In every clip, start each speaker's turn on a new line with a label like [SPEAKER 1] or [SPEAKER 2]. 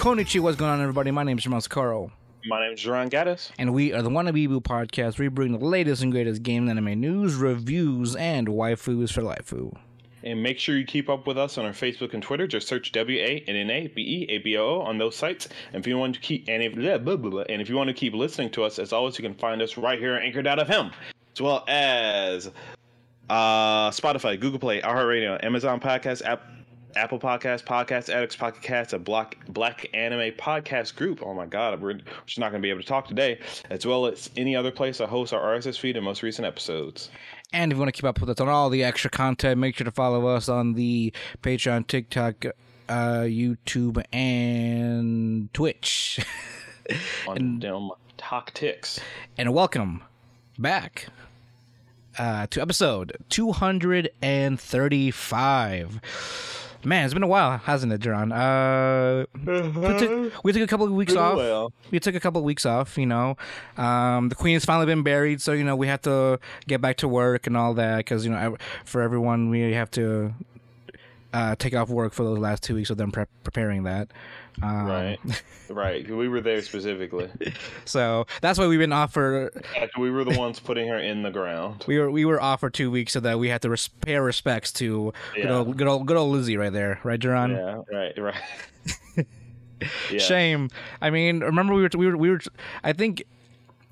[SPEAKER 1] Konnichiwa, what's going on, everybody? My name is Jamal Sakaro,
[SPEAKER 2] My name is Jerron Gaddis.
[SPEAKER 1] and we are the Wannabe Boo podcast. We bring the latest and greatest game and anime news, reviews, and waifus for lifeu.
[SPEAKER 2] And make sure you keep up with us on our Facebook and Twitter. Just search W A N N A B E A B O O on those sites. And if you want to keep and if blah, blah, blah, blah. and if you want to keep listening to us, as always, you can find us right here at Anchor.fm, as well as uh, Spotify, Google Play, iHeartRadio, Amazon Podcast, App, Apple Podcast, Podcast Addicts, Pocket Cast, a Black Black Anime Podcast Group. Oh my God, we're just not going to be able to talk today, as well as any other place that hosts our RSS feed and most recent episodes.
[SPEAKER 1] And if you want to keep up with us on all the extra content, make sure to follow us on the Patreon, TikTok, uh, YouTube, and Twitch.
[SPEAKER 2] on them talk ticks.
[SPEAKER 1] and welcome back uh, to episode 235. Man, it's been a while, hasn't it, John? Uh, we, took, we took a couple of weeks off.
[SPEAKER 2] while.
[SPEAKER 1] We took a couple of weeks off, you know. Um, the queen's finally been buried, so you know we have to get back to work and all that because you know for everyone we have to uh, take off work for those last two weeks of them pre- preparing that. Um,
[SPEAKER 2] Right, right. We were there specifically.
[SPEAKER 1] So that's why we've been off for
[SPEAKER 2] we were the ones putting her in the ground.
[SPEAKER 1] We were we were off for two weeks so that we had to res- pay our respects to good,
[SPEAKER 2] Yeah.
[SPEAKER 1] old, good old good old Lizzie right there, right, Duran?
[SPEAKER 2] Yeah, right, right. yeah.
[SPEAKER 1] Shame. I mean, remember we were we were we were. I think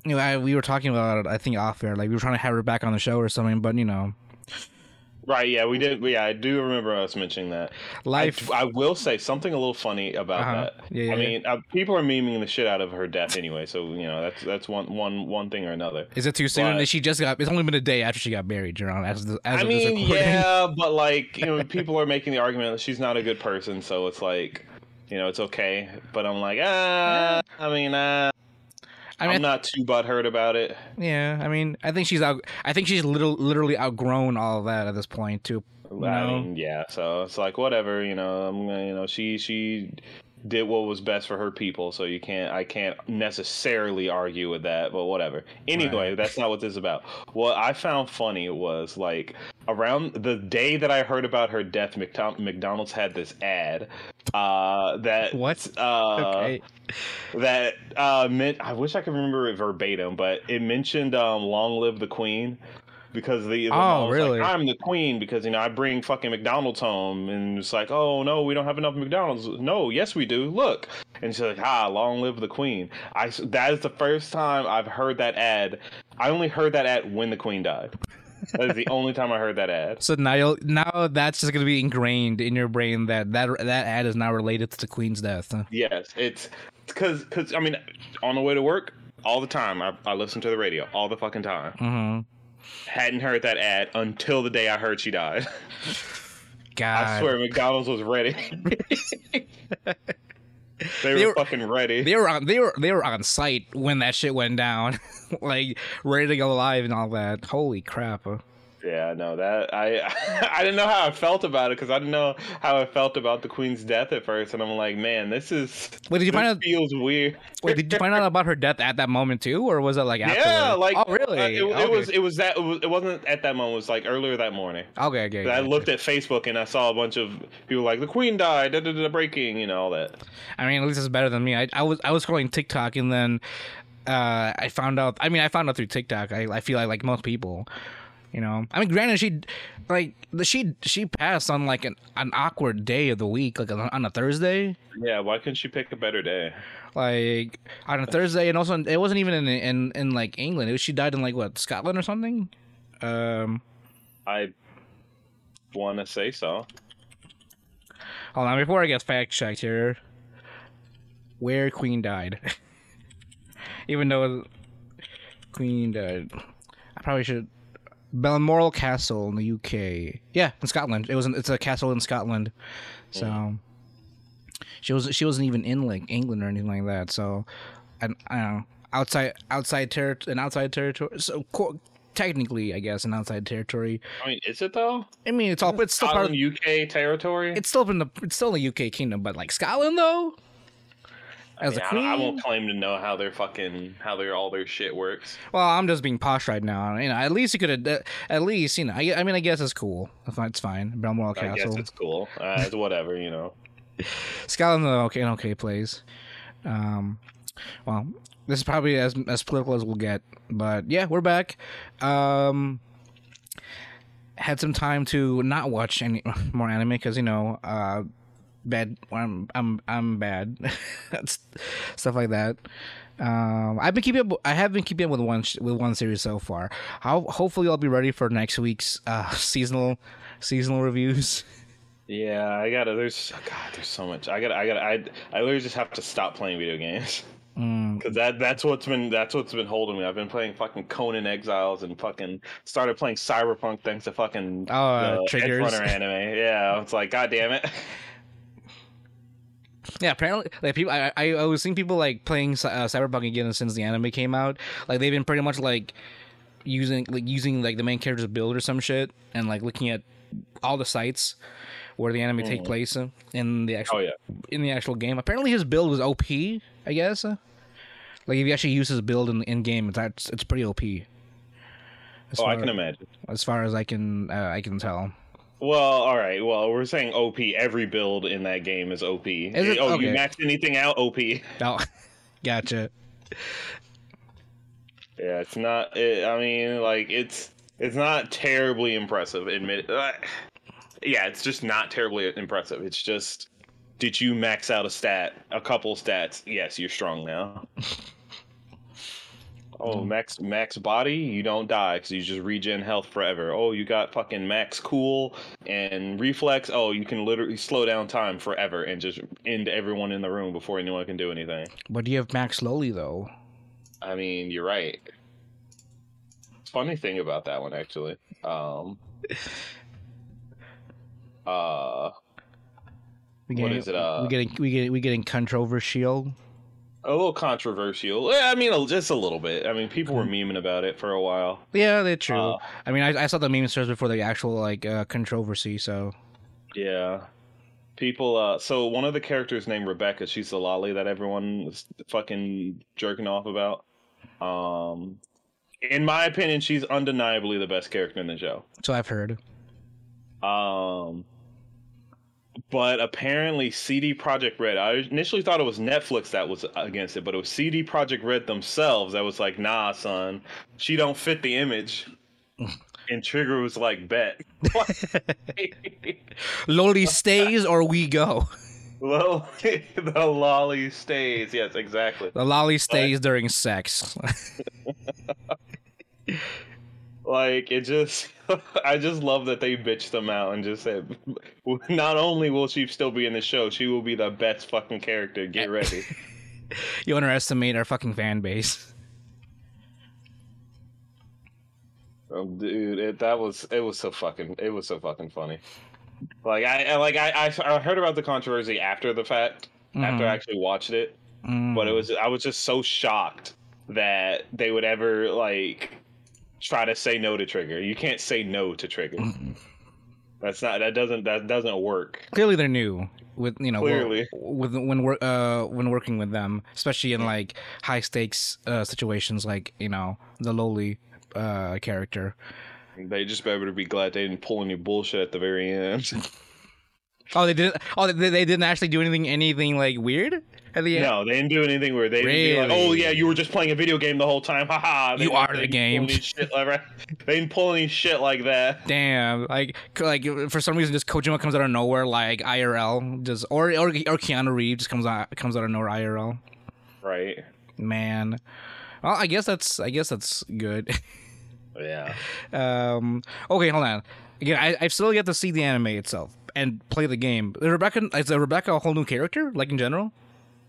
[SPEAKER 1] you know I, we were talking about it. I think off air, like we were trying to have her back on the show or something. But you know,
[SPEAKER 2] Right, yeah, we did. Yeah, I do remember us mentioning that.
[SPEAKER 1] life.
[SPEAKER 2] I, I will say something a little funny about
[SPEAKER 1] Uh-huh.
[SPEAKER 2] that.
[SPEAKER 1] Yeah, yeah,
[SPEAKER 2] I mean, uh, people are memeing the shit out of her death anyway, so you know that's that's one one one thing or another.
[SPEAKER 1] is it too soon?
[SPEAKER 2] but-
[SPEAKER 1] she just got. It's only been a day after she got married, Duran. As, the- as
[SPEAKER 2] I
[SPEAKER 1] of this
[SPEAKER 2] mean, yeah, but like you know, people are making the argument that she's not a good person, so it's like, you know, it's okay. But I'm like, ah, I mean, uh,
[SPEAKER 1] I mean,
[SPEAKER 2] I'm not too butthurt about it.
[SPEAKER 1] yeah. I mean, I think she's out. I think she's little, literally outgrown all of that at this point too. You
[SPEAKER 2] I mean, yeah. So it's like whatever, you know. I'm you know, she she did what was best for her people, so you can't I can't necessarily argue with that, but whatever. Anyway, that's not what this is about. What I found funny was like around the day that I heard about her death, McDonald's had this ad uh that
[SPEAKER 1] What?
[SPEAKER 2] uh
[SPEAKER 1] okay.
[SPEAKER 2] that uh meant I wish I could remember it verbatim, but it mentioned um long live the queen because the, the
[SPEAKER 1] Oh, really?
[SPEAKER 2] like, I'm the queen because you know I bring fucking McDonald's home and it's like oh no we don't have enough McDonald's no yes we do look and she's like ah long live the queen I that is the first time I've heard that ad I only heard that ad when the queen died that is the only time I heard that ad
[SPEAKER 1] So now you'll now that's just gonna be ingrained in your brain that that that ad is now related to the queen's death. huh?
[SPEAKER 2] yes it's because because I mean on the way to work all the time I, I listen to the radio all the fucking time
[SPEAKER 1] Mhm.
[SPEAKER 2] Hadn't heard that ad until the day I heard she died.
[SPEAKER 1] God.
[SPEAKER 2] I swear McDonald's was ready. they,
[SPEAKER 1] They
[SPEAKER 2] were,
[SPEAKER 1] were-
[SPEAKER 2] fucking ready.
[SPEAKER 1] they were on they were they were on site when that shit went down, like ready to go live and all that. Holy crap!
[SPEAKER 2] Yeah, no, that I I didn't know how I felt about it because I didn't know how I felt about the Queen's death at first, and I'm like, man, this is
[SPEAKER 1] Wait, did you find out?
[SPEAKER 2] feels weird.
[SPEAKER 1] Wait, did you find out about her death at that moment too, or was it like after?
[SPEAKER 2] Yeah, like
[SPEAKER 1] oh really?
[SPEAKER 2] uh, It,
[SPEAKER 1] okay.
[SPEAKER 2] it was it was that it, was, it wasn't at that moment. It was like earlier that morning.
[SPEAKER 1] okay. Okay.
[SPEAKER 2] I
[SPEAKER 1] okay.
[SPEAKER 2] looked at Facebook and I saw a bunch of people like the Queen died, da, da, da, breaking, you know, all that.
[SPEAKER 1] I mean, at least it's better than me. I, I was I was scrolling TikTok and then uh, I found out. I mean, I found out through TikTok. I, I feel like like most people, you know. I mean, granted, she like she she passed on like an, an awkward day of the week, like on, on a Thursday.
[SPEAKER 2] Yeah, why couldn't she pick a better day?
[SPEAKER 1] Like on a Thursday, and also it wasn't even in in, in like England. It was, she died in like what Scotland or something. Um,
[SPEAKER 2] I want to say so.
[SPEAKER 1] hold on before I get fact checked here. Where Queen died, even though Queen died, I probably should. Balmoral Castle in the UK. Yeah, in Scotland. It was. It's a castle in Scotland. So she was. She wasn't even in like England or anything like that. So, and I don't know. Outside, outside territory, an outside territory. So co- technically, I guess, an outside territory.
[SPEAKER 2] I mean, is it though?
[SPEAKER 1] I mean, it's all. It's still part of.
[SPEAKER 2] Scotland, UK territory.
[SPEAKER 1] It's still in the. It's still the UK kingdom, but like Scotland though. As
[SPEAKER 2] I,
[SPEAKER 1] a
[SPEAKER 2] mean, I, I won't claim to know how their fucking how their all their shit works.
[SPEAKER 1] Well, I'm just being posh right now. You know, at least you could have. At least you know. I, I mean, I guess it's cool. It's fine. Balmoral
[SPEAKER 2] I guess
[SPEAKER 1] Castle.
[SPEAKER 2] it's cool. Uh, it's whatever, you know.
[SPEAKER 1] Scotland, okay, in okay place. Um, well, this is probably as as political as we'll get, but yeah, we're back. Um, had some time to not watch any more anime because you know, uh, bad. I'm I'm I'm bad. Stuff like that. Um, I've been keeping up. I have been keeping up with one sh- with one series so far. How hopefully I'll be ready for next week's uh, seasonal seasonal reviews.
[SPEAKER 2] Yeah, I gotta. There's God. There's so much. I gotta. I gotta. I. I literally just have to stop playing video games because that. That's what's been. That's what's been holding me. I've been playing fucking Conan Exiles and fucking started playing Cyberpunk thanks to fucking
[SPEAKER 1] Oh, uh,
[SPEAKER 2] the
[SPEAKER 1] triggers.
[SPEAKER 2] Edge Runner anime. Yeah, it's like God damn it.
[SPEAKER 1] Yeah, apparently, like people, I I, I was seeing people like playing uh, Cyberpunk again since the anime came out. Like they've been pretty much like using like using like the main character's build or some shit, and like looking at all the sites where the anime take place in the actual
[SPEAKER 2] Oh yeah.
[SPEAKER 1] in the actual game. Apparently, his build was OP. I guess. Like if you actually use his build in in game, it's that's it's pretty OP. As
[SPEAKER 2] Oh, I
[SPEAKER 1] far-
[SPEAKER 2] can imagine.
[SPEAKER 1] As far as I can uh, I can tell.
[SPEAKER 2] Well, all right. Well, we're saying OP. Every build in that game is OP.
[SPEAKER 1] it?
[SPEAKER 2] Oh,
[SPEAKER 1] Okay.
[SPEAKER 2] you max anything out? OP.
[SPEAKER 1] Oh, gotcha.
[SPEAKER 2] Yeah, it's not. It, I mean, like it's it's not terribly impressive. Admit. Uh, yeah, it's just not terribly impressive. It's just, did you max out a stat, a couple stats? Yes, you're strong now. Oh, max max body, you don't die because you just regen health forever. Oh, you got fucking max cool and reflex. Oh, you can literally slow down time forever and just end everyone in the room before anyone can do anything.
[SPEAKER 1] But do you have Max slowly though?
[SPEAKER 2] I mean, you're right. Funny thing about that one, actually. Um, uh,
[SPEAKER 1] We
[SPEAKER 2] What
[SPEAKER 1] getting,
[SPEAKER 2] is it, uh,
[SPEAKER 1] we getting we getting we getting controversial.
[SPEAKER 2] A little controversial. I mean, just a little bit. I mean, people were memeing about it for a while.
[SPEAKER 1] Yeah, they're true.
[SPEAKER 2] Uh,
[SPEAKER 1] I mean, I, I saw the meme stars before the actual like uh, controversy. So
[SPEAKER 2] Yeah. People, uh, so one of the characters named Rebecca, she's the loli that everyone was fucking jerking off about. Um, in my opinion, she's undeniably the best character in the show.
[SPEAKER 1] so I've heard.
[SPEAKER 2] Um, but apparently, CD Projekt Red. I initially thought it was Netflix that was against it, but it was CD Projekt Red themselves that was like, "Nah, son, she don't fit the image." and Trigger was like, "Bet."
[SPEAKER 1] loli stays or we go.
[SPEAKER 2] well, the loli stays. Yes, exactly.
[SPEAKER 1] The loli stays during sex.
[SPEAKER 2] Like it just, I just love that they bitched them out and just said, not only will she still be in the show, she will be the best fucking character. Get ready.
[SPEAKER 1] you underestimate our fucking fan base.
[SPEAKER 2] Oh, dude, it, that was it was so fucking it was so fucking funny. Like I like I I, heard about the controversy after the fact, after I actually watched it,
[SPEAKER 1] Mm.
[SPEAKER 2] but it was I was just so shocked that they would ever like try to say no to Trigger. You can't say no to Trigger. That's not that doesn't that doesn't work.
[SPEAKER 1] Clearly, they're new with you know
[SPEAKER 2] Clearly.
[SPEAKER 1] with when we're uh when working with them, especially in like high stakes uh, situations like you know the lowly uh character.
[SPEAKER 2] They just better be glad they didn't pull any bullshit at the very end.
[SPEAKER 1] Oh, they didn't. Oh, they, they didn't actually do anything anything like weird at the end.
[SPEAKER 2] No, they didn't do anything where they didn't be like, "Oh yeah, you were just playing a video game the whole time." Haha.
[SPEAKER 1] You are the game.
[SPEAKER 2] Shit like. They didn't pull any shit like that.
[SPEAKER 1] Damn, like like for some reason, just Kojima comes out of nowhere, like IRL, just or or, or Keanu Reeves just comes out comes out of nowhere IRL.
[SPEAKER 2] Right.
[SPEAKER 1] Man, well, I guess that's I guess that's good.
[SPEAKER 2] Yeah.
[SPEAKER 1] um, okay, hold on. Again, I I still get to see the anime itself and play the game. Is Rebecca is Rebecca a whole new character, like in general?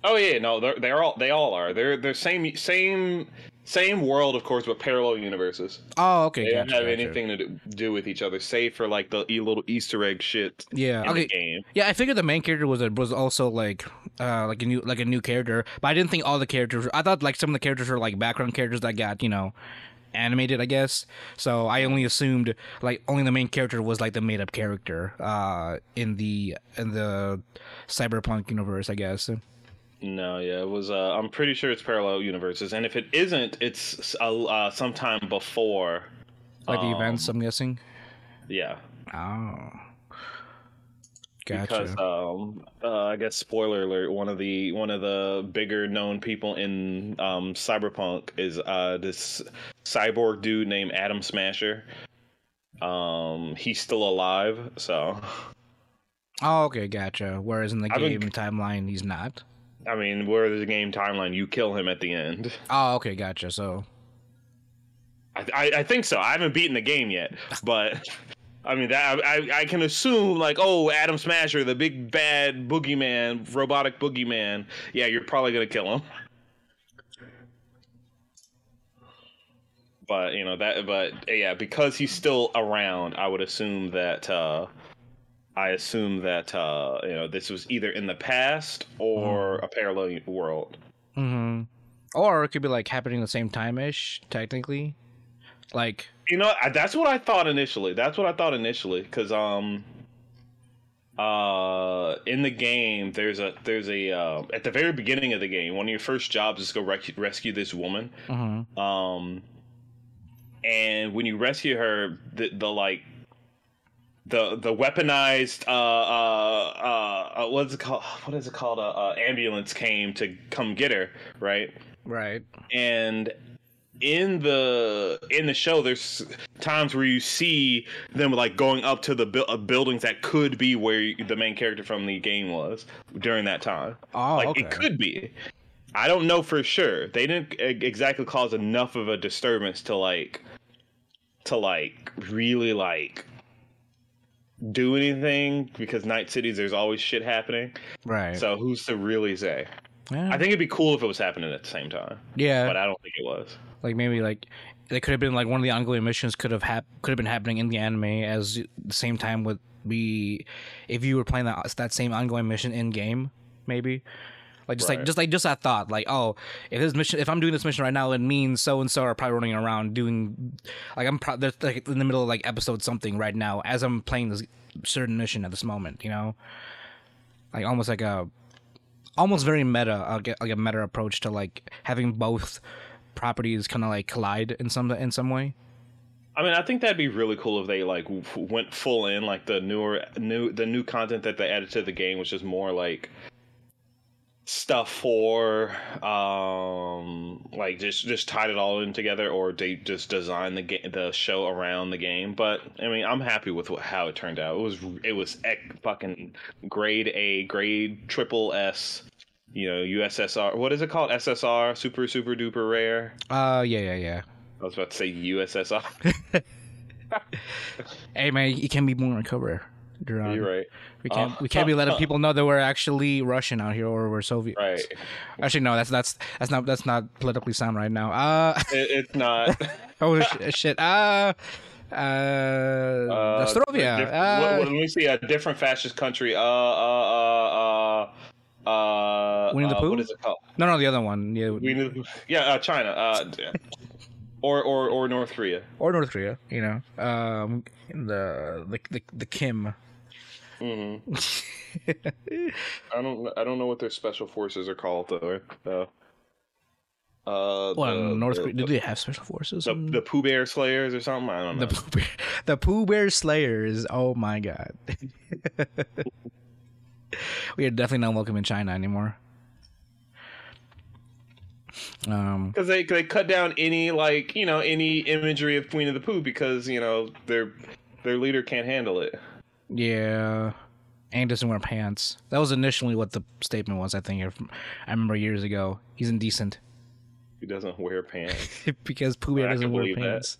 [SPEAKER 2] Oh yeah, no, they're they're all they all are. They're they're same same same world, of course, but parallel universes.
[SPEAKER 1] Oh, okay.
[SPEAKER 2] They don't have
[SPEAKER 1] gotcha.
[SPEAKER 2] anything to do, do with each other, save for like the little Easter egg shit
[SPEAKER 1] Yeah.
[SPEAKER 2] in
[SPEAKER 1] Okay.
[SPEAKER 2] the game.
[SPEAKER 1] Yeah, I figured the main character was a, was also like uh like a new like a new character, but I didn't think all the characters. I thought like some of the characters were like background characters that got you know animated, I guess. So I only assumed like only the main character was like the made up character uh in the in the cyberpunk universe, I guess.
[SPEAKER 2] No, yeah, it was. Uh, I'm pretty sure it's parallel universes, and if it isn't, it's uh, uh, sometime before.
[SPEAKER 1] Like the
[SPEAKER 2] um,
[SPEAKER 1] events, I'm guessing.
[SPEAKER 2] Yeah.
[SPEAKER 1] Oh.
[SPEAKER 2] Because um uh, I guess spoiler alert one of the one of the bigger known people in um cyberpunk is uh this cyborg dude named Adam Smasher. Um he's still alive, so
[SPEAKER 1] Oh, okay, gotcha. Whereas in the game timeline, he's not.
[SPEAKER 2] I mean, where the game timeline you kill him at the end.
[SPEAKER 1] Oh, okay, gotcha. So,
[SPEAKER 2] I, I think so. I haven't beaten the game yet, but I mean that I, I can assume like oh Adam Smasher the big bad boogeyman robotic boogeyman yeah you're probably gonna kill him. But you know that but yeah because he's still around I would assume that uh, I assume that uh, you know this was either in the past or a parallel world.
[SPEAKER 1] hmm or it could be like happening the same time ish, technically. Like,
[SPEAKER 2] You know, I, that's what I thought initially. That's what I thought initially, because um, uh, in the game, there's a there's a uh, at the very beginning of the game, one of your first jobs is to go rec- rescue this woman.
[SPEAKER 1] mhm.
[SPEAKER 2] Um, and when you rescue her, the the like. The, the weaponized uh, uh, uh, uh what's it called what is it called uh, uh, ambulance came to come get her right
[SPEAKER 1] right.
[SPEAKER 2] and in the in the show there's times where you see them like going up to the bu- uh, buildings that could be where you- the main character from the game was during that time
[SPEAKER 1] Oh,
[SPEAKER 2] like
[SPEAKER 1] okay.
[SPEAKER 2] it could be i don't know for sure they didn't exactly cause enough of a disturbance to like to like really like do anything because night cities there's always shit happening
[SPEAKER 1] Right.
[SPEAKER 2] so who's to really say
[SPEAKER 1] yeah.
[SPEAKER 2] i think it'd be cool if it was happening at the same time
[SPEAKER 1] yeah.
[SPEAKER 2] but i don't think it was
[SPEAKER 1] like maybe like it could have been like one of the ongoing missions could have hap- could have been happening in the anime as the same time would be if you were playing that that same ongoing mission in game maybe. Like just like just like just that thought like oh if this mission if i'm doing this mission right now it means so and so are probably running around doing like i'm pro- they're like in the middle of like episode something right now as i'm playing this certain mission at this moment you know? Like almost like a almost very meta like a meta approach to like having both properties kind of like collide in some in some way?
[SPEAKER 2] I mean, I think that'd be really cool if they like went full in, like the newer new the new content that they added to the game, which is more like stuff for um like just just tied it all in together or they just designed the game the show around the game. But i mean i'm happy with what, how it turned out. It was it was ec- fucking grade a grade triple s you know ussr what is it called? Ssr super super duper rare?
[SPEAKER 1] Uh yeah yeah yeah.
[SPEAKER 2] I was about to say ussr
[SPEAKER 1] hey man you can't be born in cover Duran.
[SPEAKER 2] you're right.
[SPEAKER 1] We can't
[SPEAKER 2] Uh,
[SPEAKER 1] we can't be letting people know that we're actually russian out here or we're soviet
[SPEAKER 2] right.
[SPEAKER 1] Actually no that's that's that's not that's not politically sound right now. Uh
[SPEAKER 2] It, it's not.
[SPEAKER 1] oh sh- shit. Uh uh,
[SPEAKER 2] Uh,
[SPEAKER 1] Nostrovia.
[SPEAKER 2] diff-
[SPEAKER 1] uh,
[SPEAKER 2] let me see a different fascist country. Uh, uh, uh, uh, uh.
[SPEAKER 1] Winnie the
[SPEAKER 2] uh,
[SPEAKER 1] Pooh?
[SPEAKER 2] What is it called?
[SPEAKER 1] no, no, the other one. Yeah,
[SPEAKER 2] Winnie the Pooh. Yeah, uh, China. Uh, d- or or or North Korea.
[SPEAKER 1] or North Korea. You know, um, the the the, the Kim.
[SPEAKER 2] hmm I don't I don't know what their special forces are called though. Uh, uh,
[SPEAKER 1] Well,
[SPEAKER 2] the,
[SPEAKER 1] North
[SPEAKER 2] the,
[SPEAKER 1] Korea. Did they have special forces?
[SPEAKER 2] the, the Pooh Bear Slayers or something. I don't know.
[SPEAKER 1] the Pooh Bear, the Pooh Bear Slayers. Oh my god. we are definitely not welcome in China anymore. Um,
[SPEAKER 2] because they they cut down any like you know any imagery of Queen of the Pooh because you know their their leader can't handle it.
[SPEAKER 1] yeah, and doesn't wear pants. That was initially what the statement was. I think I remember years ago. He's indecent
[SPEAKER 2] He doesn't wear pants.
[SPEAKER 1] because Pooh Bear doesn't wear
[SPEAKER 2] believe that.
[SPEAKER 1] pants.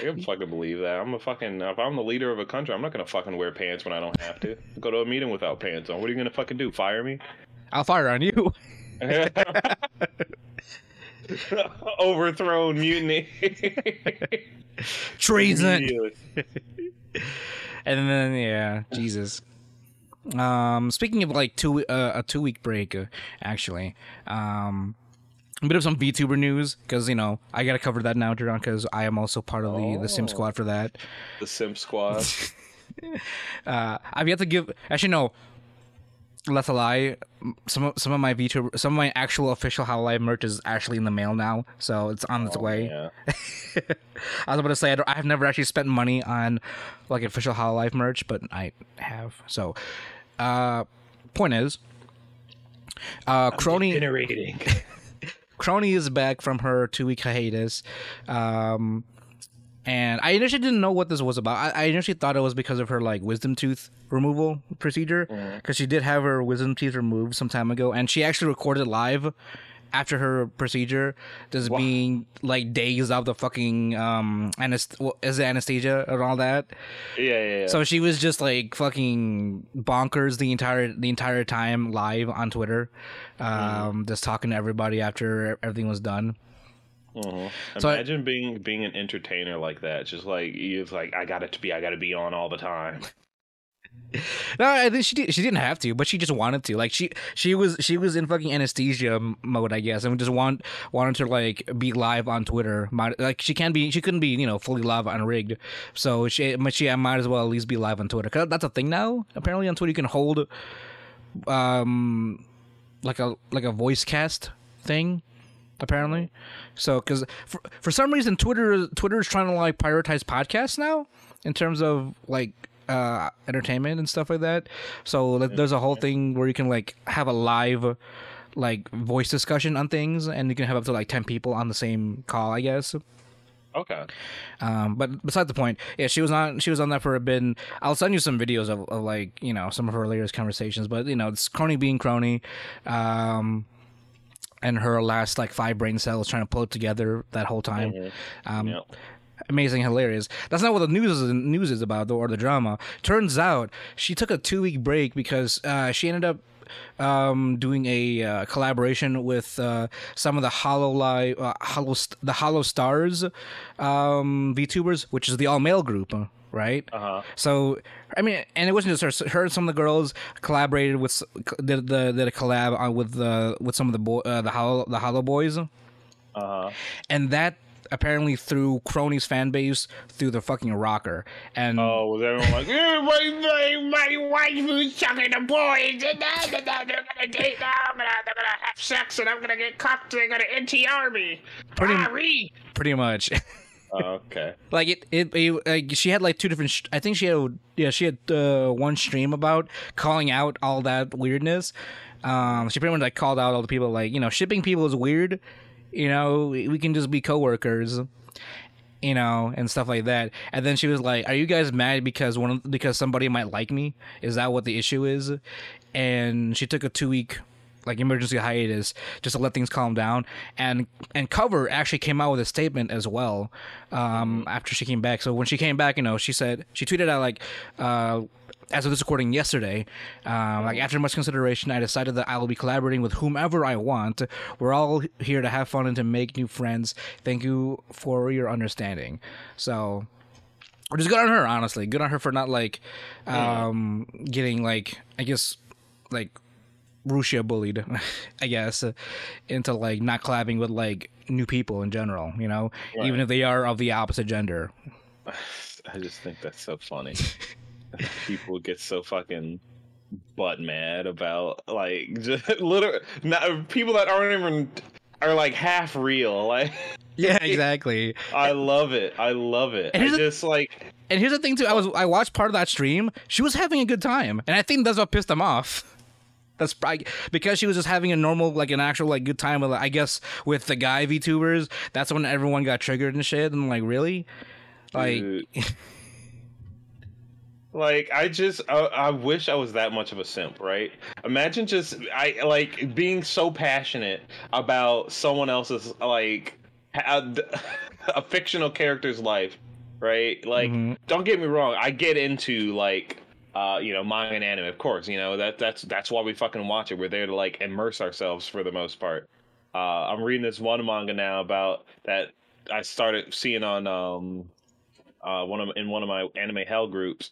[SPEAKER 2] I can fucking believe that. I'm a fucking if I'm the leader of a country, I'm not gonna fucking wear pants when I don't have to. Go to a meeting without pants on. What are you gonna fucking do? Fire me?
[SPEAKER 1] I'll fire on you.
[SPEAKER 2] Overthrown mutiny.
[SPEAKER 1] Treason. And then yeah, Jesus. Um, speaking of like two uh, a two week break, uh, actually, um, a bit of some VTuber news because you know I gotta cover that now, Duran, because I am also part of the the Sim
[SPEAKER 2] Oh.
[SPEAKER 1] Squad for that.
[SPEAKER 2] The Sim Squad.
[SPEAKER 1] Uh, I've yet to give. Actually, no. Let's lie. Some of, some of my VTuber, some of my actual official Hololive merch is actually in the mail now, so it's on its way.
[SPEAKER 2] Yeah.
[SPEAKER 1] I was about to say I, don't, I have never actually spent money on like official Hololive merch, but I have. So uh, point is, uh, Kronii
[SPEAKER 2] Generating.
[SPEAKER 1] Kronii is back from her two week hiatus. Um, and I initially didn't know what this was about. I, I initially thought it was because of her like wisdom tooth removal procedure, because she did have her wisdom teeth removed some time ago, and she actually recorded live after her procedure, just being like dazed out the fucking um anest- well, is it anesthesia and all that.
[SPEAKER 2] yeah, yeah, yeah.
[SPEAKER 1] So she was just like fucking bonkers the entire the entire time live on Twitter, um, just talking to everybody after everything was done.
[SPEAKER 2] Mhm.
[SPEAKER 1] So I-
[SPEAKER 2] Imagine being being an entertainer like that. Just like you're like, I got it to be, I got to be on all the time.
[SPEAKER 1] No, I think she did, she didn't have to, but she just wanted to. Like she she was she was in fucking anesthesia mode, I guess, and just want wanted to like be live on Twitter. Like she can be, she couldn't be, you know, fully live on rigged. So she she might as well at least be live on Twitter. Cause that's a thing now. Apparently on Twitter you can hold um like a like a voice cast thing apparently so because for, for some reason twitter twitter is trying to like prioritize podcasts now in terms of like uh entertainment and stuff like that so like, there's a whole thing where you can like have a live like voice discussion on things and you can have up to like 10 people on the same call i guess
[SPEAKER 2] Okay.
[SPEAKER 1] um, but besides the point, yeah, she was on she was on that for a bit. And I'll send you some videos of, of like you know some of her latest conversations. But you know, it's Kronii being Kronii, um, and her last like five brain cells trying to pull it together that whole time. Um,
[SPEAKER 2] Yep.
[SPEAKER 1] Amazing, hilarious. That's not what the news is news is about, though, or the drama. Turns out she took a two week break because uh, she ended up um, doing a uh, collaboration with uh, some of the Hollow Li- uh, Hollow St- the Holostars um, VTubers, which is the all male group, uh, right?
[SPEAKER 2] Uh huh.
[SPEAKER 1] So I mean, and it wasn't just her. Her and some of the girls collaborated with did the did a collab on with the with some of the boy uh, the Hollow the Hollow Boys,
[SPEAKER 2] Uh huh.
[SPEAKER 1] and that apparently threw Kronii's fan base through the fucking rocker. And
[SPEAKER 2] Oh, was everyone like, "Eh, my, my, my wife who's sucking the boys, and now they're gonna date now, I'm gonna, they're gonna have sex, and I'm gonna get cocked, they're gonna NTR me.
[SPEAKER 1] Pretty-
[SPEAKER 2] Sorry.
[SPEAKER 1] pretty much.
[SPEAKER 2] Oh, okay.
[SPEAKER 1] like it, it, it like she had like two different sh- i think she had yeah she had uh, one stream about calling out all that weirdness um she pretty much like called out all the people like you know shipping people is weird you know we can just be coworkers you know and stuff like that. And then she was like are you guys mad because one because somebody might like me? Is that what the issue is? And she took a two week like emergency hiatus just to let things calm down. And and cover actually came out with a statement as well um after she came back. So when she came back you know she said she tweeted out like uh as of this recording yesterday, um, like after much consideration, I decided that I will be collaborating with whomever I want. We're all here to have fun and to make new friends. Thank you for your understanding. So, which is good on her, honestly. Good on her for not like um, getting like I guess like Russia bullied, I guess, into like not collabing with like new people in general. You know, even if they are of the opposite gender.
[SPEAKER 2] I just think that's so funny. People get so fucking butt mad about like just literally not people that aren't even are like half real. Like
[SPEAKER 1] Yeah, exactly.
[SPEAKER 2] I love it. I love it.
[SPEAKER 1] And
[SPEAKER 2] I
[SPEAKER 1] here's the-
[SPEAKER 2] just like
[SPEAKER 1] And here's the thing too. I was I watched part of that stream. She was having a good time, and I think that's what pissed them off. That's probably because she was just having a normal, like an actual, like good time with, I guess, with the guy VTubers. That's when everyone got triggered and shit. And like, really? Like.
[SPEAKER 2] Like I just I, I wish I was that much of a simp, right? Imagine just I like being so passionate about someone else's like a, a fictional character's life, right? Like
[SPEAKER 1] Mhm.
[SPEAKER 2] don't get me wrong, I get into like uh you know manga and anime, of course, you know that that's that's why we fucking watch it. We're there to like immerse ourselves for the most part. Uh I'm reading this one manga now about that I started seeing on um uh one of in one of my anime hell groups.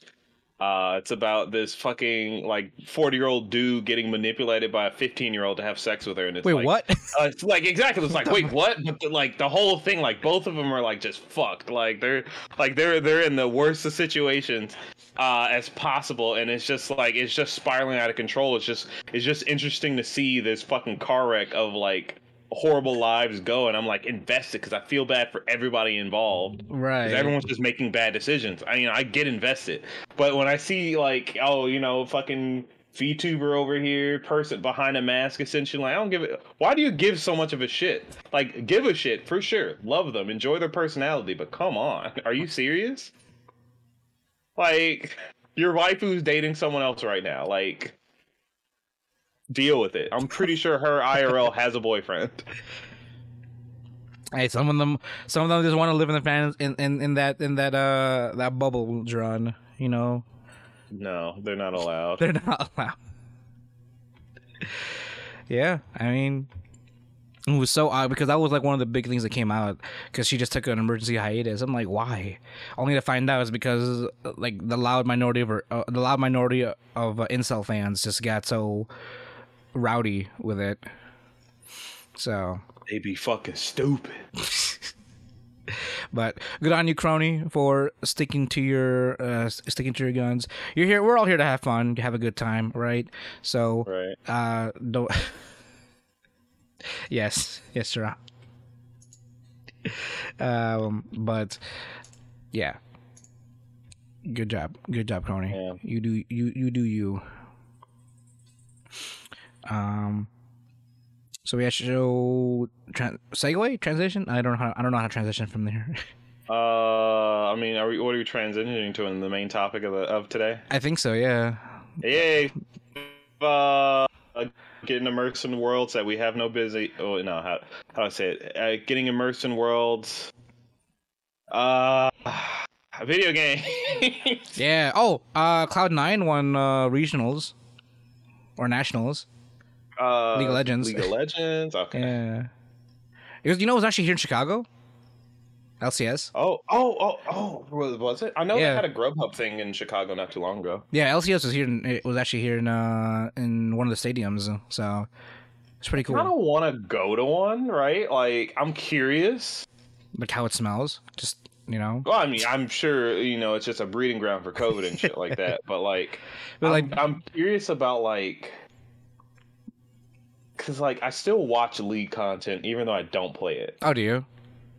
[SPEAKER 2] Uh, it's about this fucking like forty year old dude getting manipulated by a fifteen year old to have sex with her, and it's
[SPEAKER 1] wait,
[SPEAKER 2] like,
[SPEAKER 1] what?
[SPEAKER 2] Uh, it's like exactly. It's like wait, what? But the, like the whole thing, like both of them are like just fucked. Like they're like they're they're in the worst of situations uh, as possible, and it's just like it's just spiraling out of control. It's just it's just interesting to see this fucking car wreck of like horrible lives go, and I'm like invested because I feel bad for everybody involved.
[SPEAKER 1] right.
[SPEAKER 2] 'Cause everyone's just making bad decisions. I you know I get invested, but when I see like oh you know fucking VTuber over here, person behind a mask, essentially. Like, I don't give it. Why do you give so much of a shit? Like, give a shit for sure. Love them, enjoy their personality, but come on, are you serious? Like, your waifu's dating someone else right now. Like, deal with it. I'm pretty sure her IRL has a boyfriend.
[SPEAKER 1] Hey, some of them, some of them just want to live in the fans in, in, in that in that uh that bubble, John. You know,
[SPEAKER 2] No, they're not allowed.
[SPEAKER 1] they're not allowed. yeah, I mean, it was so odd because that was like one of the big things that came out because she just took an emergency hiatus. I'm like, why? Only to find out is because like the loud minority of her, uh, the loud minority of uh, incel fans just got so rowdy with it. So
[SPEAKER 2] They be fucking stupid.
[SPEAKER 1] But good on you, Kronii, for sticking to your uh, sticking to your guns. You're here. We're all here to have fun, have a good time, right? So,
[SPEAKER 2] Right.
[SPEAKER 1] uh, don't. yes, yes, sir. Um, but yeah, good job, good job, Kronii.
[SPEAKER 2] Yeah.
[SPEAKER 1] You do you you do you. Um. So we actually tran segue transition. I don't know how I don't know how to transition from there.
[SPEAKER 2] Uh, I mean, are we? What are we transitioning to in the main topic of the, of today?
[SPEAKER 1] I think so. Yeah.
[SPEAKER 2] Yay! Uh, getting immersed in worlds that we have no busy. Oh no, how how do I say it? Uh, getting immersed in worlds. Uh, video game.
[SPEAKER 1] Yeah. Oh, uh, Cloud9 won uh, regionals or nationals.
[SPEAKER 2] Uh,
[SPEAKER 1] League of Legends.
[SPEAKER 2] League of Legends. Okay.
[SPEAKER 1] Yeah. Was. You know, it was actually here in Chicago. LCS.
[SPEAKER 2] Oh, oh, oh, oh! Was was it? I know
[SPEAKER 1] Yeah.
[SPEAKER 2] they had a Grubhub thing in Chicago not too long ago.
[SPEAKER 1] Yeah, LCS was here. In, it was actually here in uh in one of the stadiums. So it's pretty cool.
[SPEAKER 2] I don't want to go to one, right? Like, I'm curious.
[SPEAKER 1] Like how it smells. Just you know.
[SPEAKER 2] Well, I mean, I'm sure you know it's just a breeding ground for COVID and shit like that. But like,
[SPEAKER 1] But,
[SPEAKER 2] I'm,
[SPEAKER 1] like-
[SPEAKER 2] I'm curious about like, cause like I still watch League content even though I don't play it.
[SPEAKER 1] Oh, do you?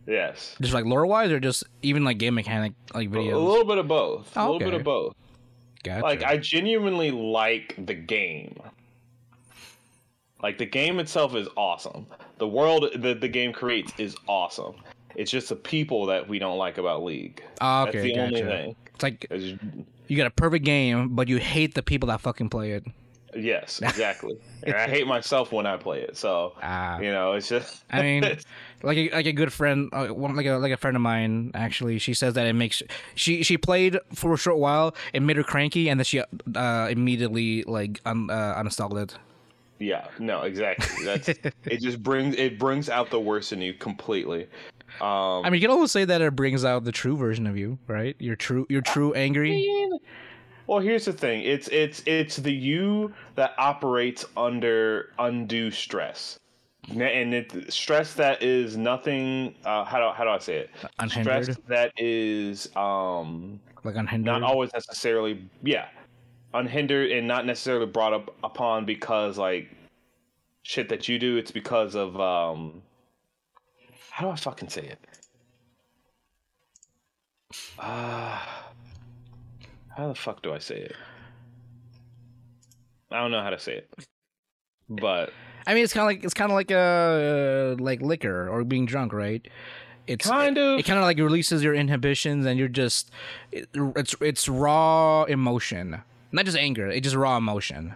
[SPEAKER 2] Yes,
[SPEAKER 1] Just like lore wise, or just even like game mechanic like videos.
[SPEAKER 2] a little bit of both. A
[SPEAKER 1] Oh,
[SPEAKER 2] little bit of both.
[SPEAKER 1] Gotcha.
[SPEAKER 2] Like I genuinely like the game. Like the game itself is awesome. The world that the game creates is awesome. It's just the people that we don't like about League.
[SPEAKER 1] Oh,
[SPEAKER 2] That's
[SPEAKER 1] okay,
[SPEAKER 2] the only
[SPEAKER 1] gotcha.
[SPEAKER 2] thing.
[SPEAKER 1] It's like
[SPEAKER 2] Is-
[SPEAKER 1] you got a perfect game, but you hate the people that fucking play it.
[SPEAKER 2] Yes, exactly. I hate myself when I play it. So
[SPEAKER 1] Ah.
[SPEAKER 2] you know, it's just.
[SPEAKER 1] I mean, like a, like a good friend, uh, one like a like a friend of mine. Actually, she says that it makes she she played for a short while. It made her cranky, and then she uh, immediately like un, uh, uninstalled it.
[SPEAKER 2] yeah, no, exactly. That's it. Just brings it brings out the worst in you completely. Um,
[SPEAKER 1] I mean, you can always say that it brings out the true version of you, right? Your true your true angry.
[SPEAKER 2] Well, here's the thing. It's it's it's the you that operates under undue stress, and it stress that is nothing. Uh, how do how do I say it?
[SPEAKER 1] Unhindered,
[SPEAKER 2] Stress that is um
[SPEAKER 1] like unhindered.
[SPEAKER 2] not always necessarily yeah unhindered and not necessarily brought up upon because like shit that you do it's because of um how do i fucking say it uh how the fuck do i say it i don't know how to say it but
[SPEAKER 1] I mean, it's kind of like it's kind of like a uh, like liquor or being drunk, right? It's
[SPEAKER 2] Kind of.
[SPEAKER 1] It kind of like releases your inhibitions, and you're just it, it's it's raw emotion, not just anger. It's just raw emotion.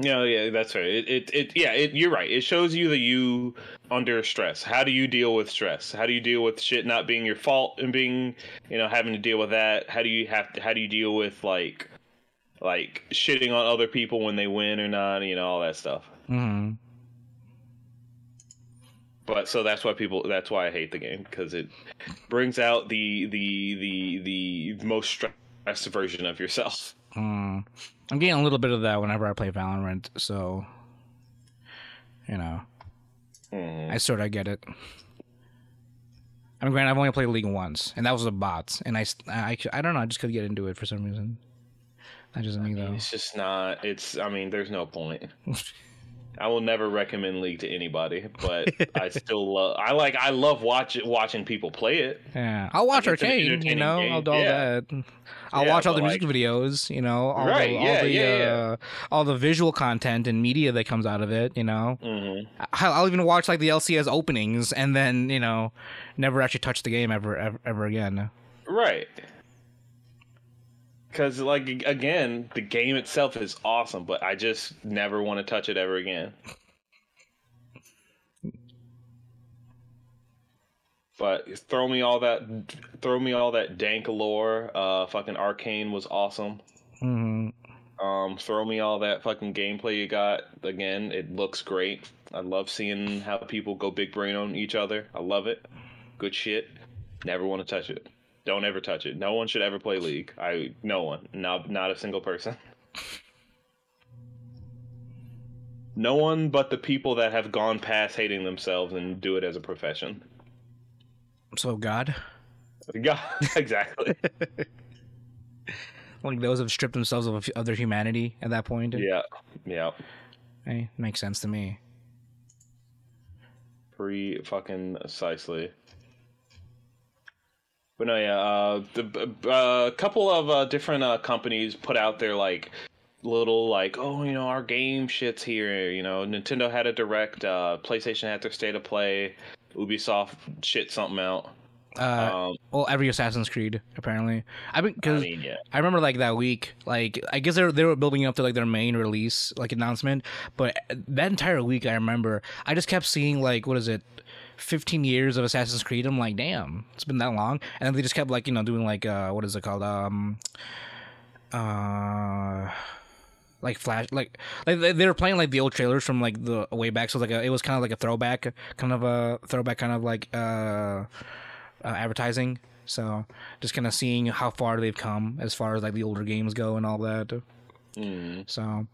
[SPEAKER 2] No, yeah, that's right. It, it, it yeah, it, you're right. It shows you that you under stress. How do you deal with stress? How do you deal with shit not being your fault and being, you know, having to deal with that? How do you have to? How do you deal with like, like shitting on other people when they win or not? You know, all that stuff.
[SPEAKER 1] Mm-hmm.
[SPEAKER 2] But so that's why people. That's why I hate the game because it brings out the the the the most stressed version of yourself.
[SPEAKER 1] Mm. I'm getting a little bit of that whenever I play Valorant, so you know,
[SPEAKER 2] Mhm.
[SPEAKER 1] I sort of get it. I mean, granted, I've only played League once, and that was a bot, and I—I don't know, I just couldn't get into it for some reason. That just mean, though.
[SPEAKER 2] It's just not. It's. I mean, there's no point. I will never recommend League to anybody, but I still love. I like. I love watch watching people play it.
[SPEAKER 1] Yeah, I'll watch
[SPEAKER 2] Like, it's
[SPEAKER 1] Arcane. You know,
[SPEAKER 2] game.
[SPEAKER 1] I'll do all
[SPEAKER 2] Yeah.
[SPEAKER 1] that. I'll
[SPEAKER 2] Yeah,
[SPEAKER 1] watch all the
[SPEAKER 2] but,
[SPEAKER 1] music videos. You know, all
[SPEAKER 2] Right,
[SPEAKER 1] the all
[SPEAKER 2] yeah,
[SPEAKER 1] the
[SPEAKER 2] yeah, yeah.
[SPEAKER 1] uh, all the visual content and media that comes out of it. You know,
[SPEAKER 2] hmm
[SPEAKER 1] I- I'll even watch like the LCS openings and then you know, never actually touch the game ever ever, ever again.
[SPEAKER 2] Right. Because, like, again, the game itself is awesome, but I just never want to touch it ever again. But throw me all that, throw me all that dank lore. Uh, fucking Arcane was awesome.
[SPEAKER 1] hmm
[SPEAKER 2] Um, throw me all that fucking gameplay you got. Again, it looks great. I love seeing how people go big brain on each other. I love it. Good shit. Never want to touch it. Don't ever touch it. No one should ever play League. I no one. Not not a single person. No one but the people that have gone past hating themselves and do it as a profession.
[SPEAKER 1] So God,
[SPEAKER 2] God, exactly.
[SPEAKER 1] like those have stripped themselves of, of their humanity at that point.
[SPEAKER 2] yeah, yeah.
[SPEAKER 1] Hey, makes sense to me.
[SPEAKER 2] Pre fucking precisely. But no, yeah, uh, the uh, couple of uh, different uh, companies put out their like little like, oh, you know, our game shit's here. You know, Nintendo had a direct, uh, PlayStation had their state of play, Ubisoft shit something out.
[SPEAKER 1] Uh,
[SPEAKER 2] Um,
[SPEAKER 1] well, every Assassin's Creed apparently. I mean,
[SPEAKER 2] I mean, yeah,
[SPEAKER 1] I remember like that week, like I guess they were, they were building up to like their main release like announcement, but that entire week I remember I just kept seeing like what is it, fifteen years of Assassin's Creed. I'm like, damn, it's been that long, and then they just kept like you know doing like uh what is it called? Um uh like flash like like they, they were playing like the old trailers from like the way back. So like a, it was kind of like a throwback kind of a throwback kind of like uh, uh advertising. So just kind of seeing how far they've come as far as like the older games go and all that.
[SPEAKER 2] Mm,
[SPEAKER 1] so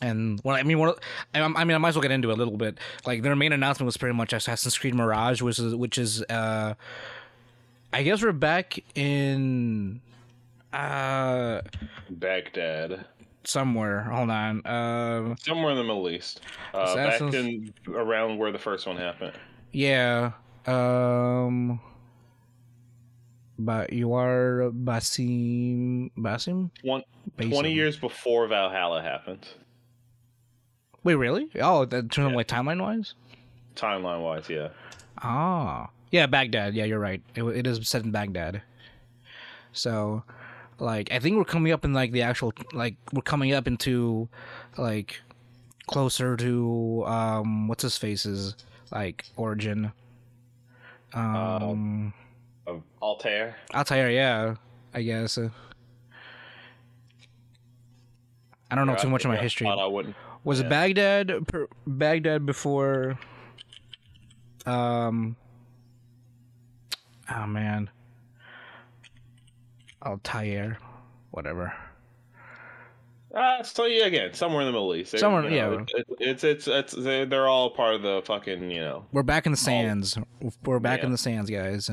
[SPEAKER 1] and well, I mean, one, I, I mean, I might as well get into it a little bit. Like their main announcement was pretty much Assassin's Creed Mirage, which is which is, uh, I guess we're back in, uh,
[SPEAKER 2] Baghdad,
[SPEAKER 1] somewhere. Hold on. Um,
[SPEAKER 2] somewhere in the Middle East, uh, back in around where the first one happened.
[SPEAKER 1] yeah. Um, but you are Basim Basim.
[SPEAKER 2] One,
[SPEAKER 1] Basim.
[SPEAKER 2] 20 years before Valhalla happened,
[SPEAKER 1] Wait, really? Oh, that turns out like timeline wise.
[SPEAKER 2] timeline wise, yeah.
[SPEAKER 1] Ah, yeah, Baghdad. Yeah, you're right. It, it is set in Baghdad. So, like, I think we're coming up in like the actual like we're coming up into like closer to um what's his face's like origin. Um,
[SPEAKER 2] Of Altair.
[SPEAKER 1] Altair, yeah, I guess. Uh, I don't know too much of my history.
[SPEAKER 2] thought I wouldn't.
[SPEAKER 1] Was
[SPEAKER 2] Yeah.
[SPEAKER 1] it Baghdad? Per, Baghdad before. Um. Oh man. Al Altair, whatever.
[SPEAKER 2] Uh, so yeah, again, somewhere in the Middle East. They're,
[SPEAKER 1] Somewhere-
[SPEAKER 2] you know,
[SPEAKER 1] yeah.
[SPEAKER 2] it- it's it's it's they're, they're all part of the fucking you know.
[SPEAKER 1] We're back in the sands. We're back in the sands, guys.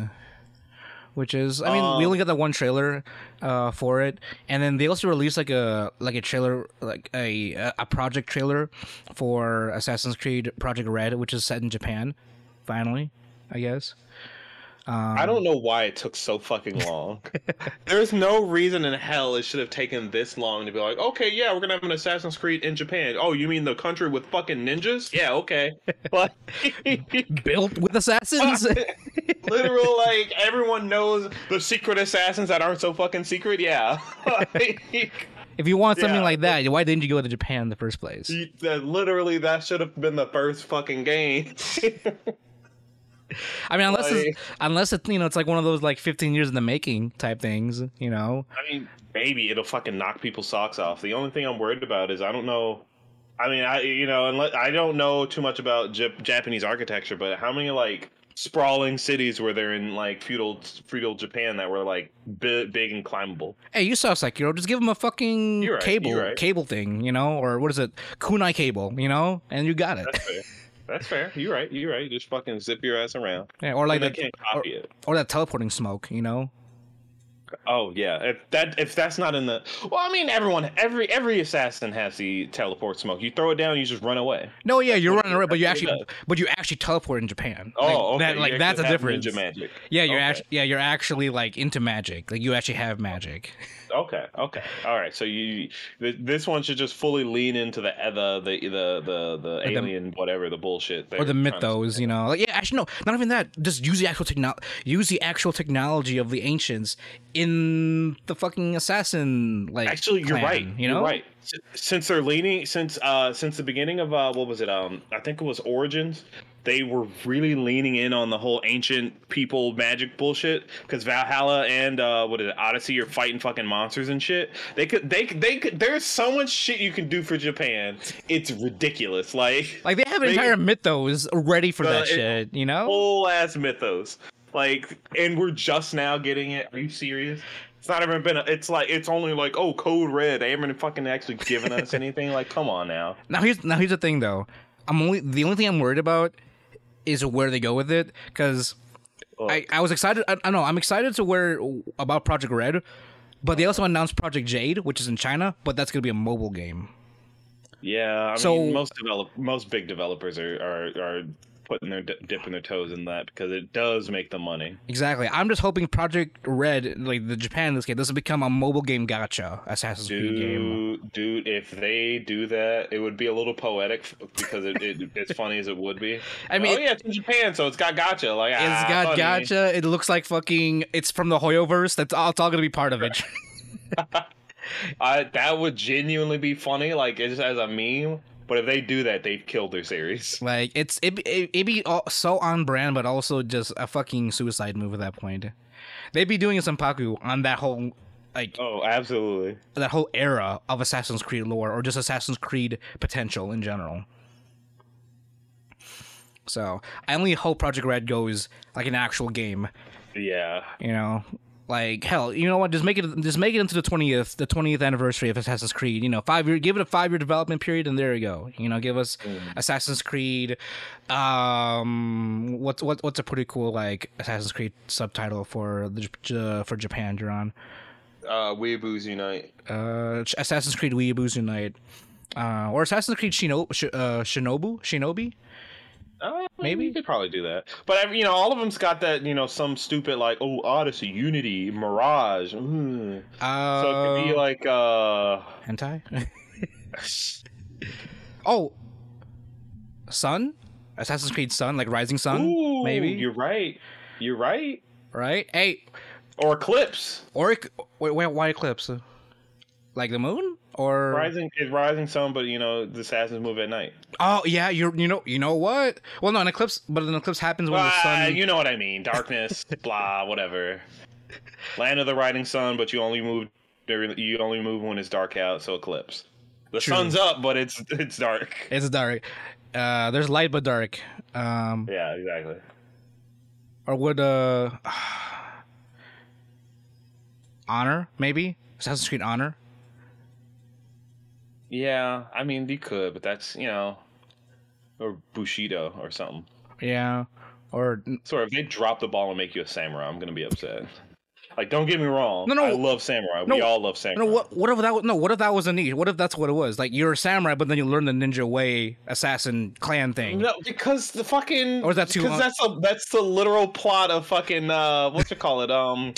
[SPEAKER 1] Which is, I mean, we
[SPEAKER 2] Um,
[SPEAKER 1] only got that one trailer uh, for it, and then they also released like a like a trailer, like a a project trailer for Assassin's Creed Project Red, which is set in Japan. Finally, I guess. Um,
[SPEAKER 2] I don't know why it took so fucking long. There's no reason in hell it should have taken this long to be like, okay, yeah, we're gonna have an Assassin's Creed in Japan. Oh, you mean the country with fucking ninjas? Yeah, okay. But
[SPEAKER 1] built with assassins.
[SPEAKER 2] literal, like everyone knows the secret assassins that aren't so fucking secret. Yeah.
[SPEAKER 1] If you want something
[SPEAKER 2] Yeah.
[SPEAKER 1] like that, why didn't you go to Japan in the first place?
[SPEAKER 2] literally, that should have been the first fucking game.
[SPEAKER 1] I mean, unless it's,
[SPEAKER 2] Like-
[SPEAKER 1] unless it's you know it's like one of those like 15 years in the making type things, you know.
[SPEAKER 2] I mean, maybe it'll fucking knock people's socks off. The only thing I'm worried about is I don't know. I mean, I you know, unless I don't know too much about Jap- Japanese architecture, but how many like sprawling cities were there in like feudal feudal Japan that were like bi- big and climbable?
[SPEAKER 1] Hey, you saw Sekiro. Just give them a fucking
[SPEAKER 2] right,
[SPEAKER 1] cable,
[SPEAKER 2] right.
[SPEAKER 1] cable thing, you know, or what is it, kunai cable, you know, and you got it.
[SPEAKER 2] That's fair. You're right. You're right. Just fucking zip your ass around.
[SPEAKER 1] Yeah, or like that,
[SPEAKER 2] can't copy it.
[SPEAKER 1] or that teleporting smoke, you know.
[SPEAKER 2] Oh yeah, if that if that's not in the well, I mean everyone every every assassin has the teleport smoke. You throw it down, you just run away.
[SPEAKER 1] No, yeah, you're running away, but you actually, but you actually teleport in Japan.
[SPEAKER 2] Oh,
[SPEAKER 1] like,
[SPEAKER 2] okay.
[SPEAKER 1] that, like that's a difference.
[SPEAKER 2] Ninja magic.
[SPEAKER 1] Yeah, you're
[SPEAKER 2] Okay.
[SPEAKER 1] actually, yeah, you're actually like into magic. Like you actually have magic.
[SPEAKER 2] Okay, okay, all right. So you this one should just fully lean into the the the the the, the
[SPEAKER 1] the-
[SPEAKER 2] alien whatever the bullshit
[SPEAKER 1] or the
[SPEAKER 2] they're trying to-
[SPEAKER 1] mythos, you know. Like, yeah, actually, no, not even that. Just use the actual technology, use the actual technology of the ancients in the fucking assassin. Like,
[SPEAKER 2] Actually, you're
[SPEAKER 1] clan,
[SPEAKER 2] right.
[SPEAKER 1] You know,
[SPEAKER 2] You're right. Since they're leaning, since uh, since the beginning of uh, what was it? Um, I think it was Origins. They were really leaning in on the whole ancient people magic bullshit because Valhalla and uh, what is it, Odyssey are fighting fucking monsters and shit. They could, they could, they could. There's so much shit you can do for Japan. It's ridiculous. Like
[SPEAKER 1] Like they have an
[SPEAKER 2] They-
[SPEAKER 1] entire mythos ready for
[SPEAKER 2] Uh,
[SPEAKER 1] that
[SPEAKER 2] it-
[SPEAKER 1] shit. You know,
[SPEAKER 2] whole ass mythos. Like, and we're just now getting it. Are you serious? It's not even been. A, it's like it's only like oh, code red. They haven't fucking actually given us anything. Like, come on now.
[SPEAKER 1] Now here's now here's the thing though. I'm only the only thing I'm worried about is where they go with it because I, I was excited. I, I know I'm excited to where about Project Red, but they also announced Project Jade, which is in China, but that's gonna be a mobile game.
[SPEAKER 2] Yeah, I
[SPEAKER 1] So-
[SPEAKER 2] mean, most develop most big developers are are, are putting their dipping their toes in that because it does make them money.
[SPEAKER 1] Exactly. I'm just hoping Project Red, like the Japan this game, doesn't become a mobile game gacha Assassin's Creed game.
[SPEAKER 2] Dude, dude, if they do that, it would be a little poetic because it, it it's funny as it would be.
[SPEAKER 1] I mean,
[SPEAKER 2] oh yeah, it's in Japan, so it's got gacha. Like
[SPEAKER 1] It's
[SPEAKER 2] ah,
[SPEAKER 1] got
[SPEAKER 2] funny.
[SPEAKER 1] gotcha. It looks like fucking. It's from the Hoyoverse. That's all. It's all gonna be part of it.
[SPEAKER 2] I that would genuinely be funny, like just as a meme. But if they do that, they've killed their series.
[SPEAKER 1] like it's it it it be all, so on brand, but also just a fucking suicide move at that point. They'd be doing a seppuku on that whole like
[SPEAKER 2] Oh, absolutely.
[SPEAKER 1] that whole era of Assassin's Creed lore or just Assassin's Creed potential in general. So I only hope Project Red goes like an actual game.
[SPEAKER 2] Yeah.
[SPEAKER 1] You know, like hell, you know what? Just make it, just make it into the twentieth, the twentieth anniversary of Assassin's Creed. You know, five year, give it a five year development period, and there you go. You know, give us Assassin's Creed. Um, what's what, what's a pretty cool like Assassin's Creed subtitle for the for Japan, Duran?
[SPEAKER 2] Uh, Weeaboos Unite.
[SPEAKER 1] Uh, Assassin's Creed Weeaboos Unite. Uh, or Assassin's Creed Shino- Sh- uh, Shinobu, Shinobi.
[SPEAKER 2] Uh,
[SPEAKER 1] Maybe.
[SPEAKER 2] you could probably do that, but I- you know, all of them's got that you know some stupid like oh Odyssey, Unity, Mirage. Mm.
[SPEAKER 1] Uh,
[SPEAKER 2] So it could be like uh,
[SPEAKER 1] hentai. oh, Sun, Assassin's Creed Sun, like Rising Sun,
[SPEAKER 2] ooh,
[SPEAKER 1] maybe.
[SPEAKER 2] you're right, you're right,
[SPEAKER 1] right? Hey,
[SPEAKER 2] or Eclipse.
[SPEAKER 1] or wait, wait, why Eclipse? Like the moon, or
[SPEAKER 2] Rising is Rising Sun, but you know the assassins move at night.
[SPEAKER 1] oh yeah, you're you know you know what? Well, no, an eclipse, but an eclipse happens when the
[SPEAKER 2] Ah,
[SPEAKER 1] sun.
[SPEAKER 2] you know what I mean. Darkness, blah, whatever. Land of the Rising Sun, but you only move during you only move when it's dark out, so eclipse. The
[SPEAKER 1] True.
[SPEAKER 2] sun's up, but it's it's dark.
[SPEAKER 1] It's dark. Uh, there's light but dark. Um,
[SPEAKER 2] Yeah, exactly.
[SPEAKER 1] or would uh, honor maybe Assassin's Creed Honor?
[SPEAKER 2] Yeah, I mean you could, but that's you know, or Bushido or something.
[SPEAKER 1] Yeah, or
[SPEAKER 2] sorry, if they drop the ball and make you a samurai, I'm gonna be upset. Like, don't get me wrong.
[SPEAKER 1] No, no.
[SPEAKER 2] I love samurai.
[SPEAKER 1] No,
[SPEAKER 2] we all love samurai.
[SPEAKER 1] no. What what if that? was- No, what if that was a need? What if that's what it was? Like you're a samurai, but then you learn the ninja way assassin clan thing.
[SPEAKER 2] No, because the fucking
[SPEAKER 1] Or is that too
[SPEAKER 2] Because that's a that's the literal plot of fucking uh what you call it um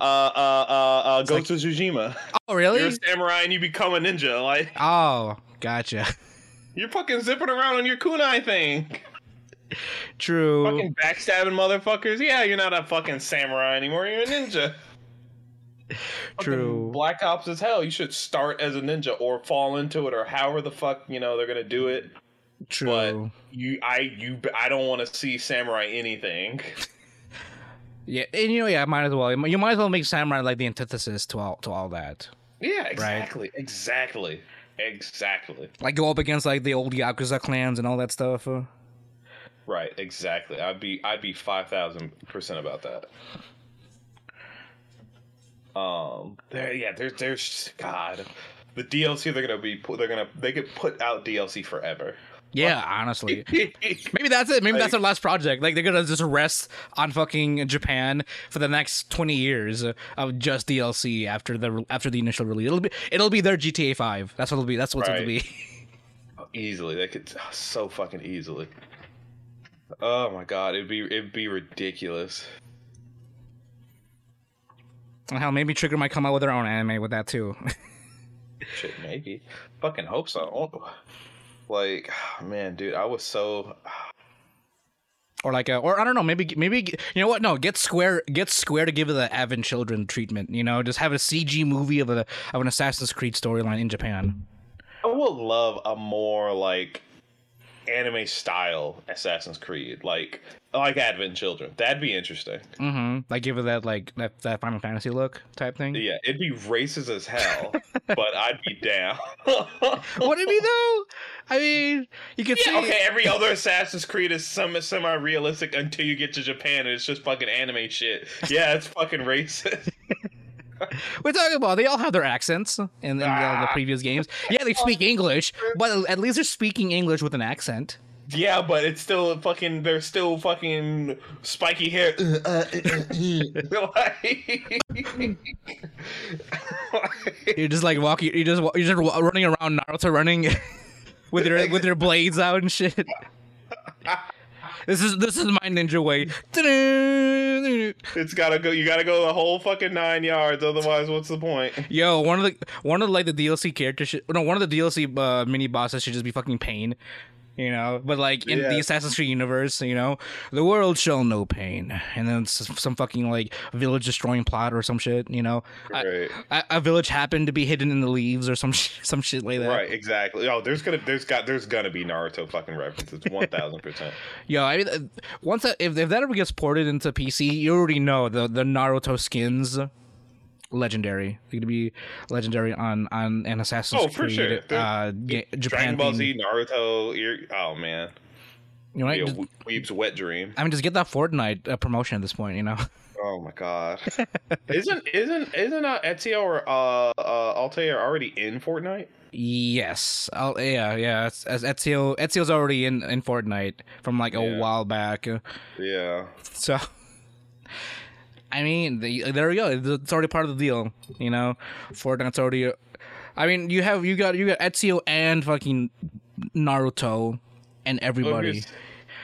[SPEAKER 2] uh uh uh, uh Ghost of Tsushima.
[SPEAKER 1] Oh really?
[SPEAKER 2] You're a samurai and you become a ninja. Like
[SPEAKER 1] Oh, gotcha.
[SPEAKER 2] you're fucking zipping around on your kunai thing.
[SPEAKER 1] True.
[SPEAKER 2] Fucking backstabbing motherfuckers. Yeah, you're not a fucking samurai anymore. You're a ninja. Fucking
[SPEAKER 1] True.
[SPEAKER 2] Black Ops as hell. You should start as a ninja or fall into it or however the fuck you know they're gonna do it.
[SPEAKER 1] True.
[SPEAKER 2] But You, I, you, I don't want to see samurai anything.
[SPEAKER 1] Yeah, and you know, yeah, might as well. You might as well make samurai like the antithesis to all to all that.
[SPEAKER 2] Yeah, exactly, exactly, exactly.
[SPEAKER 1] Like go up against like the old yakuza clans and all that stuff. Uh,
[SPEAKER 2] Right, exactly. I'd be, I'd be five thousand percent about that. Um, there, yeah, there's, there's, God, the DLC they're gonna be, they're gonna, they could put out DLC forever.
[SPEAKER 1] Yeah, honestly. Maybe that's it. Maybe that's their last project. Like they're gonna just rest on fucking Japan for the next twenty years of just DLC after the after the initial release. It'll be it'll be their GTA Five. That's what it'll be. That's what it'll
[SPEAKER 2] Right.
[SPEAKER 1] be.
[SPEAKER 2] easily. They could oh, so fucking easily. Oh my god, it'd be it'd be ridiculous.
[SPEAKER 1] Hell, maybe Trigger might come out with their own anime with that too.
[SPEAKER 2] Shit, maybe. Fucking hope so. Oh. Like, man, dude, I was so.
[SPEAKER 1] or like, a, or I don't know, maybe maybe you know what? No, get Square get Square to give it the Advent Children treatment. You know, just have a CG movie of a of an Assassin's Creed storyline in Japan.
[SPEAKER 2] I would love a more like anime style Assassin's Creed, like like Advent Children. That'd be interesting.
[SPEAKER 1] Mm-hmm. Like give it that like that, that Final Fantasy look type thing.
[SPEAKER 2] Yeah, it'd be racist as hell, but I'd be down.
[SPEAKER 1] Would it be though? I mean, you could
[SPEAKER 2] Yeah,
[SPEAKER 1] say
[SPEAKER 2] okay, every other Assassin's Creed is some semi realistic until you get to Japan and it's just fucking anime shit. Yeah, it's fucking racist.
[SPEAKER 1] we're talking about they all have their accents in, in the, the
[SPEAKER 2] Ah.
[SPEAKER 1] previous games. Yeah, they speak English, but at least they're speaking English with an accent.
[SPEAKER 2] yeah, but it's still fucking. They're still fucking spiky hair.
[SPEAKER 1] Uh, uh, uh, you're just like walking. You're just you're just running around Naruto, running with your with your blades out and shit. This is this is my ninja way.
[SPEAKER 2] it's gotta go. You gotta go the whole fucking nine yards. Otherwise, what's the point?
[SPEAKER 1] Yo, one of the one of like the DLC characters should no one of the DLC uh, mini bosses should just be fucking pain. You know, but like in the Assassin's Creed universe, you know, the world shall know pain, and then some fucking like village destroying plot or some shit. You know, A-
[SPEAKER 2] Right.
[SPEAKER 1] a village happened to be hidden in the leaves or some sh- some shit like that.
[SPEAKER 2] Right, exactly. Oh, there's gonna, there's got, there's gonna be Naruto fucking references, one thousand percent.
[SPEAKER 1] Yo, I mean, uh, once that if, if that ever gets ported into PC, you already know the the Naruto skins, legendary. They're gonna be legendary on on an Assassin's
[SPEAKER 2] Oh, for
[SPEAKER 1] Creed.
[SPEAKER 2] sure. They're-
[SPEAKER 1] Uh, ga- Japan
[SPEAKER 2] Dragon Ball
[SPEAKER 1] theme.
[SPEAKER 2] Z, Naruto. Oh man,
[SPEAKER 1] You know?
[SPEAKER 2] Yo,
[SPEAKER 1] Just-
[SPEAKER 2] Weeb's wet dream.
[SPEAKER 1] I mean, just get that Fortnite uh, promotion at this point. You know.
[SPEAKER 2] Oh my god. isn't isn't isn't uh, Ezio or uh, uh Altair already in Fortnite?
[SPEAKER 1] yes. I'll, yeah, yeah. It's, as Ezio, Ezio's already in in Fortnite from like a
[SPEAKER 2] Yeah.
[SPEAKER 1] while back.
[SPEAKER 2] Yeah.
[SPEAKER 1] So. I mean, the, there we go. It's- already part of the deal, you know. Fortnite's already. I mean, you have you got you got Ezio and fucking Naruto and everybody.
[SPEAKER 2] here's,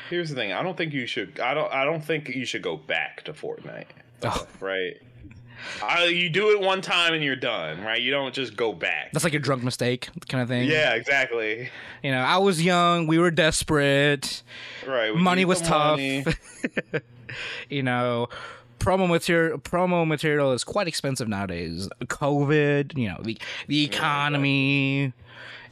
[SPEAKER 2] here's the thing. I don't think you should. I don't. I don't think you should go back to Fortnite.
[SPEAKER 1] Oh.
[SPEAKER 2] Right. I, you do it one time and you're done. Right. You don't just go back.
[SPEAKER 1] That's like a drunk mistake kind of thing.
[SPEAKER 2] Yeah. Exactly.
[SPEAKER 1] You know, I was young. We were desperate.
[SPEAKER 2] Right. we
[SPEAKER 1] money was tough.
[SPEAKER 2] money.
[SPEAKER 1] you know, promo material promo material is quite expensive nowadays. COVID, you know, the the economy.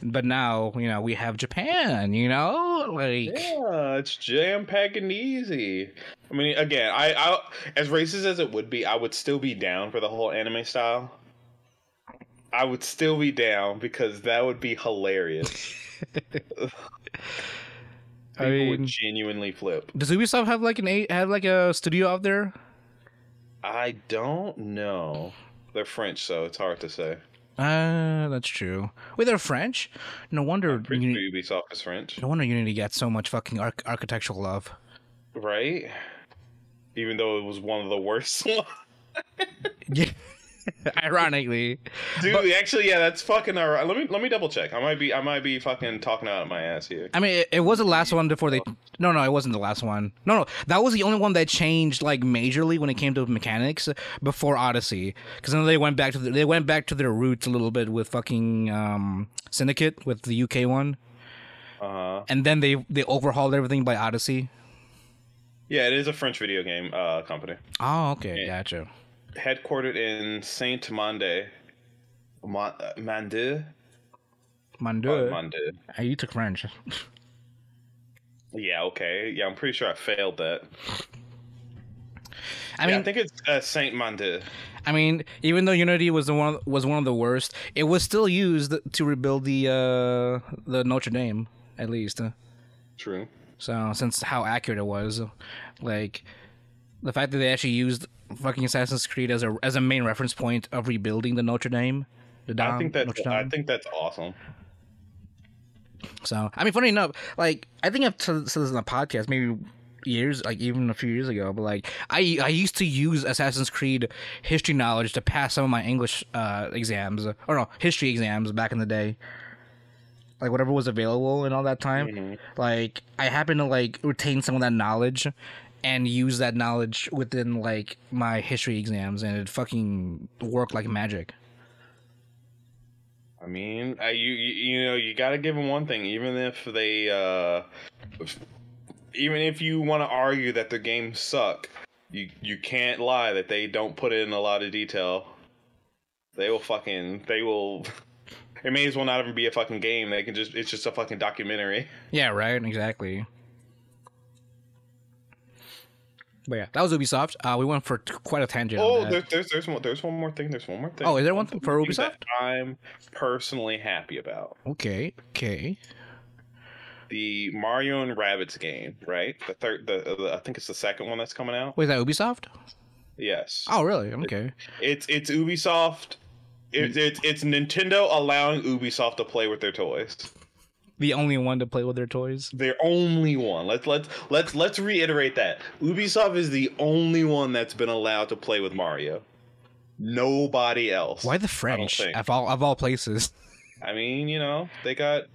[SPEAKER 1] But now, you know, we have Japan, you know? Like
[SPEAKER 2] Yeah, it's jam packed and easy. I mean, again, I, I as racist as it would be, I would still be down for the whole anime style. I would still be down because that would be hilarious. People
[SPEAKER 1] I mean,
[SPEAKER 2] would genuinely flip.
[SPEAKER 1] does Ubisoft have like an have like a studio out there?
[SPEAKER 2] I don't know. They're French, so it's hard to say.
[SPEAKER 1] Uh, that's true. Wait, they're French? No wonder
[SPEAKER 2] Pretty
[SPEAKER 1] Uni-
[SPEAKER 2] sure Ubisoft is French,
[SPEAKER 1] no wonder Unity gets so much fucking arch- architectural love.
[SPEAKER 2] right? Even though it was one of the worst.
[SPEAKER 1] Yeah. Ironically.
[SPEAKER 2] Dude, actually, yeah, that's fucking alright. Let me let me double check. I might be I might be fucking talking out of my ass here.
[SPEAKER 1] I mean, it, it was the last one before they. No, no, it wasn't the last one. No, no, that was the only one that changed like majorly when it came to mechanics before Odyssey. Because then they went back to the, they went back to their roots a little bit with fucking um, Syndicate with the UK one,
[SPEAKER 2] Uh huh.
[SPEAKER 1] and then they they overhauled everything by Odyssey.
[SPEAKER 2] Yeah, it is a French video game uh, company,
[SPEAKER 1] Oh, okay,
[SPEAKER 2] Yeah.
[SPEAKER 1] gotcha.
[SPEAKER 2] headquartered in Saint Mande. Ma- uh, Mande.
[SPEAKER 1] Mandu.
[SPEAKER 2] Uh, Mande.
[SPEAKER 1] Hey, you took French.
[SPEAKER 2] Yeah, okay. Yeah, I'm pretty sure I failed that.
[SPEAKER 1] I
[SPEAKER 2] yeah,
[SPEAKER 1] mean,
[SPEAKER 2] I think it's uh, Saint Mande.
[SPEAKER 1] I mean, even though Unity was the one was one of the worst, it was still used to rebuild the uh, the Notre Dame at least.
[SPEAKER 2] True.
[SPEAKER 1] So since how accurate it was, like the fact that they actually used fucking Assassin's Creed as a as a main reference point of rebuilding the Notre Dame, the Dome,
[SPEAKER 2] I think that's I think that's awesome.
[SPEAKER 1] So I mean, funny enough, like I think I've said this in the podcast maybe years, like even a few years ago, but like I I used to use Assassin's Creed history knowledge to pass some of my English uh, exams or no history exams back in the day. Like whatever was available in all that time,
[SPEAKER 2] Mm-hmm.
[SPEAKER 1] like I happened to like retain some of that knowledge and use that knowledge within like my history exams, and it fucking worked like magic.
[SPEAKER 2] I mean, I, you, you know you got to give them one thing, even if they, uh, even if you want to argue that the games suck, you you can't lie that they don't put in a lot of detail. They will fucking they will. It may as well not even be a fucking game. They can just it's just a fucking documentary.
[SPEAKER 1] Yeah, right. Exactly. But yeah, that was Ubisoft. Uh, we went for t- quite a tangent.
[SPEAKER 2] Oh, there's there's there's one, there's one more thing. There's one more thing.
[SPEAKER 1] Oh, is there one thing for Ubisoft?
[SPEAKER 2] I'm personally happy about
[SPEAKER 1] Okay, okay.
[SPEAKER 2] the Mario and Rabbids game. Right, the third, the, the I think it's the second one that's coming out.
[SPEAKER 1] Wait, is that Ubisoft?
[SPEAKER 2] Yes.
[SPEAKER 1] Oh, really? Okay.
[SPEAKER 2] It's it's Ubisoft. It's it's it's Nintendo allowing Ubisoft to play with their toys.
[SPEAKER 1] The only one to play with their toys.
[SPEAKER 2] They're only one. Let's let's let's let's reiterate that Ubisoft is the only one that's been allowed to play with Mario. Nobody else.
[SPEAKER 1] Why the French? Of all of all places.
[SPEAKER 2] I mean, you know, they got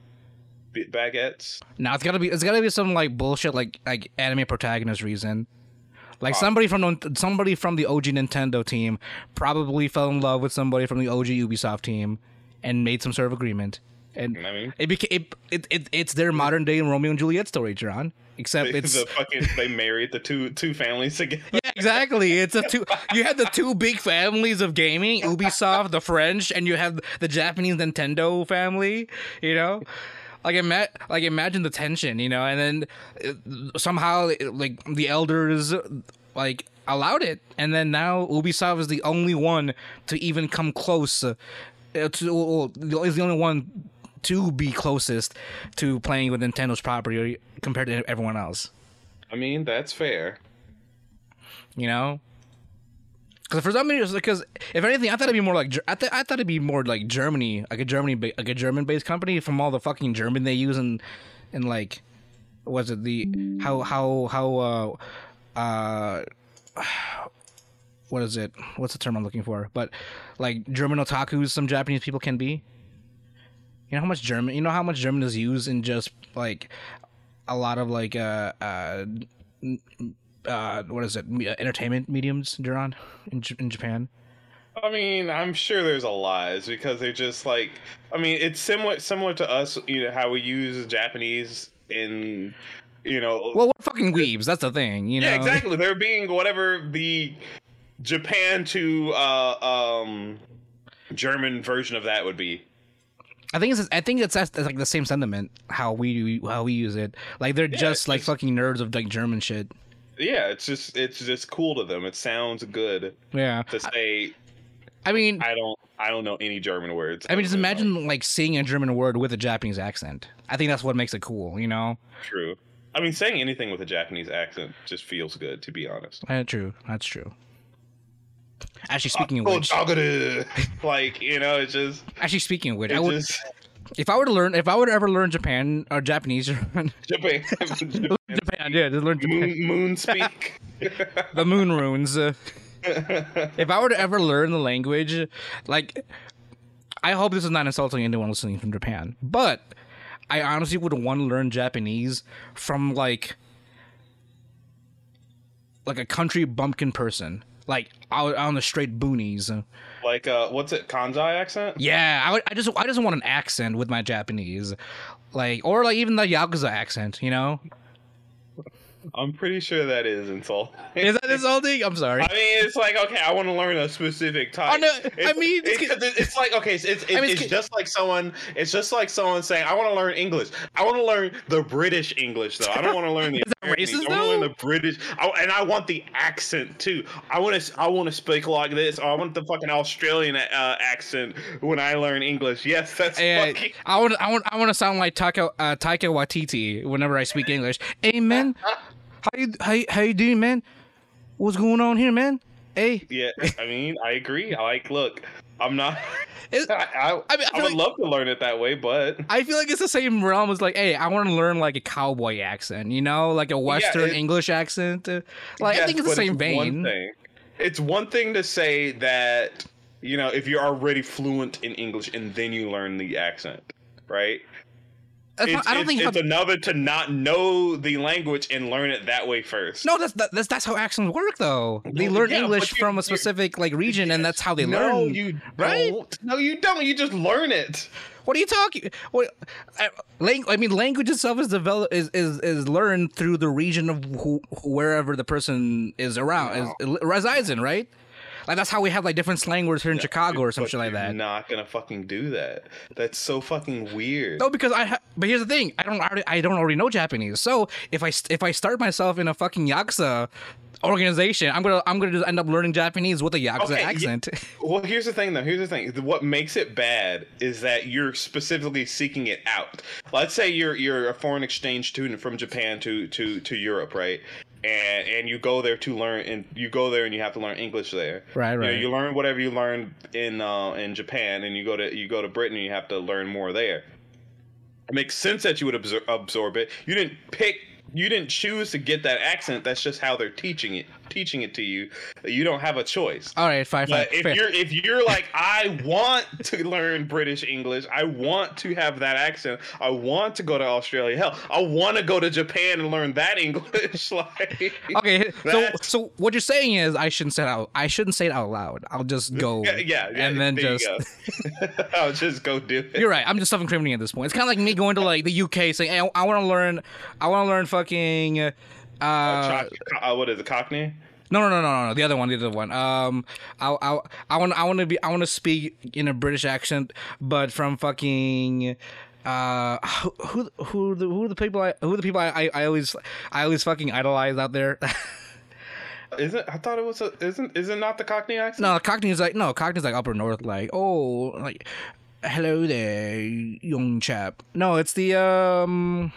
[SPEAKER 2] baguettes.
[SPEAKER 1] Now it's gotta be it's gotta be some like bullshit like like anime protagonist reason. Like somebody from somebody from the OG Nintendo team probably fell in love with somebody from the OG Ubisoft team and made some sort of agreement. And
[SPEAKER 2] I mean,
[SPEAKER 1] it became it, it, it it's their modern day Romeo and Juliet story, John. Except
[SPEAKER 2] they,
[SPEAKER 1] it's
[SPEAKER 2] the fucking they married the two two families together.
[SPEAKER 1] yeah, exactly. It's a two. You have the two big families of gaming: Ubisoft, the French, and you have the Japanese Nintendo family. You know, like ima- like imagine the tension. You know, and then uh, somehow like the elders like allowed it, and then now Ubisoft is the only one to even come close. Uh, to is the only one to be closest to playing with Nintendo's property compared to everyone else.
[SPEAKER 2] I mean, that's fair.
[SPEAKER 1] you know. Because for some reason, because if anything, I thought it'd be more like I, th- I thought it'd be more like Germany, like a Germany, ba- like a German-based company from all the fucking German they use and and like, was it the how how how uh uh what is it? What's the term I'm looking for? But like German otakus, some Japanese people can be. You know how much German? You know how much German is used in just like a lot of like uh uh uh, what is it? Uh, Entertainment mediums, Duran, in, J- in Japan.
[SPEAKER 2] I mean, I'm sure there's a lot. It's because they're just like, I mean, it's similar similar to us. You know how we use Japanese in, you know,
[SPEAKER 1] Well, we're fucking weebs. That's the thing, you know.
[SPEAKER 2] yeah, exactly. They're being whatever the Japan to uh, um, German version of that would be.
[SPEAKER 1] I think it's I think it's, that's like the same sentiment how we how we use it. Like they're just like
[SPEAKER 2] just-
[SPEAKER 1] fucking nerds of like German shit.
[SPEAKER 2] Yeah, it's just it's just cool to them. It sounds good
[SPEAKER 1] Yeah.
[SPEAKER 2] to say.
[SPEAKER 1] I mean,
[SPEAKER 2] I don't I don't know any German words.
[SPEAKER 1] I mean, just imagine like seeing a German word with a Japanese accent. I think that's what makes it cool, you know.
[SPEAKER 2] true. I mean, saying anything with a Japanese accent just feels good, to be honest.
[SPEAKER 1] That's true. That's true. Actually, speaking of which,
[SPEAKER 2] like you know, it's just
[SPEAKER 1] actually speaking of which, I would
[SPEAKER 2] just
[SPEAKER 1] if I were to learn if I were to ever learn Japan or Japanese,
[SPEAKER 2] Japan,
[SPEAKER 1] Japan, yeah, just learn Japan.
[SPEAKER 2] moon, moon speak.
[SPEAKER 1] the moon runes. Uh, if I were to ever learn the language, like, I hope this is not insulting anyone listening from Japan, but I honestly would want to learn Japanese from like, like a country bumpkin person, like out on the straight boonies.
[SPEAKER 2] like uh, what's it? Kansai accent?
[SPEAKER 1] Yeah, I, would, I just I just want an accent with my Japanese, like or like even the Yakuza accent, you know?
[SPEAKER 2] I'm pretty sure that is insult.
[SPEAKER 1] Is that insulting? I'm sorry.
[SPEAKER 2] I mean, it's like okay, I want to learn a specific type.
[SPEAKER 1] Oh, no, I mean,
[SPEAKER 2] it's,
[SPEAKER 1] it's-
[SPEAKER 2] it's like okay, it's it's,
[SPEAKER 1] I mean,
[SPEAKER 2] it's,
[SPEAKER 1] it's-
[SPEAKER 2] just like someone. It's just like someone saying, "I want to learn English. I want to learn the British English, though. I don't want to learn the
[SPEAKER 1] Is that
[SPEAKER 2] American. I want to learn the British, I, and I want the accent too. I want to I want to speak like this. I want the fucking Australian uh, accent when I learn English. Yes, that's fucking.
[SPEAKER 1] I want I want I want to sound like Taika uh, Taika Waititi whenever I speak English. Man, how you how you, how you doing, man? What's going on here, man? Hey,
[SPEAKER 2] Yeah, I mean, I agree. I like look. I'm not.
[SPEAKER 1] It-
[SPEAKER 2] I, I,
[SPEAKER 1] I mean, I
[SPEAKER 2] I would
[SPEAKER 1] like-
[SPEAKER 2] love to learn it that way, but
[SPEAKER 1] I feel like it's the same realm as like, hey, I want to learn like a cowboy accent, you know, like a Western
[SPEAKER 2] it-
[SPEAKER 1] English accent. uh, Like I think it's the same
[SPEAKER 2] one
[SPEAKER 1] vein.
[SPEAKER 2] thing. It's one thing to say that you know if you're already fluent in English and then you learn the accent, right? It's,
[SPEAKER 1] I don't
[SPEAKER 2] it's,
[SPEAKER 1] think.
[SPEAKER 2] it's another to not know the language and learn it that way first.
[SPEAKER 1] no, that's that's that's how accents work, though. They learn
[SPEAKER 2] yeah,
[SPEAKER 1] English from a specific like region, and that's how they
[SPEAKER 2] no,
[SPEAKER 1] learn.
[SPEAKER 2] you
[SPEAKER 1] right?
[SPEAKER 2] don't. No, you don't. You just learn it.
[SPEAKER 1] What are you talking? What? I, lang- I mean, language itself is developed is, is is learned through the region of who, wherever the person is around is, resides in, right? Like that's how we have like different slang words here in Chicago or some shit like that.
[SPEAKER 2] Not gonna fucking do that. That's so fucking weird.
[SPEAKER 1] No, because I. Ha- but here's the thing: I don't. Already, I don't already know Japanese. So if I st- if I start myself in a fucking yakuza organization, I'm gonna I'm gonna just end up learning Japanese with a yakuza
[SPEAKER 2] Okay, yeah.
[SPEAKER 1] accent.
[SPEAKER 2] Well, here's the thing, though. Here's the thing. What makes it bad is that you're specifically seeking it out. Let's say you're you're a foreign exchange student from Japan to to to Europe, right? And and you go there to learn, and you go there and you have to learn English there.
[SPEAKER 1] Right,
[SPEAKER 2] You, know,
[SPEAKER 1] right.
[SPEAKER 2] you learn whatever you learn in uh, in Japan, and you go to you go to Britain, and you have to learn more there. It makes sense that you would absor- absorb it. You didn't pick. You didn't choose to get that accent. That's just how they're teaching it, teaching it to you. You don't have a choice.
[SPEAKER 1] All right, fine, fine.
[SPEAKER 2] If
[SPEAKER 1] fair.
[SPEAKER 2] you're if you're like I want to learn British English, I want to have that accent. I want to go to Australia. Hell, I want to go to Japan and learn that English. like
[SPEAKER 1] Okay, so so what you're saying is I shouldn't say it out. I shouldn't say it out loud. I'll just go.
[SPEAKER 2] yeah, yeah, yeah,
[SPEAKER 1] and then just.
[SPEAKER 2] I'll just go do it.
[SPEAKER 1] You're right. I'm just self-incriminating at this point. It's kind of like me going to like the UK saying, "Hey, I, want to learn. I want to learn fucking." Uh,
[SPEAKER 2] Cho- uh, what is it, Cockney?
[SPEAKER 1] no, no, no, no, no, no. The other one, the other one. Um, I, I, I want, I want to be, I want to speak in a British accent, but from fucking. Uh, who, who, who, the, who are the people? I, who are the people I, I, I always, I always fucking idolize out there.
[SPEAKER 2] Isn't I thought it was a isn't is it not the Cockney accent?
[SPEAKER 1] No, Cockney's like no, Cockney's like upper north, like oh, like hello there, young chap. No, it's the um.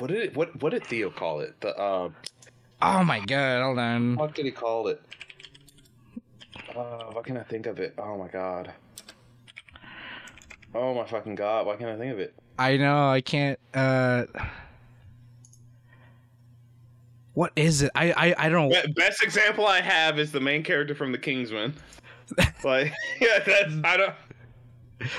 [SPEAKER 2] What did it, what what did Theo call it? The um
[SPEAKER 1] Oh my god, hold on.
[SPEAKER 2] what did he call it? Uh, what can I think of it? Oh my god. Oh my fucking god! Why can't I think of it?
[SPEAKER 1] I know I can't. uh What is it? I I I don't know.
[SPEAKER 2] Best example I have is the main character from The Kingsman. like, yeah, that's I don't.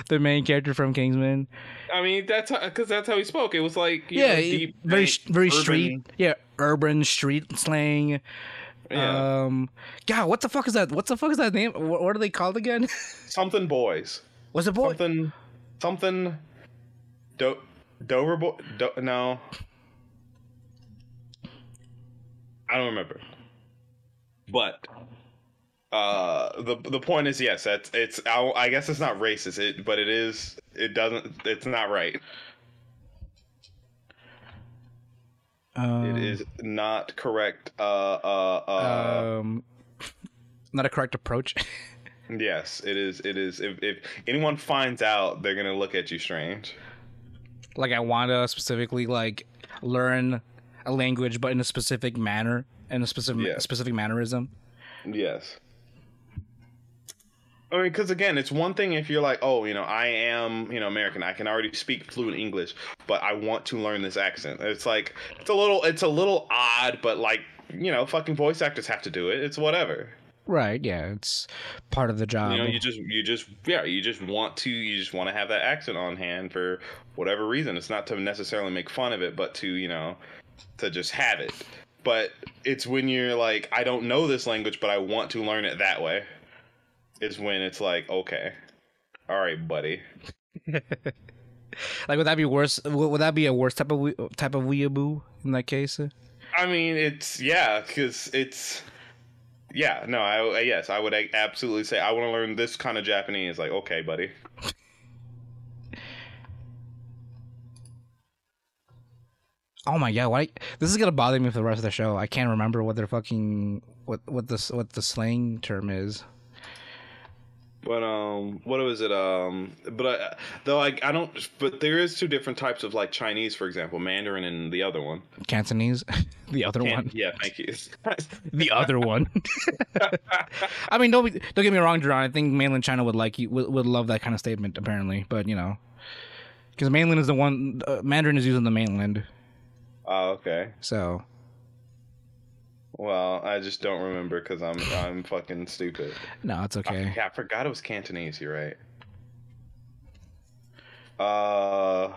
[SPEAKER 1] The main character from Kingsman.
[SPEAKER 2] I mean, that's because that's how he spoke. It was like you
[SPEAKER 1] Yeah,
[SPEAKER 2] know, deep,
[SPEAKER 1] very
[SPEAKER 2] like,
[SPEAKER 1] very
[SPEAKER 2] urban-
[SPEAKER 1] street. Yeah, urban street slang.
[SPEAKER 2] Yeah,
[SPEAKER 1] Um, God, what the fuck is that? What the fuck is that name? What, what are they called again?
[SPEAKER 2] something boys.
[SPEAKER 1] Was it boy?
[SPEAKER 2] Something, something. Do, Dover boy. Do, no, I don't remember. But uh, the the point is, yes, that's it's. I, I guess it's not racist, it, but it is. It doesn't. It's not right.
[SPEAKER 1] Um,
[SPEAKER 2] It is not correct. Uh, uh, uh.
[SPEAKER 1] um, not a correct approach.
[SPEAKER 2] yes, it is. It is. If if anyone finds out, they're gonna look at you strange.
[SPEAKER 1] like I want to specifically like learn a language, but in a specific manner, in a specific specific mannerism.
[SPEAKER 2] Yes. I mean, because again, it's one thing if you're like, oh, you know, I am, you know, American. I can already speak fluent English, but I want to learn this accent. It's like it's a little, it's a little odd, but like, you know, fucking voice actors have to do it. It's whatever.
[SPEAKER 1] Right? Yeah, it's part of the job.
[SPEAKER 2] You know, you just, you just, yeah, you just want to, you just want to have that accent on hand for whatever reason. It's not to necessarily make fun of it, but to, you know, to just have it. But it's when you're like, I don't know this language, but I want to learn it that way. Is when it's like, okay, all right, buddy.
[SPEAKER 1] like, would that be worse? Would, that be a worse type of type of weeaboo in that case?
[SPEAKER 2] I mean, it's yeah, because it's yeah. No, I yes, I would absolutely say I want to learn this kind of Japanese. Like, okay, buddy.
[SPEAKER 1] Oh my god! Why? This is gonna bother me for the rest of the show. I can't remember what their fucking what what this what the slang term is.
[SPEAKER 2] But um, what was it um but I, though I I don't but there is two different types of like Chinese for example Mandarin and the other one
[SPEAKER 1] Cantonese, the other
[SPEAKER 2] Can-
[SPEAKER 1] one,
[SPEAKER 2] yeah thank you
[SPEAKER 1] the other one. I mean, don't be, don't get me wrong, Jerron. I think mainland China would like you would, would love that kind of statement, apparently. But you know, because mainland is the one uh, Mandarin is used in the mainland,
[SPEAKER 2] oh okay
[SPEAKER 1] so
[SPEAKER 2] well I just don't remember because I'm I'm fucking stupid
[SPEAKER 1] no, it's okay.
[SPEAKER 2] yeah, I forgot it was Cantonese you're right uh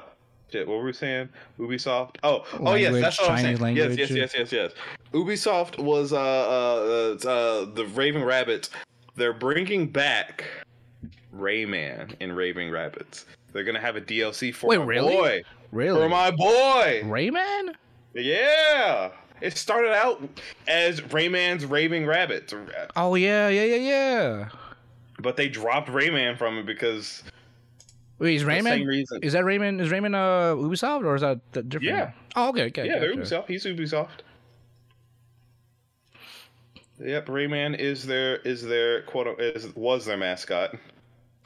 [SPEAKER 2] shit what were we saying Ubisoft oh oh yes that's what I'm saying yes
[SPEAKER 1] language.
[SPEAKER 2] yes yes yes yes Ubisoft was uh uh, uh, the Raving Rabbids they're bringing back Rayman in Raving Rabbids they're gonna have a DLC for
[SPEAKER 1] Wait,
[SPEAKER 2] my
[SPEAKER 1] really?
[SPEAKER 2] boy
[SPEAKER 1] Really,
[SPEAKER 2] for my boy
[SPEAKER 1] Rayman?
[SPEAKER 2] Yeah. It started out as Rayman's Raving Rabbids,
[SPEAKER 1] Oh yeah, yeah, yeah, yeah.
[SPEAKER 2] but they dropped Rayman from it because
[SPEAKER 1] Wait, is Rayman? Is that Rayman? Is Rayman uh Ubisoft or is that the different?
[SPEAKER 2] Yeah.
[SPEAKER 1] Oh, okay, okay.
[SPEAKER 2] yeah, they're
[SPEAKER 1] gotcha.
[SPEAKER 2] Ubisoft. He's Ubisoft. Yep, Rayman is their is their quote is was their mascot.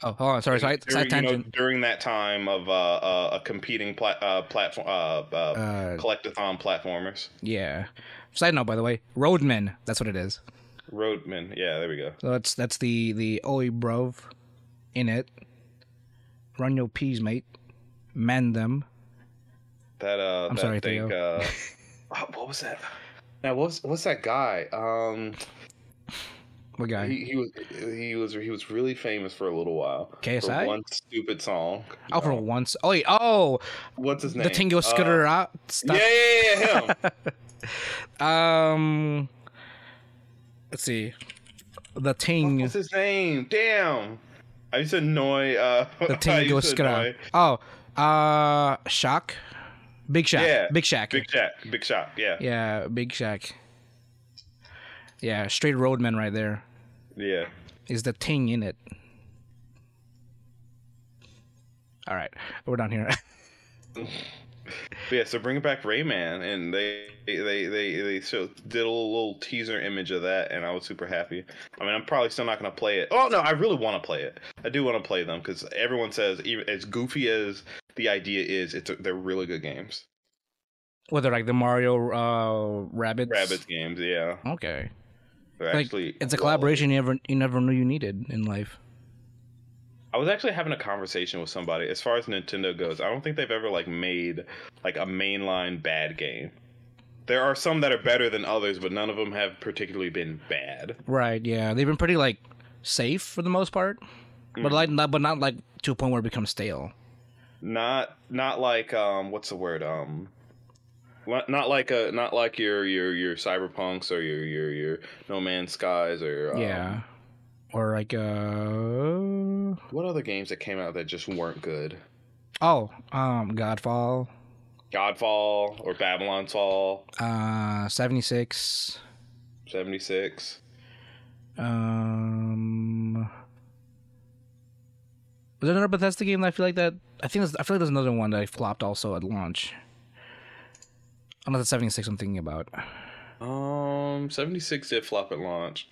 [SPEAKER 1] Oh, hold on. Sorry, side,
[SPEAKER 2] during,
[SPEAKER 1] side
[SPEAKER 2] you know, during that time of uh, uh, a competing pla- uh, platform uh, uh, collectathon platformers.
[SPEAKER 1] yeah. Side note, by the way, Roadman. That's what it is.
[SPEAKER 2] Roadman. Yeah, there we go.
[SPEAKER 1] So that's that's the the Oi Brov in it. Run your peas, mate. Mend them.
[SPEAKER 2] That uh,
[SPEAKER 1] I'm
[SPEAKER 2] that
[SPEAKER 1] sorry,
[SPEAKER 2] thing,
[SPEAKER 1] Theo.
[SPEAKER 2] uh, oh, what was that? Now, what's what's that guy? Um,
[SPEAKER 1] What guy?
[SPEAKER 2] he, he was he was he was really famous for a little while.
[SPEAKER 1] KSI?
[SPEAKER 2] For one stupid song.
[SPEAKER 1] oh, for
[SPEAKER 2] Uh,
[SPEAKER 1] once. Oh, wait. Oh,
[SPEAKER 2] what's his name?
[SPEAKER 1] the Tingo
[SPEAKER 2] Uh,
[SPEAKER 1] Scooter out
[SPEAKER 2] yeah,
[SPEAKER 1] stuff.
[SPEAKER 2] yeah, yeah, him.
[SPEAKER 1] Um, let's see. The Ting.
[SPEAKER 2] what's his name? Damn. I used to annoy. Uh,
[SPEAKER 1] The Tingo Scooter. Oh, uh, Shock. Big Shaq.
[SPEAKER 2] Yeah,
[SPEAKER 1] Big Shaq.
[SPEAKER 2] Big Shot. Big Shot. Yeah.
[SPEAKER 1] Yeah, Big Shaq. Yeah, straight roadman right there.
[SPEAKER 2] Yeah.
[SPEAKER 1] Is the thing in it? All right, we're done here.
[SPEAKER 2] But yeah, so bring it back Rayman, and they they they they show, did a little, teaser image of that, and I was super happy. I mean, I'm probably still not gonna play it. Oh no, I really want to play it. I do want to play them because everyone says, even as goofy as the idea is, it's they're really good games.
[SPEAKER 1] Whether like the Mario uh Rabbids.
[SPEAKER 2] Rabbids games, yeah,
[SPEAKER 1] Okay.
[SPEAKER 2] They're
[SPEAKER 1] Like,
[SPEAKER 2] actually.
[SPEAKER 1] It's a collaboration you never you never knew you needed in life.
[SPEAKER 2] I was actually having a conversation with somebody. As far as Nintendo goes, I don't think they've ever like made like a mainline bad game. There are some that are better than others, but none of them have particularly been bad.
[SPEAKER 1] Right. Yeah, they've been pretty like safe for the most part,
[SPEAKER 2] Mm.
[SPEAKER 1] but like not but not like to a point where it becomes stale.
[SPEAKER 2] not not like um what's the word um not like a not like your your your cyberpunks or your your your no man's skies or um,
[SPEAKER 1] yeah. Or like uh
[SPEAKER 2] what other games that came out that just weren't good
[SPEAKER 1] oh um Godfall
[SPEAKER 2] godfall or babylon's fall
[SPEAKER 1] uh seventy six
[SPEAKER 2] 76
[SPEAKER 1] um. Was there another Bethesda game that I feel like that? I think there's, I feel like there's another one that I flopped also at launch. I'm not the 76 I'm thinking about.
[SPEAKER 2] um 76 did flop at launch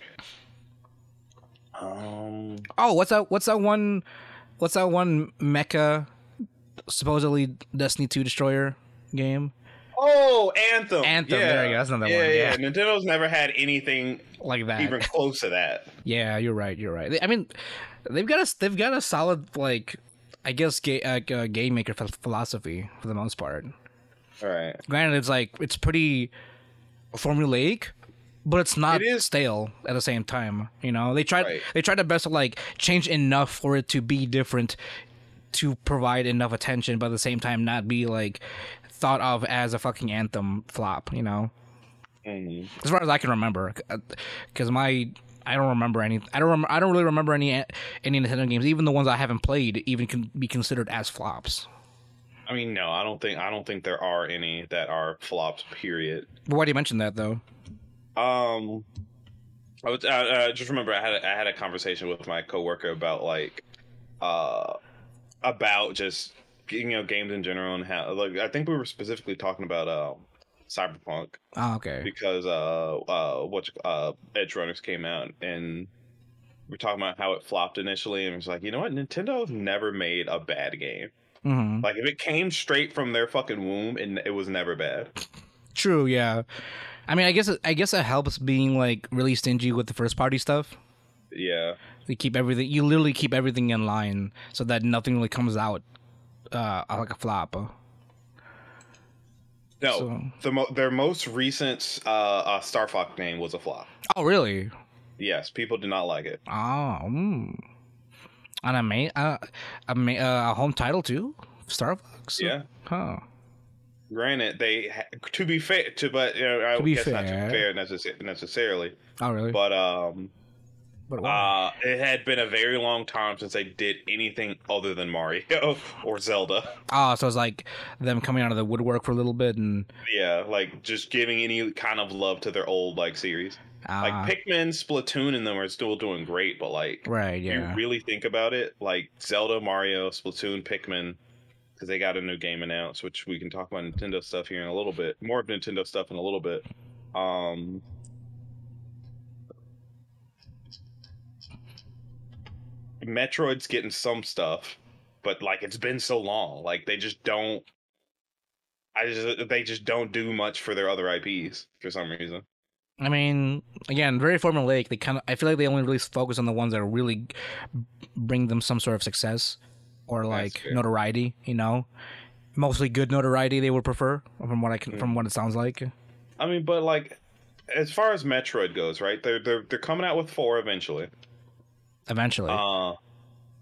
[SPEAKER 2] um
[SPEAKER 1] Oh, what's that? What's that one? What's that one mecha? Supposedly Destiny 2 destroyer game.
[SPEAKER 2] oh anthem
[SPEAKER 1] Anthem,
[SPEAKER 2] yeah.
[SPEAKER 1] there you go, that's another
[SPEAKER 2] yeah,
[SPEAKER 1] one,
[SPEAKER 2] yeah
[SPEAKER 1] yeah.
[SPEAKER 2] nintendo's never had anything
[SPEAKER 1] like that.
[SPEAKER 2] even close to that
[SPEAKER 1] Yeah, you're right. You're right. I mean, they've got a they've got a solid like I guess ga- uh, uh, game maker philosophy for the most part.
[SPEAKER 2] Right
[SPEAKER 1] Granted, it's like it's pretty formulaic, but it's not
[SPEAKER 2] It is-
[SPEAKER 1] stale at the same time. You know, they tried
[SPEAKER 2] Right.
[SPEAKER 1] they tried their best to like change enough for it to be different, to provide enough attention, but at the same time not be like thought of as a fucking anthem flop. You know.
[SPEAKER 2] Mhm.
[SPEAKER 1] as far as I can remember, because my I don't remember any. I don't. Rem- I don't really remember any any Nintendo games, even the ones I haven't played, even can be considered as flops.
[SPEAKER 2] I mean, no, I don't think I don't think there are any that are flopped. Period.
[SPEAKER 1] But why do you mention that though?
[SPEAKER 2] Um, I was uh, uh, just remember I had a, I had a conversation with my coworker about like, uh, about just you know games in general and how like I think we were specifically talking about um cyberpunk
[SPEAKER 1] Oh, okay.
[SPEAKER 2] because uh uh what uh Edge Runners came out and we're talking about how it flopped initially, and it's like, you know what? Nintendo's never made a bad game.
[SPEAKER 1] Hmm
[SPEAKER 2] Like if it came straight from their fucking womb, and it was never bad.
[SPEAKER 1] True. Yeah. I mean, I guess I guess it helps being like really stingy with the first party stuff.
[SPEAKER 2] Yeah.
[SPEAKER 1] You keep everything. You literally keep everything in line so that nothing really comes out uh like a flop.
[SPEAKER 2] No,
[SPEAKER 1] So-
[SPEAKER 2] the mo- their most recent uh, uh, Star Fox game was a flop.
[SPEAKER 1] Oh, really?
[SPEAKER 2] Yes, people did not like it.
[SPEAKER 1] Oh. Mm. And a ma- uh, a ma- uh, a home title too, Star Fox.
[SPEAKER 2] Yeah.
[SPEAKER 1] Huh.
[SPEAKER 2] Granted, they ha- to be fair to, but you know, I
[SPEAKER 1] To be
[SPEAKER 2] guess not to
[SPEAKER 1] fair.
[SPEAKER 2] be fair necess- necessarily,
[SPEAKER 1] Oh, really? But,
[SPEAKER 2] but uh, it had been a very long time since they did anything other than Mario or Zelda.
[SPEAKER 1] oh, so it's like them coming out of the woodwork for a little bit and
[SPEAKER 2] Yeah, like just giving any kind of love to their old like series.
[SPEAKER 1] uh,
[SPEAKER 2] Like Pikmin, Splatoon, and them are still doing great, but like
[SPEAKER 1] right, yeah.
[SPEAKER 2] you really think about it, like Zelda, Mario, Splatoon, Pikmin, because they got a new game announced, which we can talk about Nintendo stuff here in a little bit. More of Nintendo stuff in a little bit. Um, Metroid's getting some stuff, but like it's been so long, like they just don't. I just they just don't do much for their other IPs for some reason.
[SPEAKER 1] I mean, again, very formulaic. They kind of. I feel like they only really focus on the ones that really bring them some sort of success or like notoriety. You know, mostly good notoriety. They would prefer, from what I can, hmm. from what it sounds like.
[SPEAKER 2] I mean, but like, as far as Metroid goes, right? They're they're they're coming out with four eventually.
[SPEAKER 1] Eventually,
[SPEAKER 2] Uh,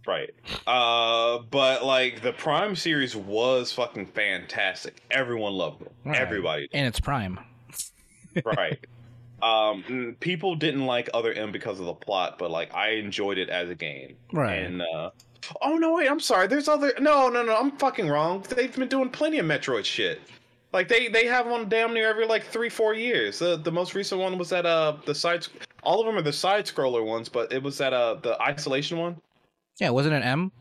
[SPEAKER 2] right. Uh, but like the Prime series was fucking fantastic. Everyone loved it.
[SPEAKER 1] Right.
[SPEAKER 2] Everybody,
[SPEAKER 1] and its prime.
[SPEAKER 2] right? Um, people didn't like Other M because of the plot, but like I enjoyed it as a game.
[SPEAKER 1] Right.
[SPEAKER 2] And uh, oh no, wait, I'm sorry. There's other. No, no, no. I'm fucking wrong. They've been doing plenty of Metroid shit. Like they they have one damn near every like three four years. The the most recent one was that uh the side. All of them are the side scroller ones, but it was that uh the isolation one.
[SPEAKER 1] Yeah, wasn't it M?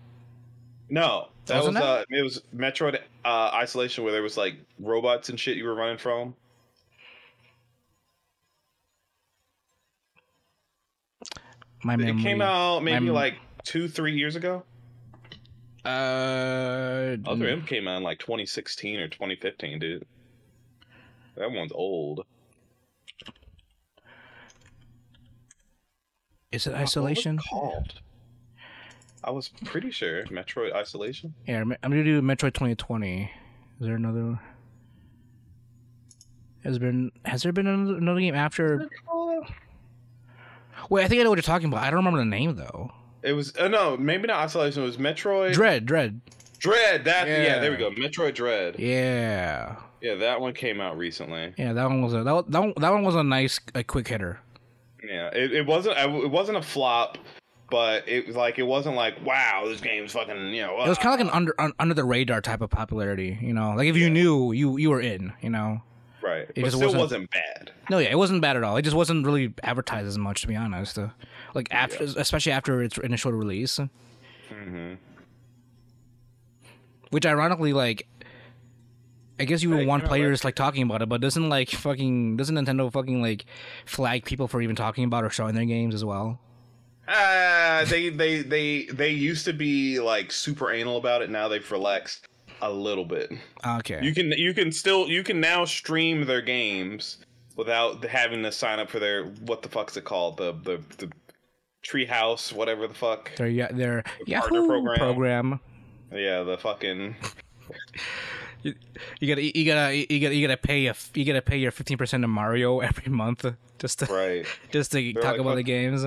[SPEAKER 2] No, that
[SPEAKER 1] Wasn't
[SPEAKER 2] was uh it was Metroid uh isolation where there was like robots and shit you were running from.
[SPEAKER 1] My memory.
[SPEAKER 2] It came out maybe
[SPEAKER 1] mem-
[SPEAKER 2] like two three years ago.
[SPEAKER 1] Uh,
[SPEAKER 2] Other M came out in like 2016 or 2015, dude. That one's old.
[SPEAKER 1] is it
[SPEAKER 2] What was it
[SPEAKER 1] Isolation?
[SPEAKER 2] called? I was pretty sure Metroid Isolation.
[SPEAKER 1] Yeah, I'm I'm gonna do Metroid 2020. Is there another? Has been has there been another, another game after? Wait, I think I know what you're talking about. I don't remember the name though.
[SPEAKER 2] It was uh, no, maybe not Isolation. It was Metroid
[SPEAKER 1] Dread, Dread.
[SPEAKER 2] Dread. That yeah.
[SPEAKER 1] Yeah.
[SPEAKER 2] there we go. Metroid Dread.
[SPEAKER 1] Yeah,
[SPEAKER 2] Yeah, that one came out recently.
[SPEAKER 1] yeah. That one was a that one, that one, that one was a nice a quick hitter.
[SPEAKER 2] Yeah, it, it wasn't it wasn't a flop, but it was like it wasn't like wow, this game's fucking you know.
[SPEAKER 1] It was
[SPEAKER 2] uh,
[SPEAKER 1] kind of like an under un, under the radar type of popularity. You know, like if you knew, you you were in. You know.
[SPEAKER 2] Right, but
[SPEAKER 1] just
[SPEAKER 2] still
[SPEAKER 1] wasn't-
[SPEAKER 2] wasn't, bad.
[SPEAKER 1] No, yeah, it wasn't bad at all. It just wasn't really advertised as much, to be honest. Uh, like after, especially after its initial release.
[SPEAKER 2] hmm
[SPEAKER 1] Which ironically, like, I guess you would
[SPEAKER 2] Hey,
[SPEAKER 1] want players like talking about it, but doesn't like fucking doesn't Nintendo fucking like flag people for even talking about or showing their games as well?
[SPEAKER 2] Uh, they they they they used to be like super anal about it. Now they've relaxed a little bit.
[SPEAKER 1] Okay.
[SPEAKER 2] You can you can still you can now stream their games without having to sign up for their what the fuck's it called the the the treehouse whatever the fuck
[SPEAKER 1] their yeah their
[SPEAKER 2] partner
[SPEAKER 1] Yahoo
[SPEAKER 2] program.
[SPEAKER 1] program.
[SPEAKER 2] yeah the fucking
[SPEAKER 1] You gotta you gotta you gotta you gotta pay a f- you gotta pay your fifteen percent of Mario every month just to
[SPEAKER 2] right
[SPEAKER 1] just to talk
[SPEAKER 2] like,
[SPEAKER 1] about the games.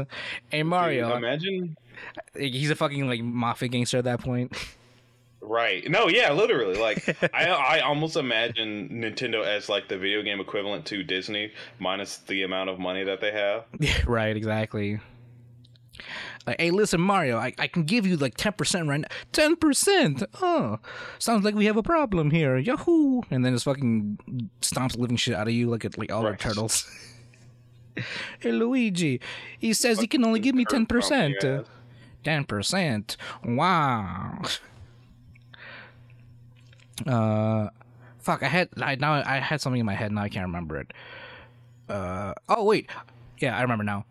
[SPEAKER 1] Hey Mario,
[SPEAKER 2] imagine
[SPEAKER 1] he's a fucking like mafia gangster at that point.
[SPEAKER 2] right no yeah literally like I I almost imagine Nintendo as like the video game equivalent to Disney minus the amount of money that they have
[SPEAKER 1] Yeah, right, exactly. Like, hey, listen, Mario, I, I can give you like 10% right now. 10%! Oh, sounds like we have a problem here. Yahoo! And then just fucking stomps living shit out of you like, it, like all our turtles. hey, Luigi, he says he can only give me 10%. 10%. Wow. Uh, fuck, I had, I, now I had something in my head, now I can't remember it. Uh, oh, wait. Yeah, I remember now.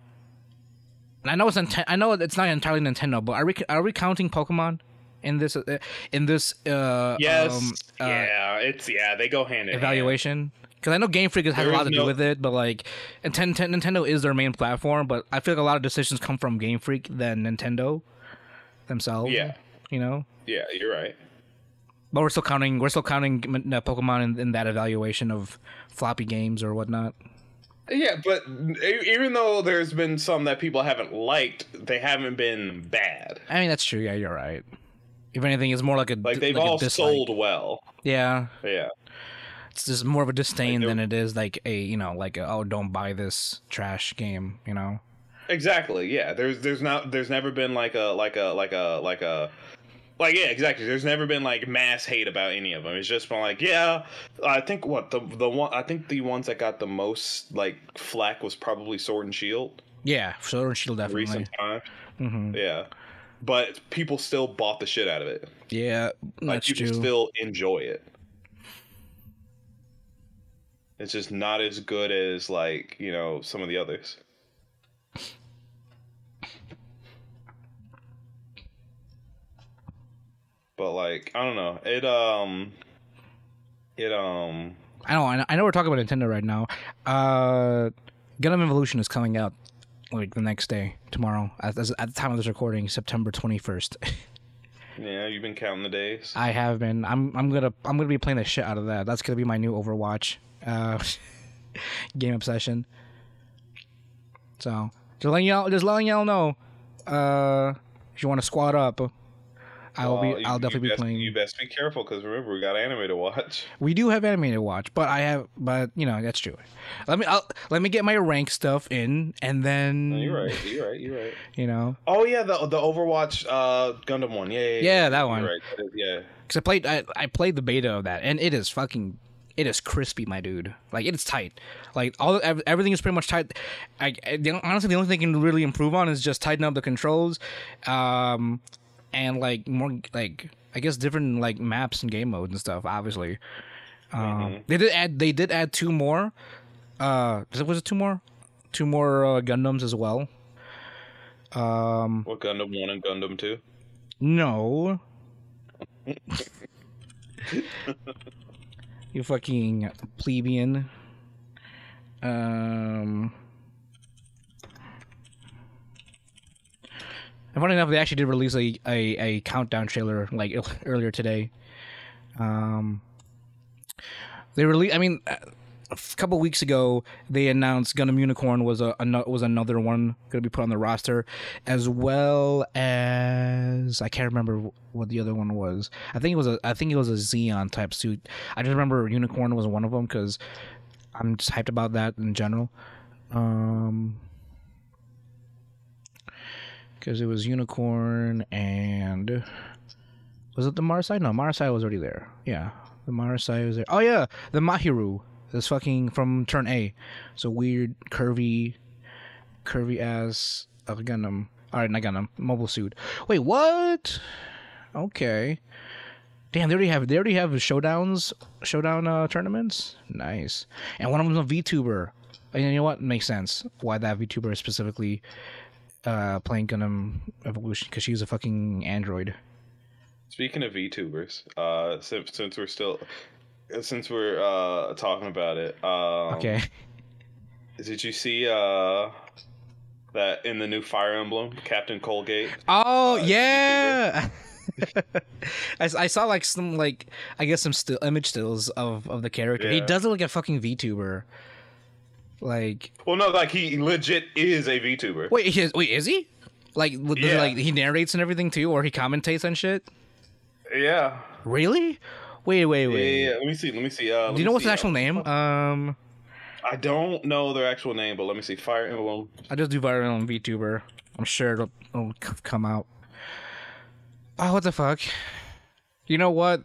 [SPEAKER 1] And I know it's I know it's not entirely Nintendo, but are we are we counting Pokemon in this uh, in this uh,
[SPEAKER 2] Yes.
[SPEAKER 1] um, uh,
[SPEAKER 2] yeah. It's yeah. They go hand in
[SPEAKER 1] evaluation? Because I know Game Freak has
[SPEAKER 2] There
[SPEAKER 1] a lot to do with it, but like, Nintendo, Nintendo is their main platform. But I feel like a lot of decisions come from Game Freak than Nintendo themselves.
[SPEAKER 2] Yeah.
[SPEAKER 1] you know.
[SPEAKER 2] Yeah. You're right.
[SPEAKER 1] But we're still counting. We're still counting uh, Pokemon in, in that evaluation of floppy games or whatnot.
[SPEAKER 2] Yeah, but even though there's been some that people haven't liked, they haven't been bad.
[SPEAKER 1] I mean, that's true. Yeah, you're right. If anything, it's more like a
[SPEAKER 2] Like they've
[SPEAKER 1] like
[SPEAKER 2] all sold well.
[SPEAKER 1] Yeah,
[SPEAKER 2] Yeah.
[SPEAKER 1] it's just more of a disdain
[SPEAKER 2] Like,
[SPEAKER 1] than it is like a you know like a, oh don't buy this trash game. You know.
[SPEAKER 2] Exactly. Yeah. There's there's not there's never been like a like a like a like a like yeah exactly. There's never been like mass hate about any of them. It's just been like yeah. I think what the the one I think the ones that got the most like flack was probably Sword and Shield.
[SPEAKER 1] Yeah, Sword and Shield definitely.
[SPEAKER 2] Recent time.
[SPEAKER 1] hmm
[SPEAKER 2] Yeah. But people still bought the shit out of it.
[SPEAKER 1] Yeah,
[SPEAKER 2] Like people
[SPEAKER 1] true.
[SPEAKER 2] still enjoy it. It's just not as good as like you know some of the others. But like I don't know, it um, it um,
[SPEAKER 1] I know. I know- we're talking about Nintendo right now. Uh, Gundam Evolution is coming out like the next day, tomorrow. At, at the time of this recording, September twenty first.
[SPEAKER 2] yeah, you've been counting the days.
[SPEAKER 1] I have been. I'm. I'm gonna. I'm gonna be playing the shit out of that. That's gonna be my new Overwatch uh, game obsession. So just letting y'all. Just letting y'all know. Uh, if you want to squad up, I will
[SPEAKER 2] Well,
[SPEAKER 1] be. I'll
[SPEAKER 2] you
[SPEAKER 1] definitely be
[SPEAKER 2] best-
[SPEAKER 1] playing.
[SPEAKER 2] You best be careful because remember we got anime to watch.
[SPEAKER 1] We do have anime to watch, but I have, but you know that's true. Let me, I'll, let me get my rank stuff in, and then
[SPEAKER 2] No, you're right. You're right. You're right.
[SPEAKER 1] You know,
[SPEAKER 2] Oh yeah, the the Overwatch uh Gundam one. Yeah, yeah,
[SPEAKER 1] Yeah, that one.
[SPEAKER 2] Right. That is- Yeah.
[SPEAKER 1] because I played, I, I played the beta of that, and it is fucking, it is crispy, my dude. Like it is tight. Like all everything is pretty much tight. I, I the, honestly, the only thing I can really improve on is just tighten up the controls, um, and like more like I guess different like maps and game modes and stuff. Obviously, um, they did add they did add two more. Uh, was it two more? Two more uh, Gundams as well. Um,
[SPEAKER 2] What Gundam one and Gundam two?
[SPEAKER 1] no. you fucking plebeian. Um. And funny enough, they actually did release a, a, a countdown trailer like earlier today. Um, they released. I mean, a couple weeks ago, they announced Gundam Unicorn was a, ano- was another one going to be put on the roster, as well as I can't remember what the other one was. I think it was a I think it was a Zeon type suit. I just remember Unicorn was one of them because I'm just hyped about that in general. Um, because it was Unicorn and was it the Marasai? No, Marasai was already there. Yeah, the Marasai was there. Oh yeah, the Mahiru. This fucking from Turn A. So weird, curvy, curvy ass of Gundam. All right, not Gundam. Mobile suit. Wait, what? Okay. Damn, they already have they already have showdowns, showdown uh, tournaments. Nice. And one of them's a VTuber. And you know what? Makes sense why that VTuber specifically uh, playing Gundam Evolution because she's a fucking android.
[SPEAKER 2] Speaking of VTubers, uh, since since we're still since we're uh talking about it, um,
[SPEAKER 1] Okay.
[SPEAKER 2] Did you see uh that in the new Fire Emblem, Captain Colgate?
[SPEAKER 1] Oh
[SPEAKER 2] uh,
[SPEAKER 1] yeah. I saw like some like I guess some still image stills of of the character. He
[SPEAKER 2] Yeah.
[SPEAKER 1] does look like a fucking VTuber. Like
[SPEAKER 2] Well, no, like he legit is a VTuber.
[SPEAKER 1] wait, he is, wait, is he? Like,
[SPEAKER 2] Yeah.
[SPEAKER 1] like he narrates and everything too, or he commentates and shit?
[SPEAKER 2] Yeah.
[SPEAKER 1] Really? Wait, wait, wait.
[SPEAKER 2] yeah, yeah. Let me see. Let me see. Uh, let
[SPEAKER 1] Do you know what's
[SPEAKER 2] see,
[SPEAKER 1] the
[SPEAKER 2] uh,
[SPEAKER 1] actual name? Um,
[SPEAKER 2] I don't know their actual name, but let me see. Fire Emblem.
[SPEAKER 1] I just do viral on VTuber. I'm sure it'll, it'll come out. Oh, what the fuck? You know what?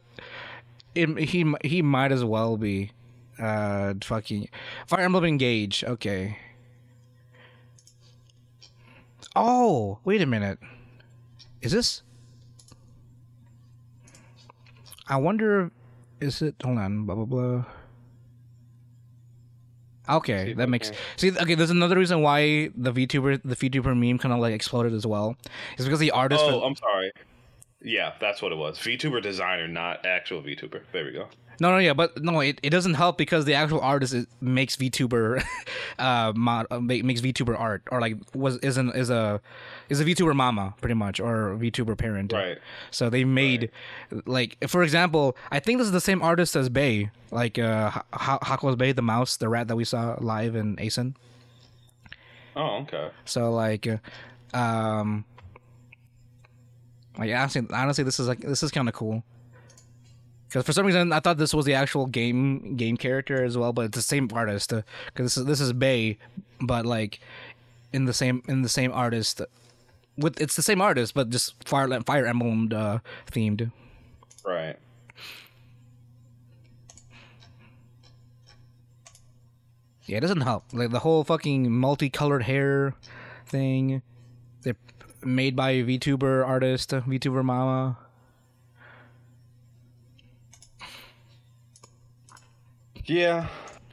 [SPEAKER 1] It, he he might as well be. Uh, fucking Fire Emblem Engage. Okay. Oh, wait a minute. Is this? I wonder. Is it? Hold on. Blah blah blah. Okay,
[SPEAKER 2] if
[SPEAKER 1] that makes
[SPEAKER 2] can-
[SPEAKER 1] see. Okay, there's another reason why the VTuber the VTuber meme kind of like exploded as well. It's because the artist.
[SPEAKER 2] Oh, I'm sorry. Yeah, that's what it was. VTuber designer, not actual VTuber. There we go.
[SPEAKER 1] No, no, yeah, but no, it, it doesn't help because the actual artist is, makes VTuber, uh, mod, uh, makes VTuber art or like was isn't is a is a VTuber mama pretty much or VTuber parent.
[SPEAKER 2] Right.
[SPEAKER 1] So they made like for example, I think this is the same artist as Bae, like uh Ha- Ha- Hakos Bae, the mouse, the rat that we saw live in Asen.
[SPEAKER 2] Oh, okay.
[SPEAKER 1] So like, um, like honestly, honestly, this is like this is kind of cool. Because for some reason I thought this was the actual game game character as well, but it's the same artist. Because this is this is Bae, but like in the same in the same artist. With it's the same artist, but just fire Fire Emblem uh, themed.
[SPEAKER 2] Right.
[SPEAKER 1] Yeah, it doesn't help. Like the whole fucking multicolored hair thing. They're made by a VTuber artist, VTuber mama.
[SPEAKER 2] Yeah.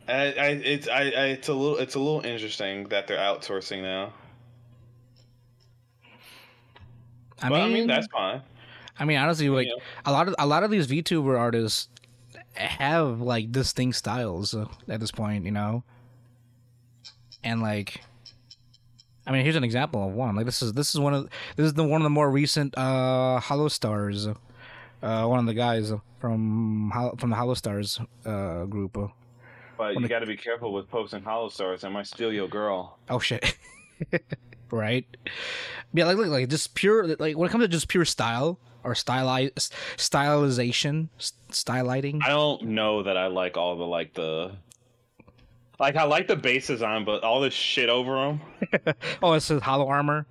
[SPEAKER 2] I, I, it's I, I, it's a little, it's a little interesting that they're outsourcing now.
[SPEAKER 1] I mean,
[SPEAKER 2] I mean, that's fine.
[SPEAKER 1] I mean, honestly, like
[SPEAKER 2] Yeah.
[SPEAKER 1] a lot of a lot of these VTuber artists have like distinct styles at this point, you know. And like, I mean, here's an example of one. Like this is this is one of this is the one of the more recent uh Holostars. Uh, one of the guys from from the Holostars uh group.
[SPEAKER 2] But you got to be careful with posting Holostars. I might steal your girl.
[SPEAKER 1] Oh shit. right? Yeah, like look, like just pure like when it comes to just pure style or stylize stylization, stylighting.
[SPEAKER 2] I don't know that I like all the like the. Like I like the bases on, but all this shit over them.
[SPEAKER 1] oh, it says hollow armor.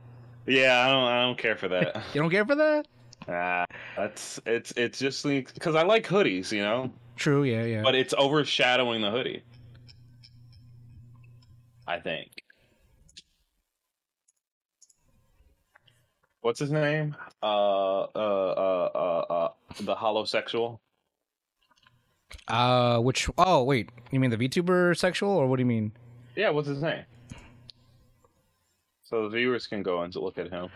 [SPEAKER 2] Yeah, I don't. I don't care for that.
[SPEAKER 1] You don't care for that?
[SPEAKER 2] Ah, that's it's it's just because I like hoodies, you know.
[SPEAKER 1] True. Yeah. Yeah.
[SPEAKER 2] But it's overshadowing the hoodie. I think. What's his name? Uh, uh, uh, uh, uh the holosexual.
[SPEAKER 1] uh, which? Oh, wait. You mean the VTuber sexual, or what do you mean?
[SPEAKER 2] Yeah, what's his name? So the viewers can go and look at him.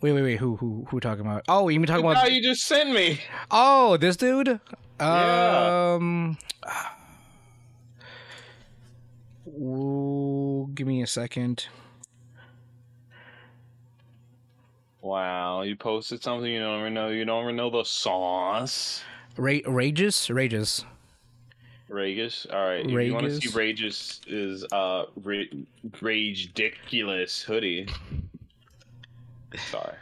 [SPEAKER 1] Wait, wait, wait. Who, who, who talking about? Oh, you mean talking about?
[SPEAKER 2] How you just sent me?
[SPEAKER 1] Oh, this dude.
[SPEAKER 2] Yeah.
[SPEAKER 1] Um. Ooh, give me a second.
[SPEAKER 2] Wow, you posted something you don't even know. You don't even know the sauce.
[SPEAKER 1] Ra- Rages, Rages.
[SPEAKER 2] Ragus. All right. If you want to see.
[SPEAKER 1] Ragus
[SPEAKER 2] is uh ra- rage ridiculous hoodie. Sorry.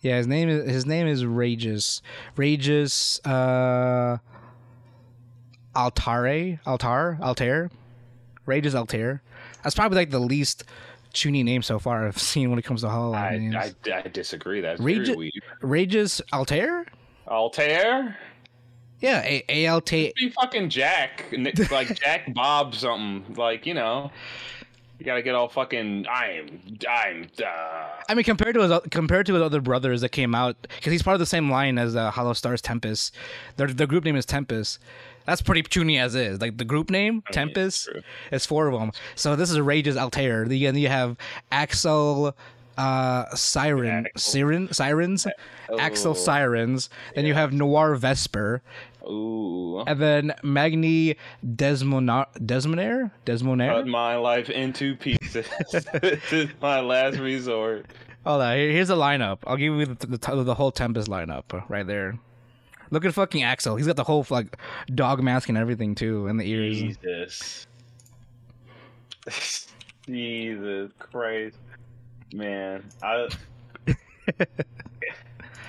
[SPEAKER 1] Yeah, his name is his name is Rages. Rages uh Altare, Altar, Altair. Rages Altare. That's probably like the least chuuni name so far I've seen when it comes to Hollow
[SPEAKER 2] I,
[SPEAKER 1] names.
[SPEAKER 2] I, I disagree. That's
[SPEAKER 1] Rage-
[SPEAKER 2] very weird.
[SPEAKER 1] Rages Altair?
[SPEAKER 2] Altair?
[SPEAKER 1] Yeah, A A L T
[SPEAKER 2] Be fucking Jack, like Jack Bob something. Like you know, you gotta get all fucking. I'm. I'm. Uh,
[SPEAKER 1] I mean, compared to his compared to his other brothers that came out, because he's part of the same line as uh, Holostars Tempest. Their their group name is Tempest. That's pretty puny as is. Like the group name
[SPEAKER 2] I mean,
[SPEAKER 1] Tempest. It's four of them. So this is Rage's Altare. Then you have Axel, uh, Siren,
[SPEAKER 2] Axel.
[SPEAKER 1] Siren, Sirens, Axel
[SPEAKER 2] Oh.
[SPEAKER 1] Sirens. Then you have Noir Vesper,
[SPEAKER 2] ooh.
[SPEAKER 1] and then Magni Desmonar, Desmonair, Desmonair.
[SPEAKER 2] Cut my life into pieces. this is my last resort.
[SPEAKER 1] Hold on, here's the lineup. I'll give you the, the, the whole Tempest lineup uh, right there. Look at fucking Axel. He's got the whole like dog mask and everything too, and the ears.
[SPEAKER 2] Jesus. Jesus Christ, man! I,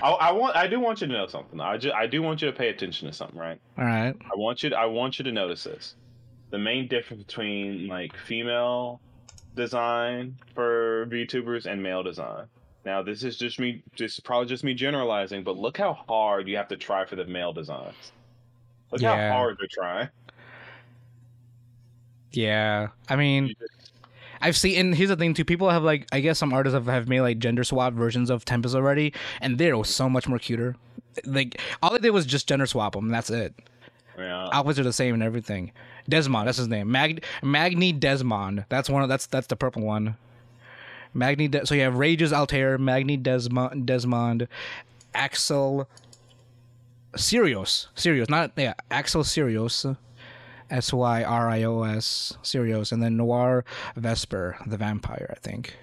[SPEAKER 2] I, I want, I do want you to know something. I just, I do want you to pay attention to something, right?
[SPEAKER 1] All right.
[SPEAKER 2] I want you, to, I want you to notice this. The main difference between like female design for VTubers and male design. Now, this is just me. This is probably just me generalizing, but look how hard you have to try for the male designs. Look
[SPEAKER 1] Yeah.
[SPEAKER 2] how hard they're trying.
[SPEAKER 1] Yeah. I mean,
[SPEAKER 2] just-
[SPEAKER 1] I've seen. And here's the thing too. People have like, I guess some artists have, have made like gender swap versions of Tempest already, and they're so much more cuter. Like all they did was just gender swap them. That's it.
[SPEAKER 2] Yeah.
[SPEAKER 1] Outfits are the same and everything. Dezmond, that's his name. Mag Magni Dezmond. That's one of that's that's the purple one. Magni. De- so you have Rages Altair, Magni Dezmond, Dezmond, Axel Sirius, Sirius, not yeah, Axel Syrios, S Y R I O S, Syrios, and then Noir Vesper, the vampire. I think.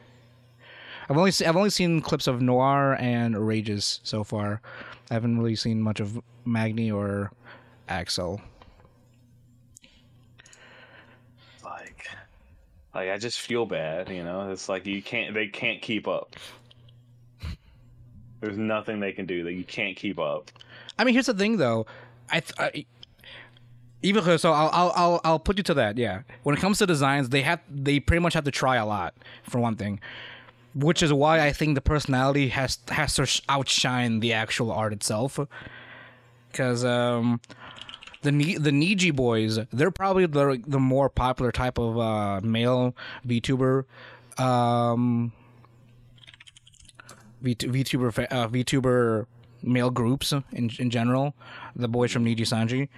[SPEAKER 1] I've only se- I've only seen clips of Noir and Rages so far. I haven't really seen much of Magni or Axel.
[SPEAKER 2] Like, like I just feel bad. You know, it's like you can't. They can't keep up. There's nothing they can do that you can't keep up.
[SPEAKER 1] I mean, here's the thing, though. I, th- I even so, I'll, I'll I'll I'll put you to that. Yeah, when it comes to designs, they have they pretty much have to try a lot for one thing, which is why I think the personality has has to outshine the actual art itself. Because um, the the Niji boys, they're probably the the more popular type of uh, male VTuber. Um, VTuber uh, VTuber male groups in in general. The boys from Niji Sanji,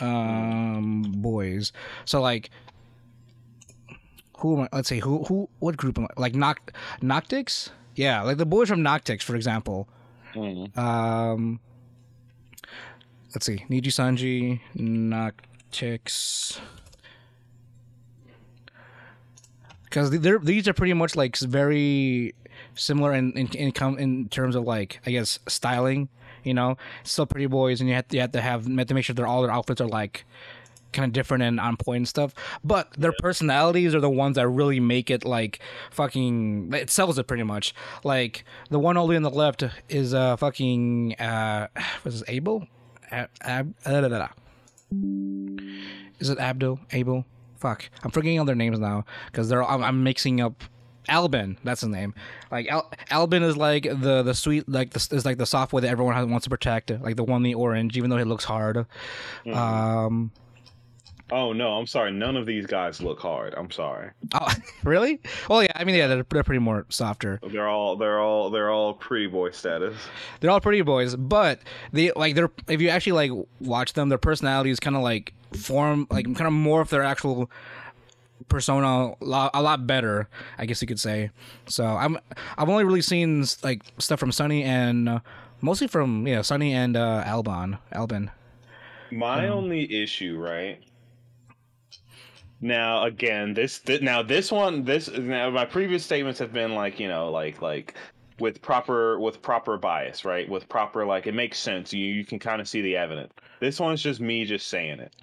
[SPEAKER 1] um, boys. So like, who am I? Let's say who who what group am I? Like Noct Noctyx? Yeah, like the boys from Noctyx, for example. Um, let's see, Niji Sanji, Noctyx. Because they're these are pretty much like very similar in in in, com- in terms of like I guess styling. You know, still pretty boys, and you have to, you have to have you have to make sure that all their outfits are like kind of different and on point and stuff. But their personalities are the ones that really make it like fucking. It sells it pretty much. Like the one only on the left is uh fucking uh what's this Abel? Ab, Ab, da, da, da. Is it Abdul? Abel? Fuck, I'm forgetting all their names now because they're I'm, I'm mixing up. Alban, that's his name. Like Al- Alban is like the the sweet like the, is like the soft boy that everyone has, wants to protect, like the one the orange, even though he looks hard. Um,
[SPEAKER 2] Oh no, I'm sorry. None of these guys look hard. I'm sorry.
[SPEAKER 1] oh, really? Well, yeah. I mean, yeah, they're, they're pretty more softer.
[SPEAKER 2] They're all they're all they're all pretty boy status.
[SPEAKER 1] They're all pretty boys, but they like they're if you actually like watch them, their personalities kind of like form like kind of morph their actual persona a lot, a lot better, I guess you could say. So I'm I've only really seen like stuff from Sonny and uh, mostly from yeah Sonny and uh, Albon Alban.
[SPEAKER 2] My only issue, right? Now again, this th- now this one this now my previous statements have been like you know like like with proper with proper bias, right? With proper like it makes sense. You you can kind of see the evidence. This one's just me just saying it.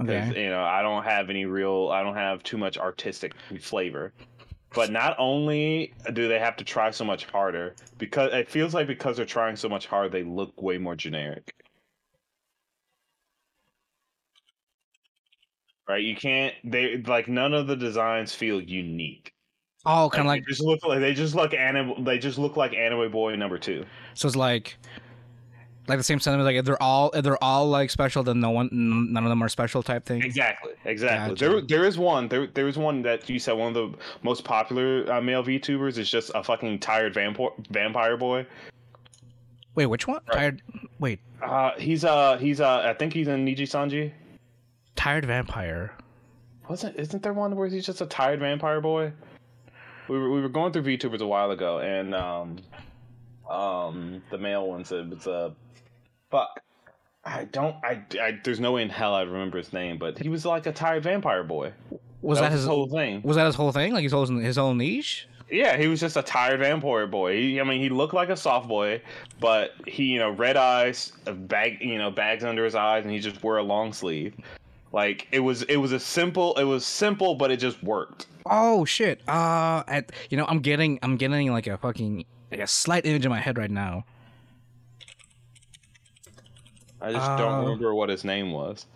[SPEAKER 1] Okay.
[SPEAKER 2] you know I don't have any real I don't have too much artistic flavor. But not only do they have to try so much harder, because it feels like because they're trying so much harder, they look way more generic. Right? You can't. They like none of the designs feel unique.
[SPEAKER 1] Oh, kind of like
[SPEAKER 2] they just look like they just look anime. They just look like anime boy number two.
[SPEAKER 1] so it's like like the same sentiment. Like if they're all if they're all like special, then no one none of them are special type thing.
[SPEAKER 2] Exactly, exactly.
[SPEAKER 1] Gotcha.
[SPEAKER 2] There, there is one. There, there is one that you said one of the most popular uh, male VTubers is just a fucking tired vampire vampire boy.
[SPEAKER 1] Wait, which one? Tired. Wait,
[SPEAKER 2] Uh, he's uh, he's uh, I think he's in Niji Sanji.
[SPEAKER 1] tired vampire.
[SPEAKER 2] Wasn't isn't there one where he's just a tired vampire boy? We were we were going through VTubers a while ago, and um, um, the male one said it's a fuck. I don't. I, I. There's no way in hell I'd remember his name, but he was like a tired vampire boy.
[SPEAKER 1] Was that, his
[SPEAKER 2] whole thing?
[SPEAKER 1] Was that his whole thing? Like his whole his whole niche?
[SPEAKER 2] Yeah, he was just a tired vampire boy. He, I mean, he looked like a soft boy, but he, you know, red eyes, a bag, you know, bags under his eyes, and he just wore a long sleeve. Like it was, it was a simple, it was simple, but it just worked.
[SPEAKER 1] Oh shit! Uh, at, you know, I'm getting I'm getting like a fucking like a slight image in my head right now.
[SPEAKER 2] I just don't
[SPEAKER 1] Uh,
[SPEAKER 2] remember what his name was.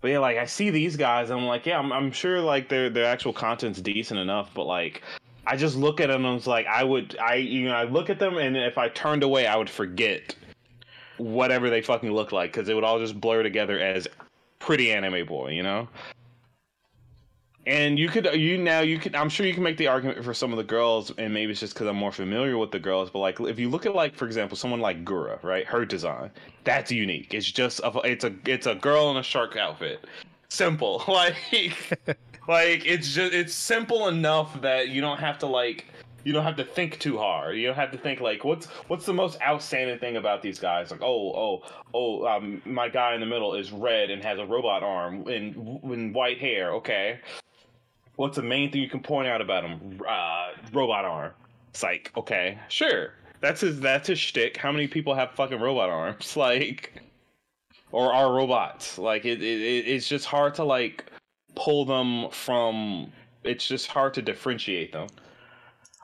[SPEAKER 2] But yeah, like I see these guys, and I'm like, yeah, I'm, I'm sure like their their actual content's decent enough, but like. I just look at them and I was like, I would, I, you know, I look at them and if I turned away, I would forget whatever they fucking look like because it would all just blur together as pretty anime boy, you know. And you could, you now, you could, I'm sure you can make the argument for some of the girls, and maybe it's just because I'm more familiar with the girls. But like, if you look at like, for example, someone like Gura, right? Her design, that's unique. It's just, a, it's a, it's a girl in a shark outfit. simple. Like like it's just it's simple enough that you don't have to like you don't have to think too hard. You don't have to think like what's what's the most outstanding thing about these guys? Like oh oh oh um my guy in the middle is red and has a robot arm and and white hair. Okay, what's the main thing you can point out about him? Uh, robot arm. It's like okay, sure. That's his that's his shtick. How many people have fucking robot arms? Like or are robots? Like it, it it's just hard to like pull them from. It's just hard to differentiate them.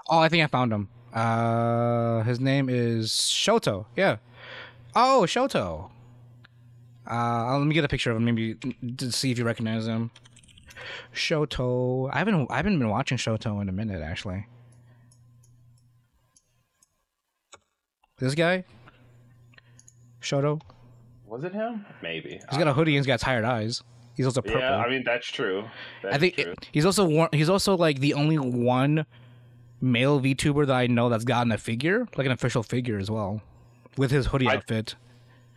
[SPEAKER 1] Oh, I think I found him. Uh, his name is Shoto. Yeah. Oh, Shoto. Uh, let me get a picture of him, maybe to see if you recognize him. Shoto. I haven't I haven't been watching Shoto in a minute actually. This guy, Shoto.
[SPEAKER 2] Was it him? Maybe.
[SPEAKER 1] He's got a hoodie and he's got tired eyes. He's also purple.
[SPEAKER 2] Yeah, I mean that's true. That's
[SPEAKER 1] I think
[SPEAKER 2] true.
[SPEAKER 1] it- he's also one. He's also like the only one male VTuber that I know that's gotten a figure, like an official figure as well, with his hoodie
[SPEAKER 2] I-
[SPEAKER 1] outfit.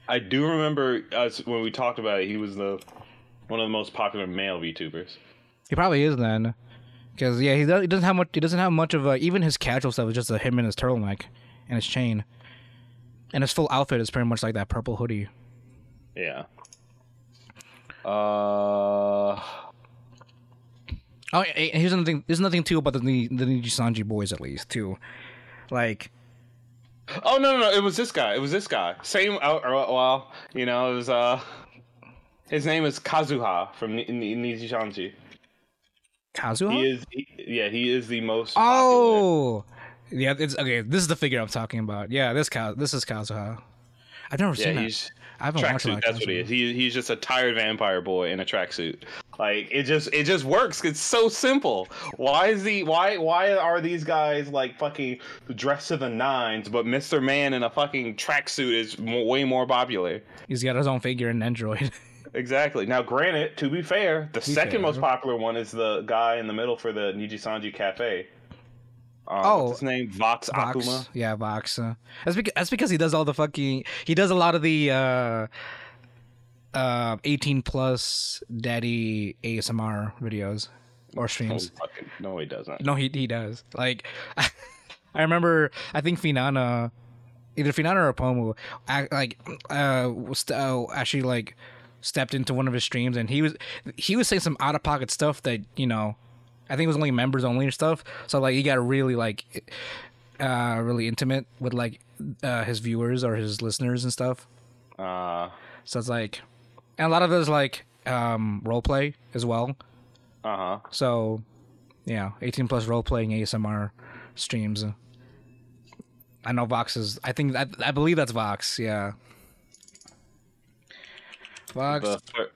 [SPEAKER 2] I do remember us when we talked about it. He was the one of the most popular male VTubers.
[SPEAKER 1] He probably is then, because yeah, he, do- he doesn't have much. He doesn't have much of a. Even his casual stuff is just a him and his turtleneck and his chain, and his full outfit is pretty much like that purple hoodie.
[SPEAKER 2] Yeah. Uh.
[SPEAKER 1] Oh, and here's another thing. There's nothing too about the the Niji Sanji boys at least too, like
[SPEAKER 2] Oh no, no, no! It was this guy. It was this guy. Same. Uh, uh, well, you know, it was. Uh, his name is Kuzuha from Nijisanji.
[SPEAKER 1] Kuzuha.
[SPEAKER 2] He is. He, yeah, he is the most. popular.
[SPEAKER 1] Oh, yeah. It's okay. This is the figure I'm talking about. Yeah, this Ka- This is Kuzuha. I've never
[SPEAKER 2] Yeah,
[SPEAKER 1] seen that.
[SPEAKER 2] he's
[SPEAKER 1] I haven't watched a lot
[SPEAKER 2] tracksuit. That's what he is. He, he's just a tired vampire boy in a tracksuit. Like it just it just works. It's so simple. Why is he? Why why are these guys like fucking dressed to the nines, but Mister Man in a fucking tracksuit is way more popular?
[SPEAKER 1] He's got his own figure in Android.
[SPEAKER 2] Exactly. Now, granted, to be fair, the second
[SPEAKER 1] fair.
[SPEAKER 2] most popular one is the guy in the middle for the Nijisanji Cafe. Um,
[SPEAKER 1] Oh.
[SPEAKER 2] what's his name? Vox,
[SPEAKER 1] Vox.
[SPEAKER 2] Akuma.
[SPEAKER 1] Yeah, Vox. Uh, that's because that's because he does all the fucking. He does a lot of the uh, uh, 18 plus daddy ASMR videos or
[SPEAKER 2] Oh,
[SPEAKER 1] streams.
[SPEAKER 2] fucking, no, he doesn't.
[SPEAKER 1] No, he he does. Like, I remember. I think Finana, either Finana or Pomu, like, uh, was, uh, actually like stepped into one of his streams, and he was he was saying some out of pocket stuff that you know, I think it was only members only stuff. So like, he got really like, uh, really intimate with like uh, his viewers or his listeners and stuff.
[SPEAKER 2] Uh,
[SPEAKER 1] So it's like, and a lot of it is like um role play as well.
[SPEAKER 2] uh huh.
[SPEAKER 1] So, yeah, 18 plus role playing ASMR streams. I know Vox is. I think I, I believe that's Vox. Yeah, Vox
[SPEAKER 2] The, thir-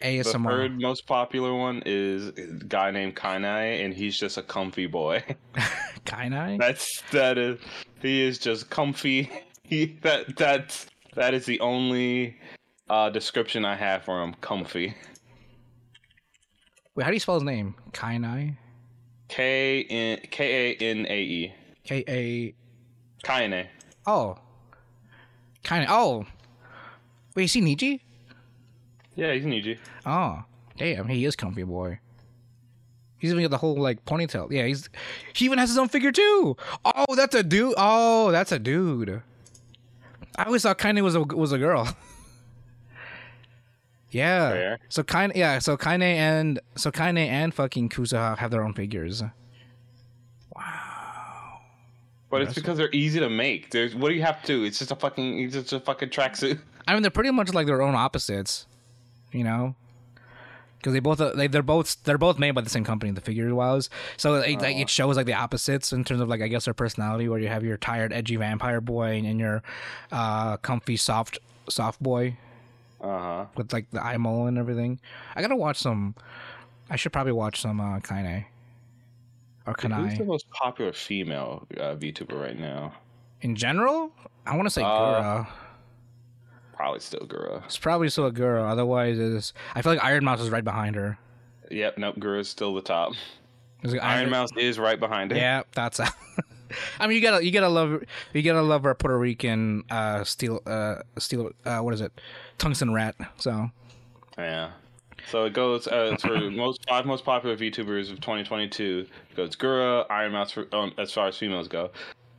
[SPEAKER 2] the third most popular one is a guy named Kanae, and he's just a comfy boy.
[SPEAKER 1] Kanae.
[SPEAKER 2] That's that is he is just comfy. He that that's that is the only uh, description I have for him. Comfy.
[SPEAKER 1] Wait, how do you spell his name? Kanae.
[SPEAKER 2] K N K A N A E.
[SPEAKER 1] K A.
[SPEAKER 2] Kaine.
[SPEAKER 1] Oh. Kanae. Oh. Wait, is he Niji?
[SPEAKER 2] Yeah, he's Niji.
[SPEAKER 1] Oh, damn, he is comfy boy. He's even got the whole like ponytail. Yeah, he's he even has his own figure too. Oh, that's a dude. Oh, that's a dude. I always thought Kaine was a was a girl. yeah.
[SPEAKER 2] Fair.
[SPEAKER 1] So Kaine, yeah. So Kaine and so Kaine and fucking Kuzuha have their own figures. Wow.
[SPEAKER 2] But it's because they're easy to make. There's what do you have to? It's just a fucking it's just a fucking tracksuit.
[SPEAKER 1] I mean, they're pretty much like their own opposites, you know. Because they both they, they're both they're both made by the same company, the figure wise. So it, like, it shows like the opposites in terms of like I guess their personality, where you have your tired, edgy vampire boy and, and your uh, comfy, soft, soft boy
[SPEAKER 2] Uh huh.
[SPEAKER 1] with like the eye mole and everything. I gotta watch some. I should probably watch some uh, Kaine or
[SPEAKER 2] Who's the most popular female uh, VTuber right now?
[SPEAKER 1] in general. I want to say
[SPEAKER 2] Uh,
[SPEAKER 1] Gura.
[SPEAKER 2] Probably still Gura.
[SPEAKER 1] It's probably still a Gura. Otherwise, it's I feel like Iron Mouse is right behind her.
[SPEAKER 2] Yep, nope, Gura's still the top.
[SPEAKER 1] Is it
[SPEAKER 2] Iron Mouse is right behind her.
[SPEAKER 1] Yeah, that's. I mean, you gotta you gotta love you gotta love our Puerto Rican uh steel uh steel uh what is it tungsten rat. So
[SPEAKER 2] Yeah. So it goes uh, for most five most popular VTubers of 2022. It goes Gura, Iron Mouse for, um, as far as females go.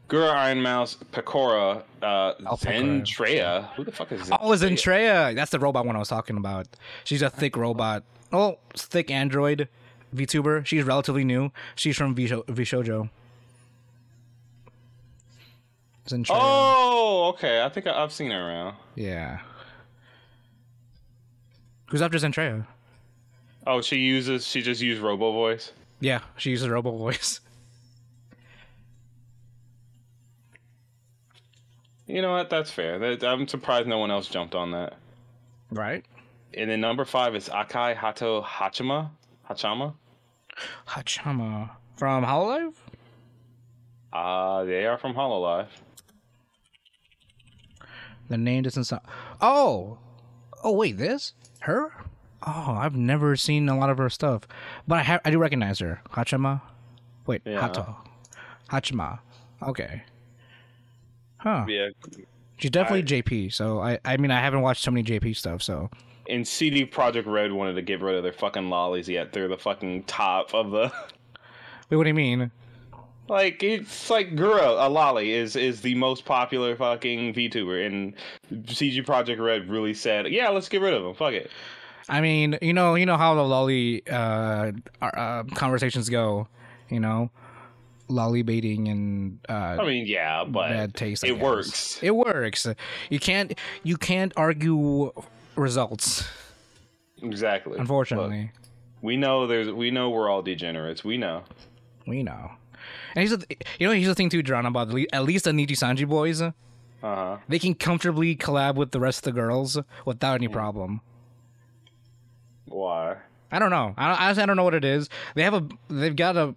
[SPEAKER 2] Gura, Iron Mouse, Pekora, uh,
[SPEAKER 1] Pekora.
[SPEAKER 2] Zentreya. Who the fuck is Zentreya?
[SPEAKER 1] Oh, Zentreya. That's the robot one I was talking about. She's a thick robot. Oh, thick android VTuber. She's relatively new. She's from Visho- VShojo. Zentreya.
[SPEAKER 2] Oh, okay. I think I, I've seen her around.
[SPEAKER 1] Yeah. Who's after Zentreya?
[SPEAKER 2] Oh, she uses. She just used Robo Voice.
[SPEAKER 1] Yeah, she uses robo voice.
[SPEAKER 2] You know what? That's fair. That, I'm surprised no one else jumped on that.
[SPEAKER 1] Right?
[SPEAKER 2] And then number five is Akai Haato Hachima. Haachama.
[SPEAKER 1] Haachama. From Hololive?
[SPEAKER 2] Uh, they are from Hololive.
[SPEAKER 1] The name doesn't sound. Oh! Oh, wait, this? Her? Oh, I've never seen a lot of her stuff. But I, ha- I do recognize her. Haachama? Wait,
[SPEAKER 2] Yeah.
[SPEAKER 1] Haato. Hachima. Okay. Huh.
[SPEAKER 2] Yeah.
[SPEAKER 1] She's definitely
[SPEAKER 2] I-
[SPEAKER 1] JP, so I, I mean, I haven't watched so many JP stuff, so.
[SPEAKER 2] And CD Projekt Red wanted to get rid of their fucking lolis yet they're the fucking top of the.
[SPEAKER 1] Wait, what do you mean?
[SPEAKER 2] Like it's like Gura, a loli is is the most popular fucking VTuber, and CD Projekt Red really said, "Yeah, let's get rid of them. Fuck it."
[SPEAKER 1] I mean, you know, you know how the loli uh, uh, conversations go, you know, loli baiting and uh,
[SPEAKER 2] I mean, yeah, but
[SPEAKER 1] bad taste. I
[SPEAKER 2] it
[SPEAKER 1] guess.
[SPEAKER 2] works.
[SPEAKER 1] It works. You can't you can't argue results.
[SPEAKER 2] Exactly.
[SPEAKER 1] Unfortunately,
[SPEAKER 2] Look, we know there's we know we're all degenerates. We know.
[SPEAKER 1] we know. And here's the th- you know here's the thing too, John, about at least the Niji Sanji boys.
[SPEAKER 2] Uh huh.
[SPEAKER 1] They can comfortably collab with the rest of the girls without any problem.
[SPEAKER 2] Why?
[SPEAKER 1] I don't know. I honestly I don't know what it is. They have a they've got a.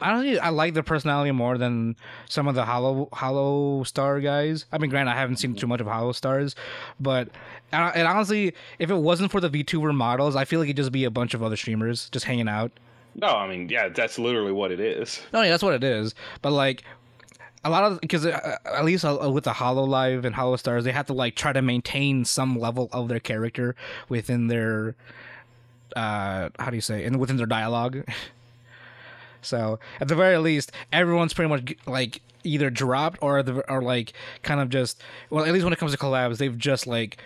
[SPEAKER 1] I don't. I like their personality more than some of the Hollow Holostar guys. I mean, granted, I haven't seen too much of Holostars, but and, honestly, if it wasn't for the VTuber models, I feel like it'd just be a bunch of other streamers just hanging out.
[SPEAKER 2] No, I mean, yeah, that's literally what it is.
[SPEAKER 1] No, yeah, that's what it is. But like, a lot of because uh, at least uh, with the Hololive and Holostars, they have to like try to maintain some level of their character within their uh how do you say and within their dialogue. so at the very least, everyone's pretty much like either dropped or the or like kind of just well at least when it comes to collabs, they've just like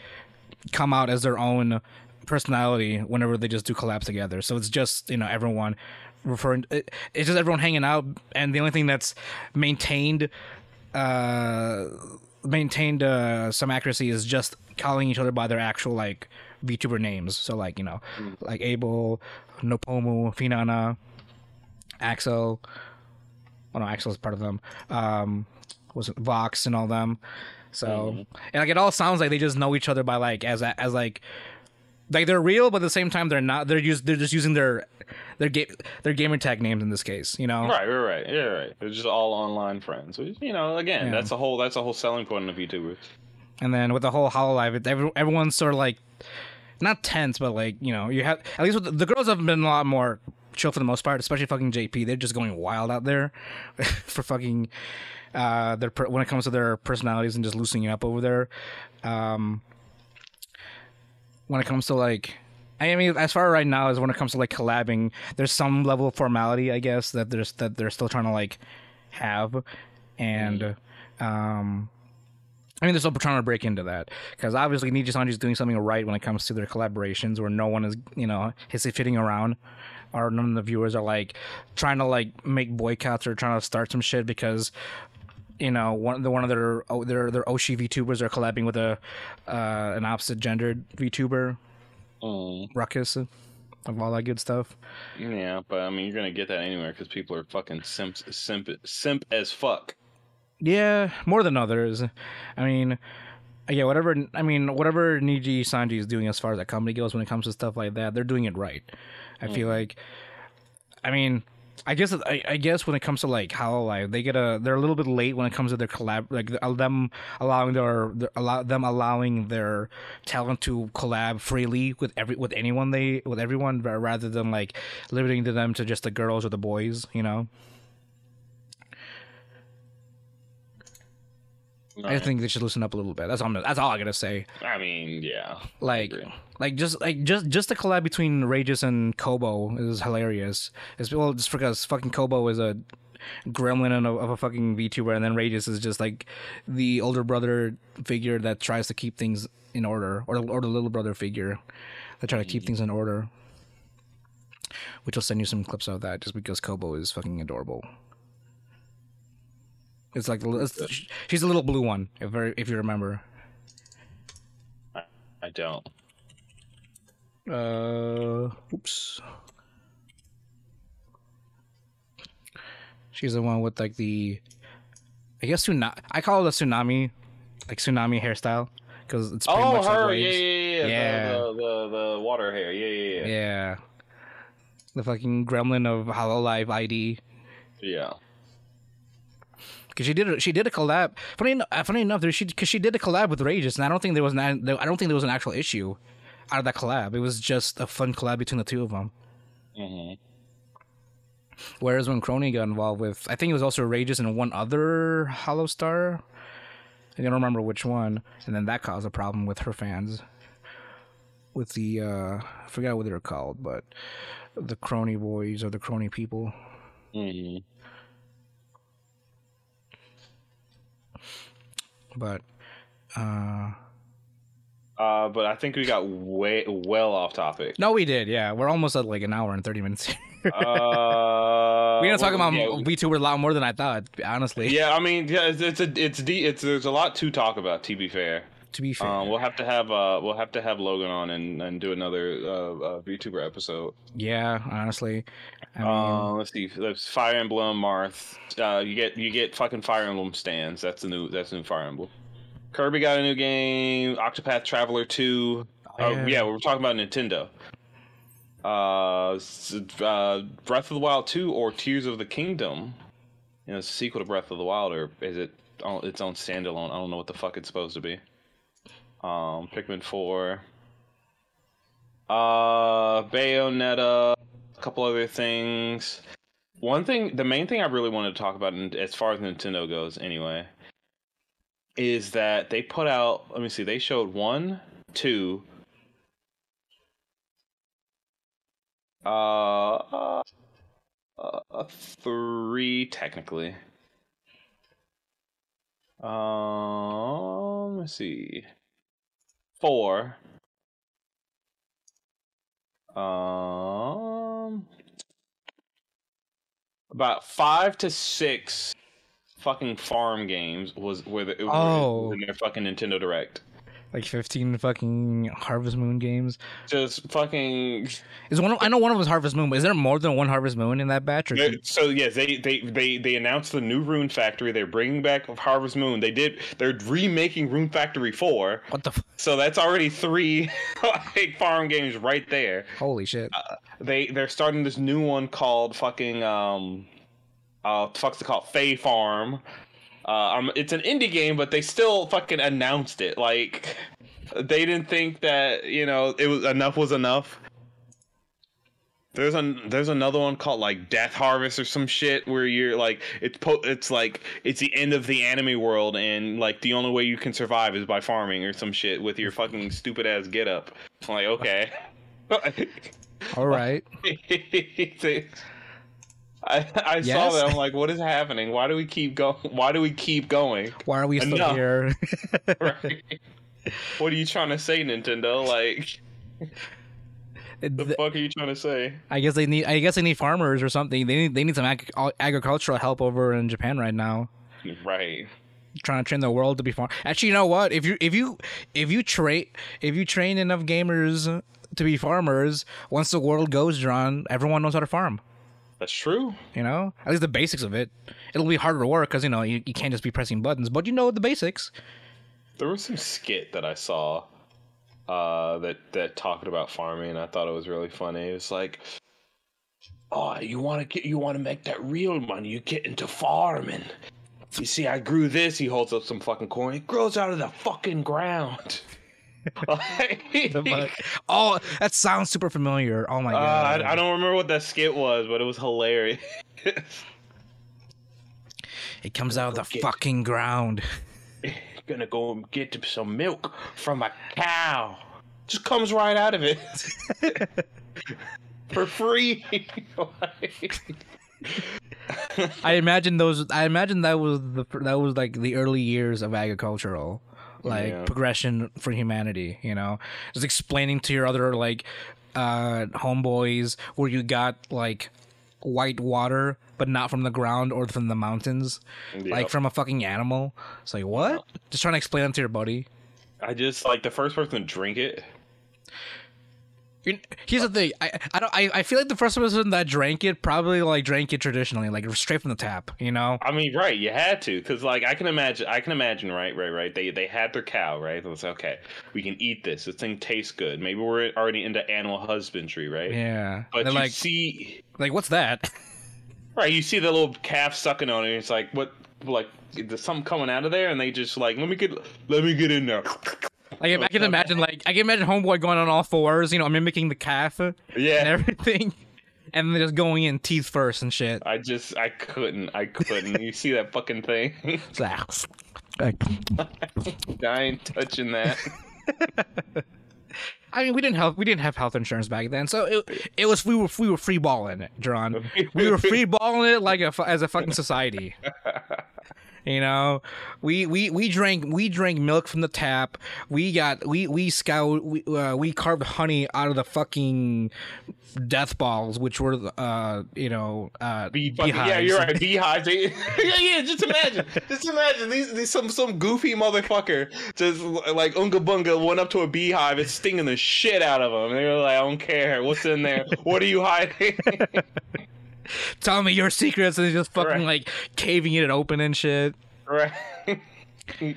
[SPEAKER 1] come out as their own personality whenever they just do collabs together. So it's just you know everyone referring. It, it's just everyone hanging out, and the only thing that's maintained, uh, maintained uh, some accuracy is just calling each other by their actual like VTuber names. So like you know, like Abel, Nopomu, Finana, Axel. Oh no, Axel is part of them. Um, was it Vox and all them. So and like it all sounds like they just know each other by like as as like like they're real, but at the same time they're not. They're just they're just using their their game their gamer tag names in this case. You know.
[SPEAKER 2] Right, right, right. Yeah, right. They're just all online friends. Which, you know, again,
[SPEAKER 1] Yeah.
[SPEAKER 2] that's a whole that's a whole selling point of VTubers.
[SPEAKER 1] And then with the whole Hololive, it, every, everyone's sort of like not tense, but like you know, you have at least with the, the girls have been a lot more chill for the most part, especially fucking JP. They're just going wild out there for fucking uh their per- when it comes to their personalities and just loosening up over there. Um, when it comes to like. I mean, as far right now as when it comes to like collabing, there's some level of formality, I guess, that there's that they're still trying to like have, and um, I mean, they're still trying to break into that because obviously Niji doing something right when it comes to their collaborations, where no one is, you know, is fitting around, or none of the viewers are like trying to like make boycotts or trying to start some shit because. You know, one the one of their oh, their their Oshi VTubers are collabing with a uh, an opposite gendered VTuber,
[SPEAKER 2] Mm.
[SPEAKER 1] Ruckus, of all that good stuff.
[SPEAKER 2] Yeah, but I mean, you're gonna get that anywhere because people are fucking simp simp, simp as fuck.
[SPEAKER 1] Yeah, more than others. I mean, yeah, whatever. I mean, whatever Niji Sanji is doing as far as that company goes when it comes to stuff like that, they're doing it right. I hmm. feel like. I mean, I guess I, I guess when it comes to like Hololive, they get a they're a little bit late when it comes to their collab, like them allowing their, their allow them allowing their talent to collab freely with every with anyone they with everyone rather than like limiting to them to just the girls or the boys, you know. I think they should loosen up a little bit. That's all. I'm, that's all I gotta say.
[SPEAKER 2] I mean, yeah.
[SPEAKER 1] Like, like just like just just the collab between Rageous and Kobo is hilarious. It's well just because fucking Kobo is a gremlin of a, of a fucking VTuber, and then Rageous is just like the older brother figure that tries to keep things in order, or or the little brother figure that try to keep mm-hmm. things in order. Which will send you some clips of that, just because Kobo is fucking adorable. It's like it's, she's a little blue one, if if you remember.
[SPEAKER 2] I don't.
[SPEAKER 1] Uh, oops. She's the one with like the, I guess tsunami. I call it a tsunami, like tsunami hairstyle, because it's pretty
[SPEAKER 2] Oh,
[SPEAKER 1] much like waves.
[SPEAKER 2] yeah, yeah, yeah.
[SPEAKER 1] Yeah.
[SPEAKER 2] The, the, the, the water hair. Yeah, yeah, yeah.
[SPEAKER 1] Yeah. The fucking gremlin of Hololive ID.
[SPEAKER 2] Yeah.
[SPEAKER 1] Because she did a, she did a collab. Funny, eno- uh, funny enough, there she because she did a collab with Rages, and I don't think there was an I don't think there was an actual issue out of that collab. It was just a fun collab between the two of them.
[SPEAKER 2] hmm
[SPEAKER 1] Whereas when Kronii got involved with, I think it was also Rages and one other Holostar. I don't remember which one, and then that caused a problem with her fans. With the, uh, I forgot what they were called, but the Kronii boys or the Kronii people.
[SPEAKER 2] hmm
[SPEAKER 1] But, uh,
[SPEAKER 2] Uh, but I think we got way well off topic.
[SPEAKER 1] no, we did, yeah. We're almost at like an hour and 30 minutes.
[SPEAKER 2] uh,
[SPEAKER 1] we didn't talk about
[SPEAKER 2] yeah,
[SPEAKER 1] VTuber a lot more than I thought, honestly.
[SPEAKER 2] Yeah, I mean, yeah, it's it's a, it's de- it's there's a lot to talk about. To be fair,
[SPEAKER 1] To be fair.
[SPEAKER 2] um, we'll have to have uh we'll have to have Logan on and, and do another uh, uh VTuber episode.
[SPEAKER 1] yeah, honestly. I mean,
[SPEAKER 2] Uh, let's see. There's Fire Emblem Marth. Uh, you get you get fucking Fire Emblem stands. That's the new that's the new Fire Emblem. Kirby got a new game. Octopath Traveler Two. Oh
[SPEAKER 1] yeah.
[SPEAKER 2] yeah, we were talking about Nintendo. Uh, uh, Breath of the Wild Two or Tears of the Kingdom. You know, it's a sequel to Breath of the Wild, or is it on its own standalone? I don't know what the fuck it's supposed to be. Um, Pikmin Four. Uh, Bayonetta. Couple other things. One thing, the main thing I really wanted to talk about, as far as Nintendo goes, anyway, is that they put out. Let me see. They showed one, two. Uh, uh, uh, three technically. Um, let's see. Four. Um, about five to six fucking farm games was where the
[SPEAKER 1] Oh.
[SPEAKER 2] in their fucking Nintendo Direct.
[SPEAKER 1] Like 15 fucking Harvest Moon games.
[SPEAKER 2] Just fucking
[SPEAKER 1] Is one? Of, I know one of them is Harvest Moon, but is there more than one Harvest Moon in that batch? Or
[SPEAKER 2] Yeah, So yes, they, they they they announced the new Rune Factory. They're bringing back Harvest Moon. They did. They're remaking Rune Factory Four.
[SPEAKER 1] what the? F-
[SPEAKER 2] So that's already three like farm games right there.
[SPEAKER 1] Holy shit!
[SPEAKER 2] They they're starting this new one called fucking um, uh, fuck's it called? Fae Farm. Uh, um, it's an indie game, but they still fucking announced it. Like they didn't think that you know it was enough was enough. There's an there's another one called like Death Harvest or some shit where you're like it's po- it's like it's the end of the anime world and like the only way you can survive is by farming or some shit with your fucking stupid ass get up. I'm like okay.
[SPEAKER 1] All right.
[SPEAKER 2] I, I saw
[SPEAKER 1] Yes?
[SPEAKER 2] that. I'm like, what is happening? Why do we keep going? Why do we keep going?
[SPEAKER 1] Why are we still
[SPEAKER 2] Enough.
[SPEAKER 1] here?
[SPEAKER 2] Right? what are you trying to say, Nintendo? Like, the fuck are you trying to say?
[SPEAKER 1] I guess they need. I guess they need farmers or something. They need. They need some ag- agricultural help over in Japan right now.
[SPEAKER 2] Right.
[SPEAKER 1] Trying to train the world to be farm. Actually, you know what? If you if you if you train if you train enough gamers to be farmers, once the world goes, John, everyone knows how to farm.
[SPEAKER 2] That's true.
[SPEAKER 1] You know, at least the basics of it. It'll be harder to work because you know you, you can't just be pressing buttons, but you know the basics.
[SPEAKER 2] There was some skit that I saw uh, that that talked about farming, and I thought it was really funny. It was like, "Oh, you want to get, you want to make that real money? You get into farming. You see, I grew this." He holds up some fucking corn. It grows out of the fucking ground.
[SPEAKER 1] Fuck? oh, that sounds super familiar. Oh my
[SPEAKER 2] Uh,
[SPEAKER 1] god!
[SPEAKER 2] I, I don't remember what that skit was, but it was hilarious.
[SPEAKER 1] it comes out of the fucking ground.
[SPEAKER 2] gonna go and get some milk from a cow. Just comes right out of it for free.
[SPEAKER 1] I imagine those. I imagine that was the that was like the early years of agricultural, like
[SPEAKER 2] Yeah.
[SPEAKER 1] progression for humanity. You know, just explaining to your other like uh homeboys where you got like white water, but not from the ground or from the mountains, like from a fucking animal. It's like what? Just trying to explain it to your buddy.
[SPEAKER 2] I just like the first person to drink it.
[SPEAKER 1] Here's the thing. I I don't. I, I feel like the first person that drank it probably like drank it traditionally, like straight from the tap. You know.
[SPEAKER 2] I mean, right? You had to, because like I can imagine, I can imagine, right, right, right. They they had their cow, right? It was okay. We can eat this. This thing tastes good. Maybe we're already into animal husbandry, right?
[SPEAKER 1] Yeah.
[SPEAKER 2] But you
[SPEAKER 1] like,
[SPEAKER 2] see,
[SPEAKER 1] like what's that?
[SPEAKER 2] right? You see the little calf sucking on it. And it's like, what? Like, there's something coming out of there, and they just like, let me get, let me get in there.
[SPEAKER 1] Like I can imagine, like I can imagine homeboy going on all fours, you know, mimicking the calf and
[SPEAKER 2] Yeah.
[SPEAKER 1] everything, and then just going in teeth first and shit.
[SPEAKER 2] I just, I couldn't, I couldn't. you see that fucking thing?
[SPEAKER 1] It's like, like,
[SPEAKER 2] I ain't touching that.
[SPEAKER 1] I mean, we didn't have we didn't have health insurance back then, so it, it was we were we were free balling it, John. We were free balling it like a as a fucking society. You know, we we we drank we drank milk from the tap. We got we we scout we uh, we carved honey out of the fucking death balls, which were uh you know uh
[SPEAKER 2] Bee fucking, yeah, you're right. Beehives. Yeah, yeah. Just imagine. Just imagine these, these some some goofy motherfucker just like Unga Bunga went up to a beehive and stinging the shit out of them. They were like, I don't care. What's in there? What are you hiding?
[SPEAKER 1] Tell me your secrets, and he's just fucking
[SPEAKER 2] Right.
[SPEAKER 1] like caving it open and shit.
[SPEAKER 2] right.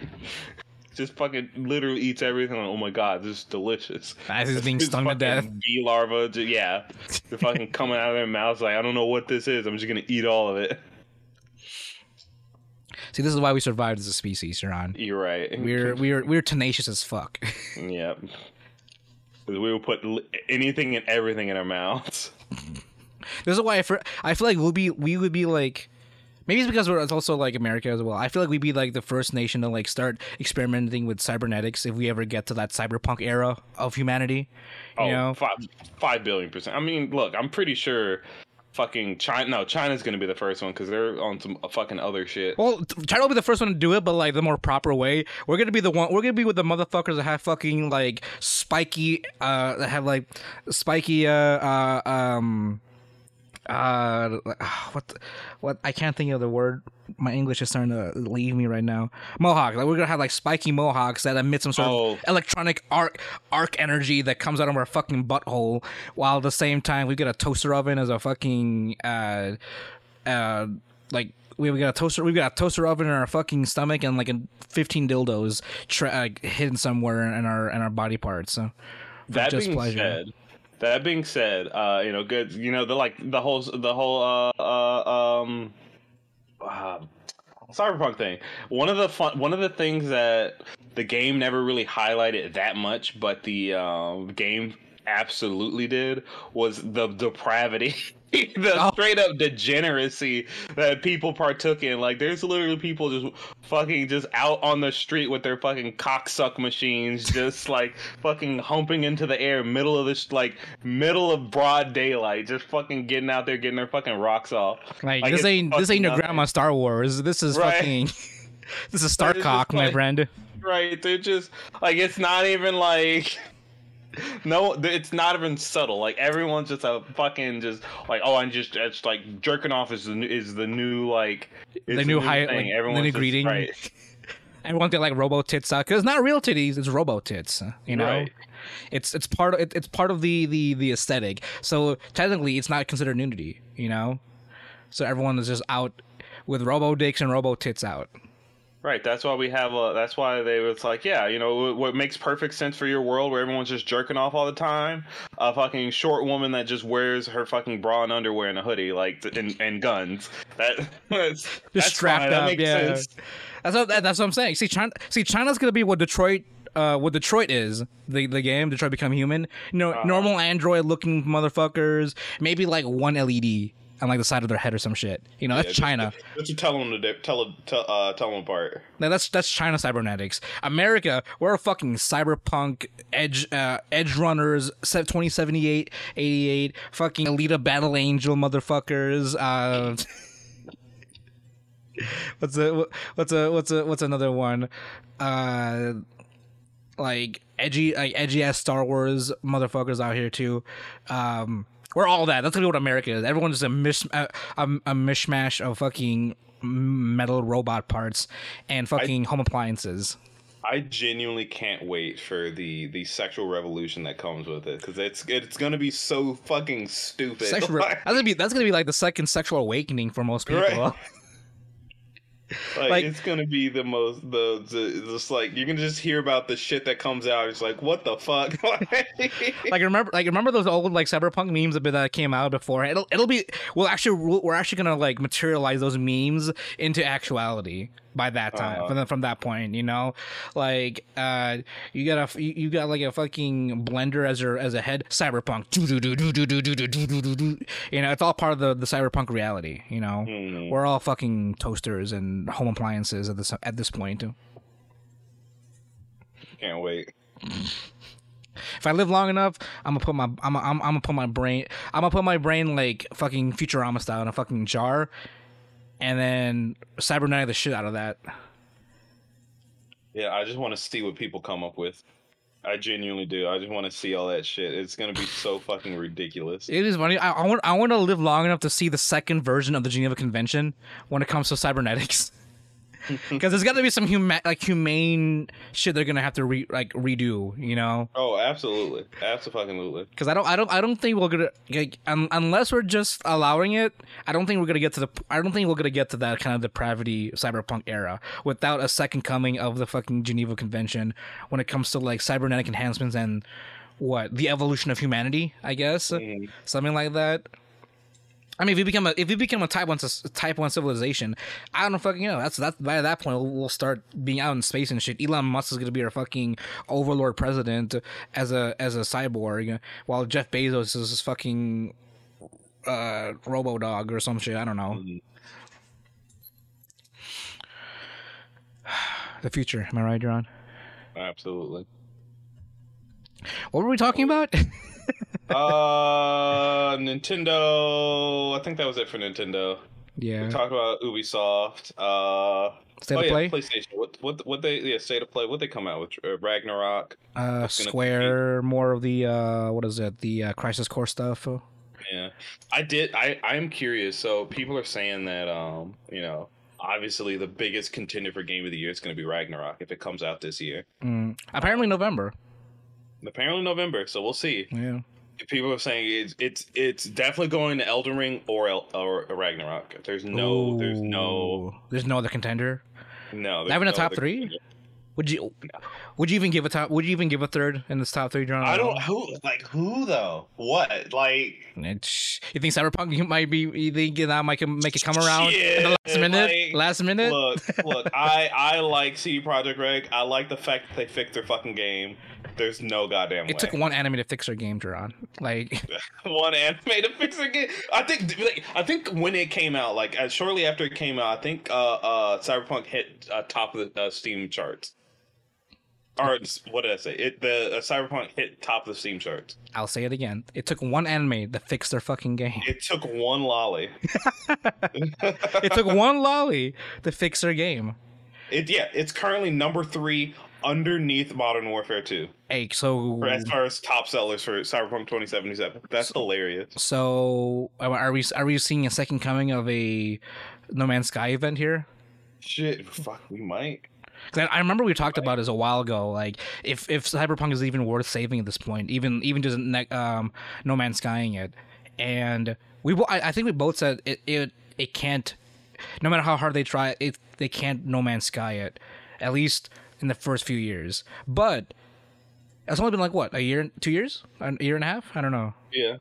[SPEAKER 2] Just fucking literally eats everything. Like, oh my god, this is delicious.
[SPEAKER 1] As he's being stung to death.
[SPEAKER 2] Bee larva, ju- yeah, they're fucking coming out of their mouths. Like I don't know what this is. I'm just gonna eat all of it.
[SPEAKER 1] See, this is why we survived as a species, Ron.
[SPEAKER 2] You're right.
[SPEAKER 1] We're we're we're tenacious as fuck.
[SPEAKER 2] Yep. We will put anything and everything in our mouths.
[SPEAKER 1] this is why I, feel- I feel like we'll be we would be like maybe it's because we're it's also like America as well. I feel like we'd be like the first nation to like start experimenting with cybernetics if we ever get to that cyberpunk era of humanity. You
[SPEAKER 2] Oh,
[SPEAKER 1] know,
[SPEAKER 2] five, five billion percent. I mean, look, I'm pretty sure fucking China. No, China's gonna be the first one because they're on some fucking other shit.
[SPEAKER 1] Well, China will be the first one to do it, but like the more proper way. We're gonna be the one. We're gonna be with the motherfuckers that have fucking like spiky, uh, that have like spiky, uh, uh um, uh, what, what? I can't think of the word. My English is starting to leave me right now. Mohawk. Like we're gonna have like spiky mohawks that emit some sort
[SPEAKER 2] Oh.
[SPEAKER 1] of electronic arc arc energy that comes out of our fucking butthole, while at the same time we get a toaster oven as a fucking uh, uh, like we we got a toaster. We've got a toaster oven in our fucking stomach and like a fifteen dildos tra- uh, hidden somewhere in our in our body parts. So
[SPEAKER 2] that
[SPEAKER 1] just
[SPEAKER 2] being
[SPEAKER 1] pleasure.
[SPEAKER 2] said, that being said, uh, you know, good. You know, the like the whole the whole uh, uh um. Uh, Cyberpunk thing. One of the fun, one of the things that the game never really highlighted that much, but the um, game absolutely did was the depravity, the
[SPEAKER 1] Oh.
[SPEAKER 2] straight up degeneracy that people partook in. Like, there's literally people just fucking just out on the street with their fucking cocksuck machines, just like fucking humping into the air, middle of this like middle of broad daylight, just fucking getting out there, getting their fucking rocks off.
[SPEAKER 1] like,
[SPEAKER 2] Like,
[SPEAKER 1] this ain't this ain't your grandma Star Wars. This is
[SPEAKER 2] Right.
[SPEAKER 1] fucking this is Starcock, my
[SPEAKER 2] like-
[SPEAKER 1] friend.
[SPEAKER 2] Right? They're just like it's not even like. No, it's not even subtle. Like everyone's just a fucking just like oh, I'm just it's like jerking off is the new, is the new like
[SPEAKER 1] The new high- like, the
[SPEAKER 2] Everyone's
[SPEAKER 1] new greeting.
[SPEAKER 2] right?
[SPEAKER 1] Everyone's got like robo tits uh, out because it's not real titties. It's robo tits. Uh, you know,
[SPEAKER 2] Right.
[SPEAKER 1] it's it's part of it, it's part of the the the aesthetic. So technically, it's not considered nudity. You know, so everyone is just out with robo dicks and robo tits out.
[SPEAKER 2] Right. That's why we have a. That's why they was like, yeah, you know, what- makes perfect sense for your world where everyone's just jerking off all the time. A fucking short woman that just wears her fucking bra and underwear and a hoodie, like, and, and guns. That that's,
[SPEAKER 1] Just
[SPEAKER 2] that's
[SPEAKER 1] strapped
[SPEAKER 2] fine. That
[SPEAKER 1] up,
[SPEAKER 2] makes
[SPEAKER 1] yeah.
[SPEAKER 2] sense.
[SPEAKER 1] That's what that, that's what I'm saying. See, China, see, China's gonna be what Detroit, uh, what Detroit is. The the game, Detroit Become Human. You know,
[SPEAKER 2] Uh-huh.
[SPEAKER 1] normal Android looking motherfuckers. Maybe like one LED. On like the side of their head or some shit. You know, that's
[SPEAKER 2] Yeah,
[SPEAKER 1] China.
[SPEAKER 2] Just to tell them to tell tell uh, tell them apart.
[SPEAKER 1] Now that's that's China cybernetics. America, we're a fucking cyberpunk edge uh, edge runners, 2078, 88, fucking Alita Battle Angel motherfuckers. Uh, what's a what's a what's a what's another one? Uh, like edgy like edgy ass Star Wars motherfuckers out here too. Um, we're all that. That's gonna be what America is. Everyone's just a mish a, a, a mishmash of fucking metal robot parts and fucking home appliances.
[SPEAKER 2] I genuinely can't wait for the the sexual revolution that comes with it because it's it's gonna be so fucking stupid.
[SPEAKER 1] Sexual, that's gonna be that's gonna be like the second sexual awakening for most people.
[SPEAKER 2] Right. like,
[SPEAKER 1] like-
[SPEAKER 2] it's gonna be the most the, the just like you can just hear about the shit that comes out. It's like what the fuck.
[SPEAKER 1] like remember like remember those old like cyberpunk memes that came out before it'll it'll be we'll actually we're actually gonna like materialize those memes into actuality by that time
[SPEAKER 2] uh-huh.
[SPEAKER 1] from, from, that point you know like uh you got a you got like a fucking blender as a, as a head cyberpunk you know it's all part of the, the cyberpunk reality you know
[SPEAKER 2] mm-hmm.
[SPEAKER 1] we're all fucking toasters and home appliances at this at this point
[SPEAKER 2] can't wait
[SPEAKER 1] If I live long enough, I'm gonna put my I'm, I'm, I'm gonna put my brain I'm gonna put my brain like fucking Futurama style in a fucking jar and then cybernetic the shit out of that.
[SPEAKER 2] Yeah, I just want to see what people come up with. I genuinely do. I just want to see all that shit. It's gonna be so fucking ridiculous.
[SPEAKER 1] It is funny. I, I want I want to live long enough to see the second version of the Geneva Convention when it comes to cybernetics. Because there's got to be some huma- like humane shit they're gonna have to re- like redo, you know?
[SPEAKER 2] Oh, absolutely, absolutely.
[SPEAKER 1] Because I don't, I don't, I don't think we're gonna like un- unless we're just allowing it. I don't think we're gonna get to the. I don't think we're gonna get to that kind of depravity cyberpunk era without a second coming of the fucking Geneva Convention when it comes to like cybernetic enhancements and what the evolution of humanity. I guess
[SPEAKER 2] Mhm.
[SPEAKER 1] something like that. I mean, if we become a if we become a type one type one civilization, I don't fucking know. That's that's by that point we'll, we'll start being out in space and shit. Elon Musk is gonna be our fucking overlord president as a as a cyborg, while Jeff Bezos is this fucking uh robo dog or some shit. I don't know. The future. Am I right, John?
[SPEAKER 2] Absolutely.
[SPEAKER 1] What were we talking about?
[SPEAKER 2] uh, Nintendo. I think that was it for Nintendo.
[SPEAKER 1] Yeah.
[SPEAKER 2] We talked about Ubisoft. Uh,
[SPEAKER 1] State
[SPEAKER 2] oh
[SPEAKER 1] of
[SPEAKER 2] yeah,
[SPEAKER 1] play.
[SPEAKER 2] PlayStation. What what what they yeah state of play? What they come out with? Uh, Ragnarok.
[SPEAKER 1] Uh, Square. More of the uh, what is it? The uh, Crisis Core stuff.
[SPEAKER 2] Yeah, I did. I I am curious. So people are saying that um you know obviously the biggest contender for game of the year is going to be Ragnarok if it comes out this year.
[SPEAKER 1] Mm. Apparently November.
[SPEAKER 2] Apparently November, so we'll see.
[SPEAKER 1] Yeah.
[SPEAKER 2] People are saying it's it's it's definitely going to Elden Ring or El, or Ragnarok. There's no there's no
[SPEAKER 1] There's no other contender.
[SPEAKER 2] no.
[SPEAKER 1] Not even a top three?
[SPEAKER 2] contender.
[SPEAKER 1] Would you? Would you even give a top? Would you even give a third in this top three, John?
[SPEAKER 2] I don't who like who though. What like
[SPEAKER 1] It's, you think Cyberpunk might be? You think that might make it come around
[SPEAKER 2] Shit,
[SPEAKER 1] in the last minute?
[SPEAKER 2] like,
[SPEAKER 1] last minute?
[SPEAKER 2] look look I I like CD Projekt Red. I like the fact that they fixed their fucking game. There's no goddamn way.
[SPEAKER 1] it took one anime to fix their game, John. Like,
[SPEAKER 2] one anime to fix the game. I think like, I think when it came out, like shortly after it came out, I think uh, uh, Cyberpunk hit uh, top of the uh, Steam charts. Or what did I say? It the uh, Cyberpunk hit top of the Steam charts.
[SPEAKER 1] I'll say it again. It took one anime to fix their fucking game.
[SPEAKER 2] It took one loli.
[SPEAKER 1] It took one loli to fix their game.
[SPEAKER 2] It yeah, it's currently number three underneath Modern Warfare 2
[SPEAKER 1] Hey, so
[SPEAKER 2] for, as far as top sellers for Cyberpunk 2077. That's hilarious.
[SPEAKER 1] so are we are we seeing a second coming of a No Man's Sky event here?
[SPEAKER 2] Shit, fuck, we might.
[SPEAKER 1] 'Cause I I remember we talked about this a while ago. Like, if if Cyberpunk is even worth saving at this point, even even just ne- um, No Man's Skying it, and we I, I think we both said it, it it can't. No matter how hard they try, it they can't No Man's Sky it, at least in the first few years. But it's only been like what a year, two years, a year and a half. I don't know.
[SPEAKER 2] Yeah.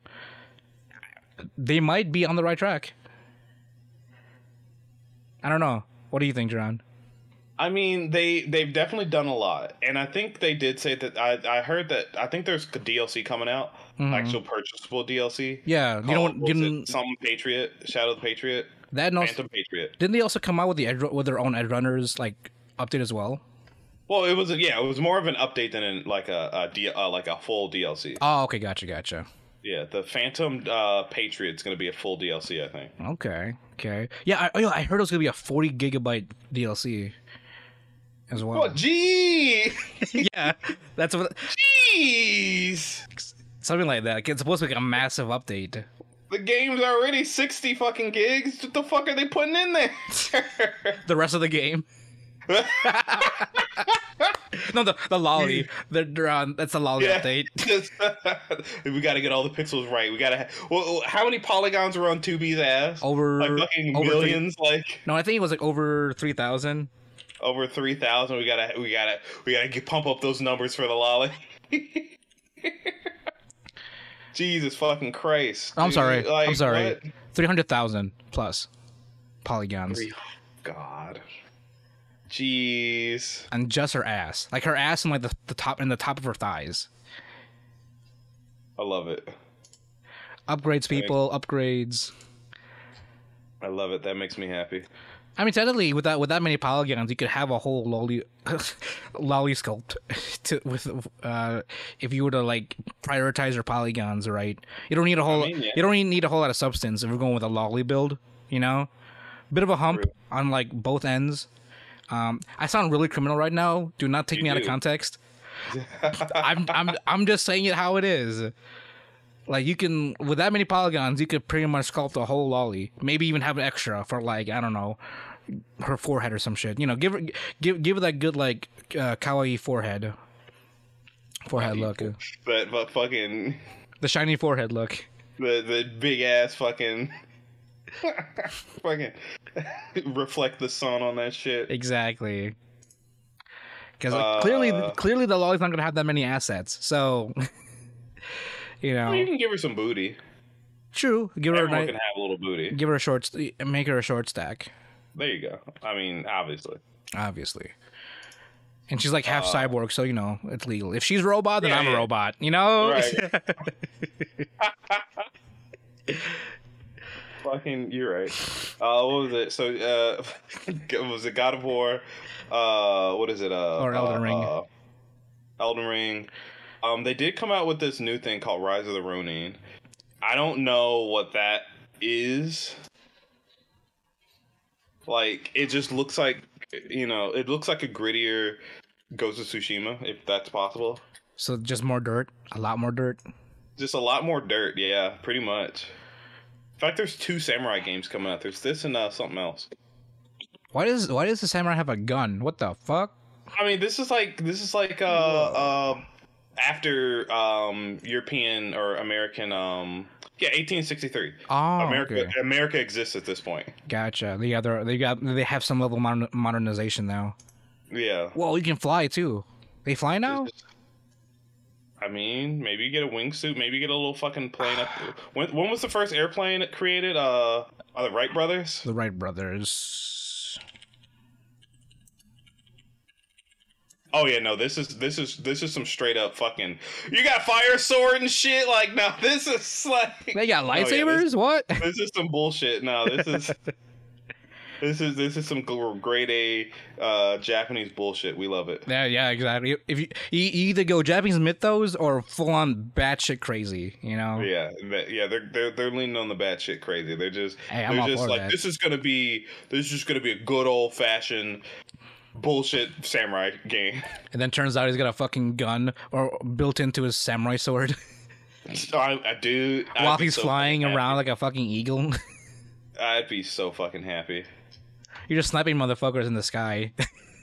[SPEAKER 1] They might be on the right track. I don't know. What do you think, John?
[SPEAKER 2] I mean, they they've definitely done a lot, and I think they did say that. I I heard that. I think there's a DLC coming out,
[SPEAKER 1] Mhm.
[SPEAKER 2] actual purchasable DLC.
[SPEAKER 1] Yeah, you know what?
[SPEAKER 2] called- was it
[SPEAKER 1] Didn't
[SPEAKER 2] some Patriot, Shadow of the Patriot,
[SPEAKER 1] that and also,
[SPEAKER 2] Phantom Patriot.
[SPEAKER 1] didn't they also come out with the with their own edge runners like update as well?
[SPEAKER 2] Well, it was a, yeah, it was more of an update than in, like a, a D, uh, like a full DLC.
[SPEAKER 1] Oh, okay, gotcha, gotcha.
[SPEAKER 2] Yeah, the Phantom uh, Patriot's gonna be a full DLC, I think.
[SPEAKER 1] Okay, okay. Yeah, I, I heard it was gonna be a forty gigabyte DLC as well.
[SPEAKER 2] Oh, gee,
[SPEAKER 1] yeah, that's what
[SPEAKER 2] jeez,
[SPEAKER 1] something like that. It's supposed to be like a massive update.
[SPEAKER 2] the game's already sixty fucking gigs. What the fuck are they putting in there?
[SPEAKER 1] The rest of the game. no, the the loli. They're, they're. Uh, that's a loli
[SPEAKER 2] Yeah.
[SPEAKER 1] update.
[SPEAKER 2] we got to get all the pixels right. We got to. Ha- well, how many polygons were on 2B's ass?
[SPEAKER 1] Over
[SPEAKER 2] like fucking
[SPEAKER 1] over three-
[SPEAKER 2] millions, like
[SPEAKER 1] No, I think it was like over three thousand.
[SPEAKER 2] Over three thousand. We gotta, we gotta, we gotta get, pump up those numbers for the loli. Jesus fucking Christ!
[SPEAKER 1] I'm
[SPEAKER 2] dude.
[SPEAKER 1] sorry.
[SPEAKER 2] Like,
[SPEAKER 1] I'm sorry. Three hundred thousand plus polygons,
[SPEAKER 2] Three- God. Jeez.
[SPEAKER 1] and just her ass, like her ass and like the, the top and the top of her thighs.
[SPEAKER 2] I love it.
[SPEAKER 1] Upgrades, people. Upgrades.
[SPEAKER 2] I love it. That makes me happy.
[SPEAKER 1] I mean, technically, with that with that many polygons, you could have a whole loli, loli sculpt. To, with uh, if you were to like prioritize your polygons, right? You don't need a whole.
[SPEAKER 2] mean, yeah.
[SPEAKER 1] You don't even need a whole lot of substance if we're going with a loli build. You know, bit of a hump
[SPEAKER 2] True.
[SPEAKER 1] on like both ends. Um, I sound really criminal right now. Do not take
[SPEAKER 2] You
[SPEAKER 1] me out of context. I'm I'm I'm just saying it how it is. Like you can with that many polygons, you could pretty much sculpt a whole loli. Maybe even have an extra for like I don't know, her forehead or some shit. You know, give her give give her that good like uh, kawaii forehead. Forehead look,
[SPEAKER 2] But but fucking
[SPEAKER 1] the shiny forehead look.
[SPEAKER 2] the the big ass fucking fucking reflect the sun on that shit.
[SPEAKER 1] Exactly. Because like, clearly,
[SPEAKER 2] Uh.
[SPEAKER 1] clearly the loli's not gonna have that many assets. So, you know,
[SPEAKER 2] Well, you can give her some booty.
[SPEAKER 1] true. Give her a
[SPEAKER 2] Everyone can have a little booty.
[SPEAKER 1] give her a short, make her a short stack.
[SPEAKER 2] There you go. I mean, obviously.
[SPEAKER 1] obviously. And she's like half
[SPEAKER 2] Uh,
[SPEAKER 1] cyborg, so you know it's legal. If she's a robot, then
[SPEAKER 2] Yeah,
[SPEAKER 1] I'm a robot. You know,
[SPEAKER 2] Right. Fucking, you're right. Uh, what was it? So, uh, was it God of War? Uh, what is it? Uh,
[SPEAKER 1] Or Elden
[SPEAKER 2] uh,
[SPEAKER 1] Ring.
[SPEAKER 2] Uh, Elden Ring. Um, they did come out with this new thing called Rise of the Ronin. I don't know what that is. Like, it just looks like, you know, it looks like a grittier Ghost of Tsushima, if that's possible.
[SPEAKER 1] so just more dirt, a lot more dirt.
[SPEAKER 2] Just a lot more dirt, yeah, pretty much. In fact, there's two samurai games coming out. There's this and uh, something else.
[SPEAKER 1] Why does why does the samurai have a gun? What the fuck?
[SPEAKER 2] I mean, this is like this is like uh, uh after um European or American um yeah 1863.
[SPEAKER 1] Oh,
[SPEAKER 2] America
[SPEAKER 1] okay.
[SPEAKER 2] America exists at this point.
[SPEAKER 1] Gotcha. They got they got they have some level of modern, modernization now.
[SPEAKER 2] Yeah.
[SPEAKER 1] Well, you can fly too. They fly now.
[SPEAKER 2] I mean, maybe you get a wingsuit. Maybe you get a little fucking plane up. When when was the first airplane created? Uh, are the Wright brothers?
[SPEAKER 1] The Wright brothers.
[SPEAKER 2] Oh yeah, no. This is this is this is some straight up fucking. You got fire sword and shit. Like no, this is like
[SPEAKER 1] They got
[SPEAKER 2] Oh, yeah,
[SPEAKER 1] lightsabers.
[SPEAKER 2] this-
[SPEAKER 1] what?
[SPEAKER 2] this is some bullshit. No, this is this is this is some gr- grade A uh, Japanese bullshit. We love it.
[SPEAKER 1] Yeah, yeah, exactly. If you, you either go Japanese mythos or full on batshit crazy, you know.
[SPEAKER 2] Yeah, yeah, they're they're they're leaning on the bad shit crazy. They're just
[SPEAKER 1] Hey,
[SPEAKER 2] they're just like this is gonna be this is just gonna be a good old fashioned bullshit samurai game.
[SPEAKER 1] And then turns out he's got a fucking gun or built into his samurai sword
[SPEAKER 2] So I, I do I'd
[SPEAKER 1] while he's
[SPEAKER 2] so
[SPEAKER 1] flying around like a fucking eagle.
[SPEAKER 2] I'd be so fucking happy.
[SPEAKER 1] You're just sniping motherfuckers in the sky.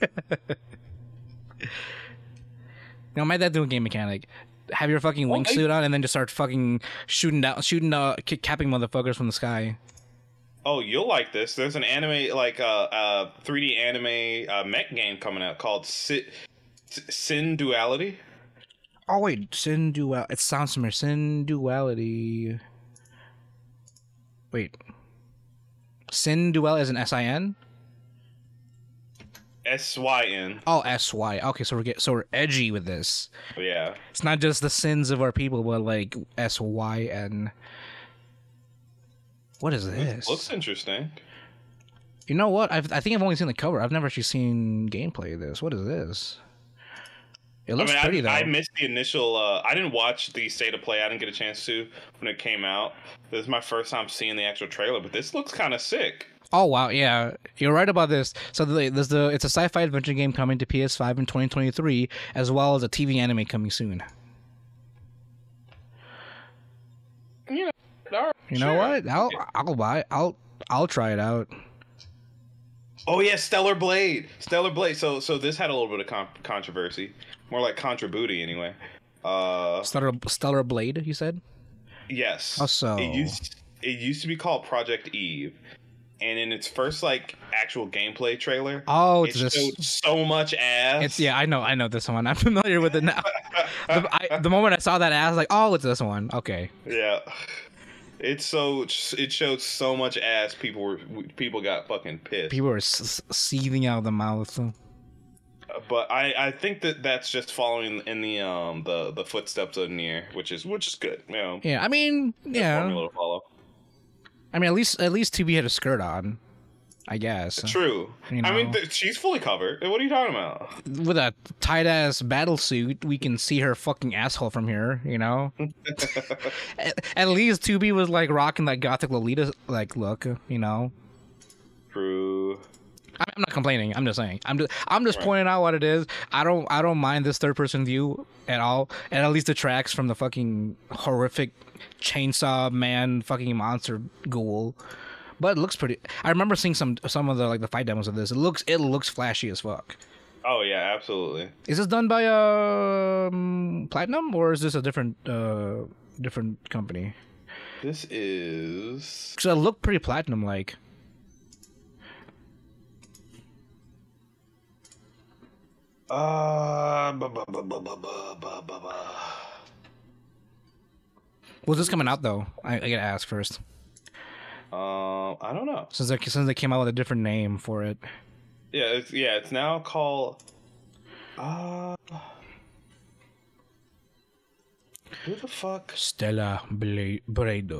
[SPEAKER 1] now, might that do a game mechanic? Have your fucking
[SPEAKER 2] Well,
[SPEAKER 1] wingsuit on and then just start fucking shooting down, shooting, uh, capping motherfuckers from the sky.
[SPEAKER 2] Oh, you'll like this. There's an anime like a uh, uh, 3D anime uh, mech game coming out called Sin, Synduality.
[SPEAKER 1] Oh wait, sin dual. It sounds familiar. Sin duality. Wait. Sin dual is an S I N.
[SPEAKER 2] S Y N.
[SPEAKER 1] Oh, S Y. Okay, so we're get so we're edgy with this.
[SPEAKER 2] Yeah.
[SPEAKER 1] It's not just the sins of our people, but like S Y N. What is this?
[SPEAKER 2] Looks interesting.
[SPEAKER 1] You know what? I've, I think I've only seen the cover. I've never actually seen gameplay of this. What is this? It looks
[SPEAKER 2] I mean,
[SPEAKER 1] pretty
[SPEAKER 2] I,
[SPEAKER 1] though.
[SPEAKER 2] I missed the initial. Uh, I didn't watch the state of play. I didn't get a chance to when it came out. This is my first time seeing the actual trailer, but this looks kind of sick.
[SPEAKER 1] Oh wow, yeah, you're right about this. So the, there's the it's a sci-fi adventure game coming to PS5 in 2023, as well as a TV anime coming soon.
[SPEAKER 2] All right,
[SPEAKER 1] You know what? I'll I'll buy. it. I'll I'll try it out.
[SPEAKER 2] Oh yeah, Stellar Blade. Stellar Blade. So so this had a little bit of con- controversy, more like contra booty anyway. Uh,
[SPEAKER 1] Stellar Stellar Blade, you said?
[SPEAKER 2] yes.
[SPEAKER 1] How so?
[SPEAKER 2] It used it used to be called Project Eve, and in its first like actual gameplay trailer,
[SPEAKER 1] Oh,
[SPEAKER 2] it
[SPEAKER 1] it's this.
[SPEAKER 2] showed so much ass.
[SPEAKER 1] It's yeah, I know, I know this one. I'm familiar with it now. the, I, the moment I saw that, I was like, oh, it's this one. Okay.
[SPEAKER 2] Yeah. It's so it showed so much ass. People were people got fucking pissed.
[SPEAKER 1] People are s- seething out of the mouth.
[SPEAKER 2] but I I think that that's just following in the um the the footsteps of Nier, which is which is good. You know,
[SPEAKER 1] Yeah, I mean, yeah.
[SPEAKER 2] formula to follow.
[SPEAKER 1] I mean, at least at least 2B had a skirt on, I guess.
[SPEAKER 2] True.
[SPEAKER 1] You
[SPEAKER 2] I mean, th- she's fully covered. What are you talking about?
[SPEAKER 1] With a tight ass battle suit, we can see her fucking asshole from here. You know. at, at least 2B was like rocking that gothic Lolita like look. You know.
[SPEAKER 2] True.
[SPEAKER 1] I- I'm not complaining. I'm just saying. I'm just I'm just
[SPEAKER 2] Right.
[SPEAKER 1] pointing out what it is. I don't I don't mind this third person view at all. It at least detracts from the fucking horrific chainsaw man fucking monster ghoul but it looks pretty. I remember seeing some some of the like the fight demos of this. It looks it looks flashy as fuck.
[SPEAKER 2] Oh yeah, absolutely.
[SPEAKER 1] Is this done by um, Platinum or is this a different uh, different company?
[SPEAKER 2] This is.
[SPEAKER 1] So it looked pretty platinum like.
[SPEAKER 2] Uh,
[SPEAKER 1] Was this coming out though? I, I gotta ask first
[SPEAKER 2] um I don't know.
[SPEAKER 1] Since they, since they came out with a different name for it.
[SPEAKER 2] Yeah, it's yeah, it's now called uh Who the fuck?
[SPEAKER 1] Stellar Blade. Blade.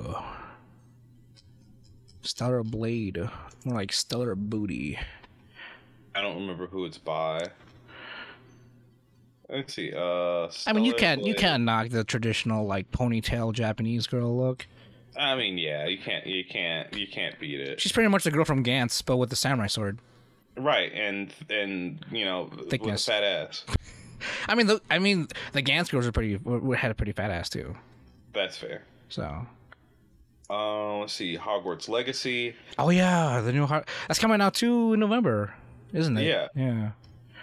[SPEAKER 1] Stellar Blade. More like Stellar Booty.
[SPEAKER 2] I don't remember who it's by. Let's see. Uh,
[SPEAKER 1] I mean, you can't you can't knock the traditional like ponytail Japanese girl look.
[SPEAKER 2] I mean, yeah, you can't, you can't, you can't beat it.
[SPEAKER 1] She's pretty much the girl from Gantz, but with the samurai sword.
[SPEAKER 2] Right, and and you know,
[SPEAKER 1] Thickness.
[SPEAKER 2] with a fat ass.
[SPEAKER 1] I mean, the, I mean, the Gantz girls are pretty had a pretty fat ass too.
[SPEAKER 2] That's fair.
[SPEAKER 1] So,
[SPEAKER 2] Uh, let's see. Hogwarts Legacy.
[SPEAKER 1] oh yeah, the new heart that's coming out too in November, isn't it?
[SPEAKER 2] Yeah.
[SPEAKER 1] yeah,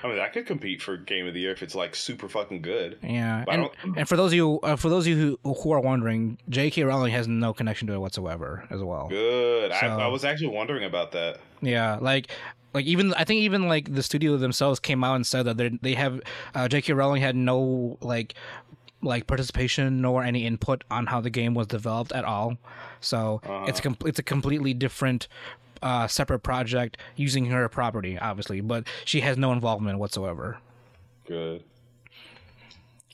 [SPEAKER 2] I mean, that could compete for Game of the Year if it's like super fucking good.
[SPEAKER 1] yeah.
[SPEAKER 2] I
[SPEAKER 1] And,
[SPEAKER 2] don't-
[SPEAKER 1] and for those of you, uh, for those of you who, who are wondering, J.K. Rowling has no connection to it whatsoever, as well.
[SPEAKER 2] Good. I,
[SPEAKER 1] So-
[SPEAKER 2] I was actually wondering about that.
[SPEAKER 1] Yeah, like like even I think even like the studio themselves came out and said that they they have uh, J.K. Rowling had no like like participation nor any input on how the game was developed at all. So it's a com- it's a completely different uh, separate project using her property, obviously, but she has no involvement whatsoever.
[SPEAKER 2] Good.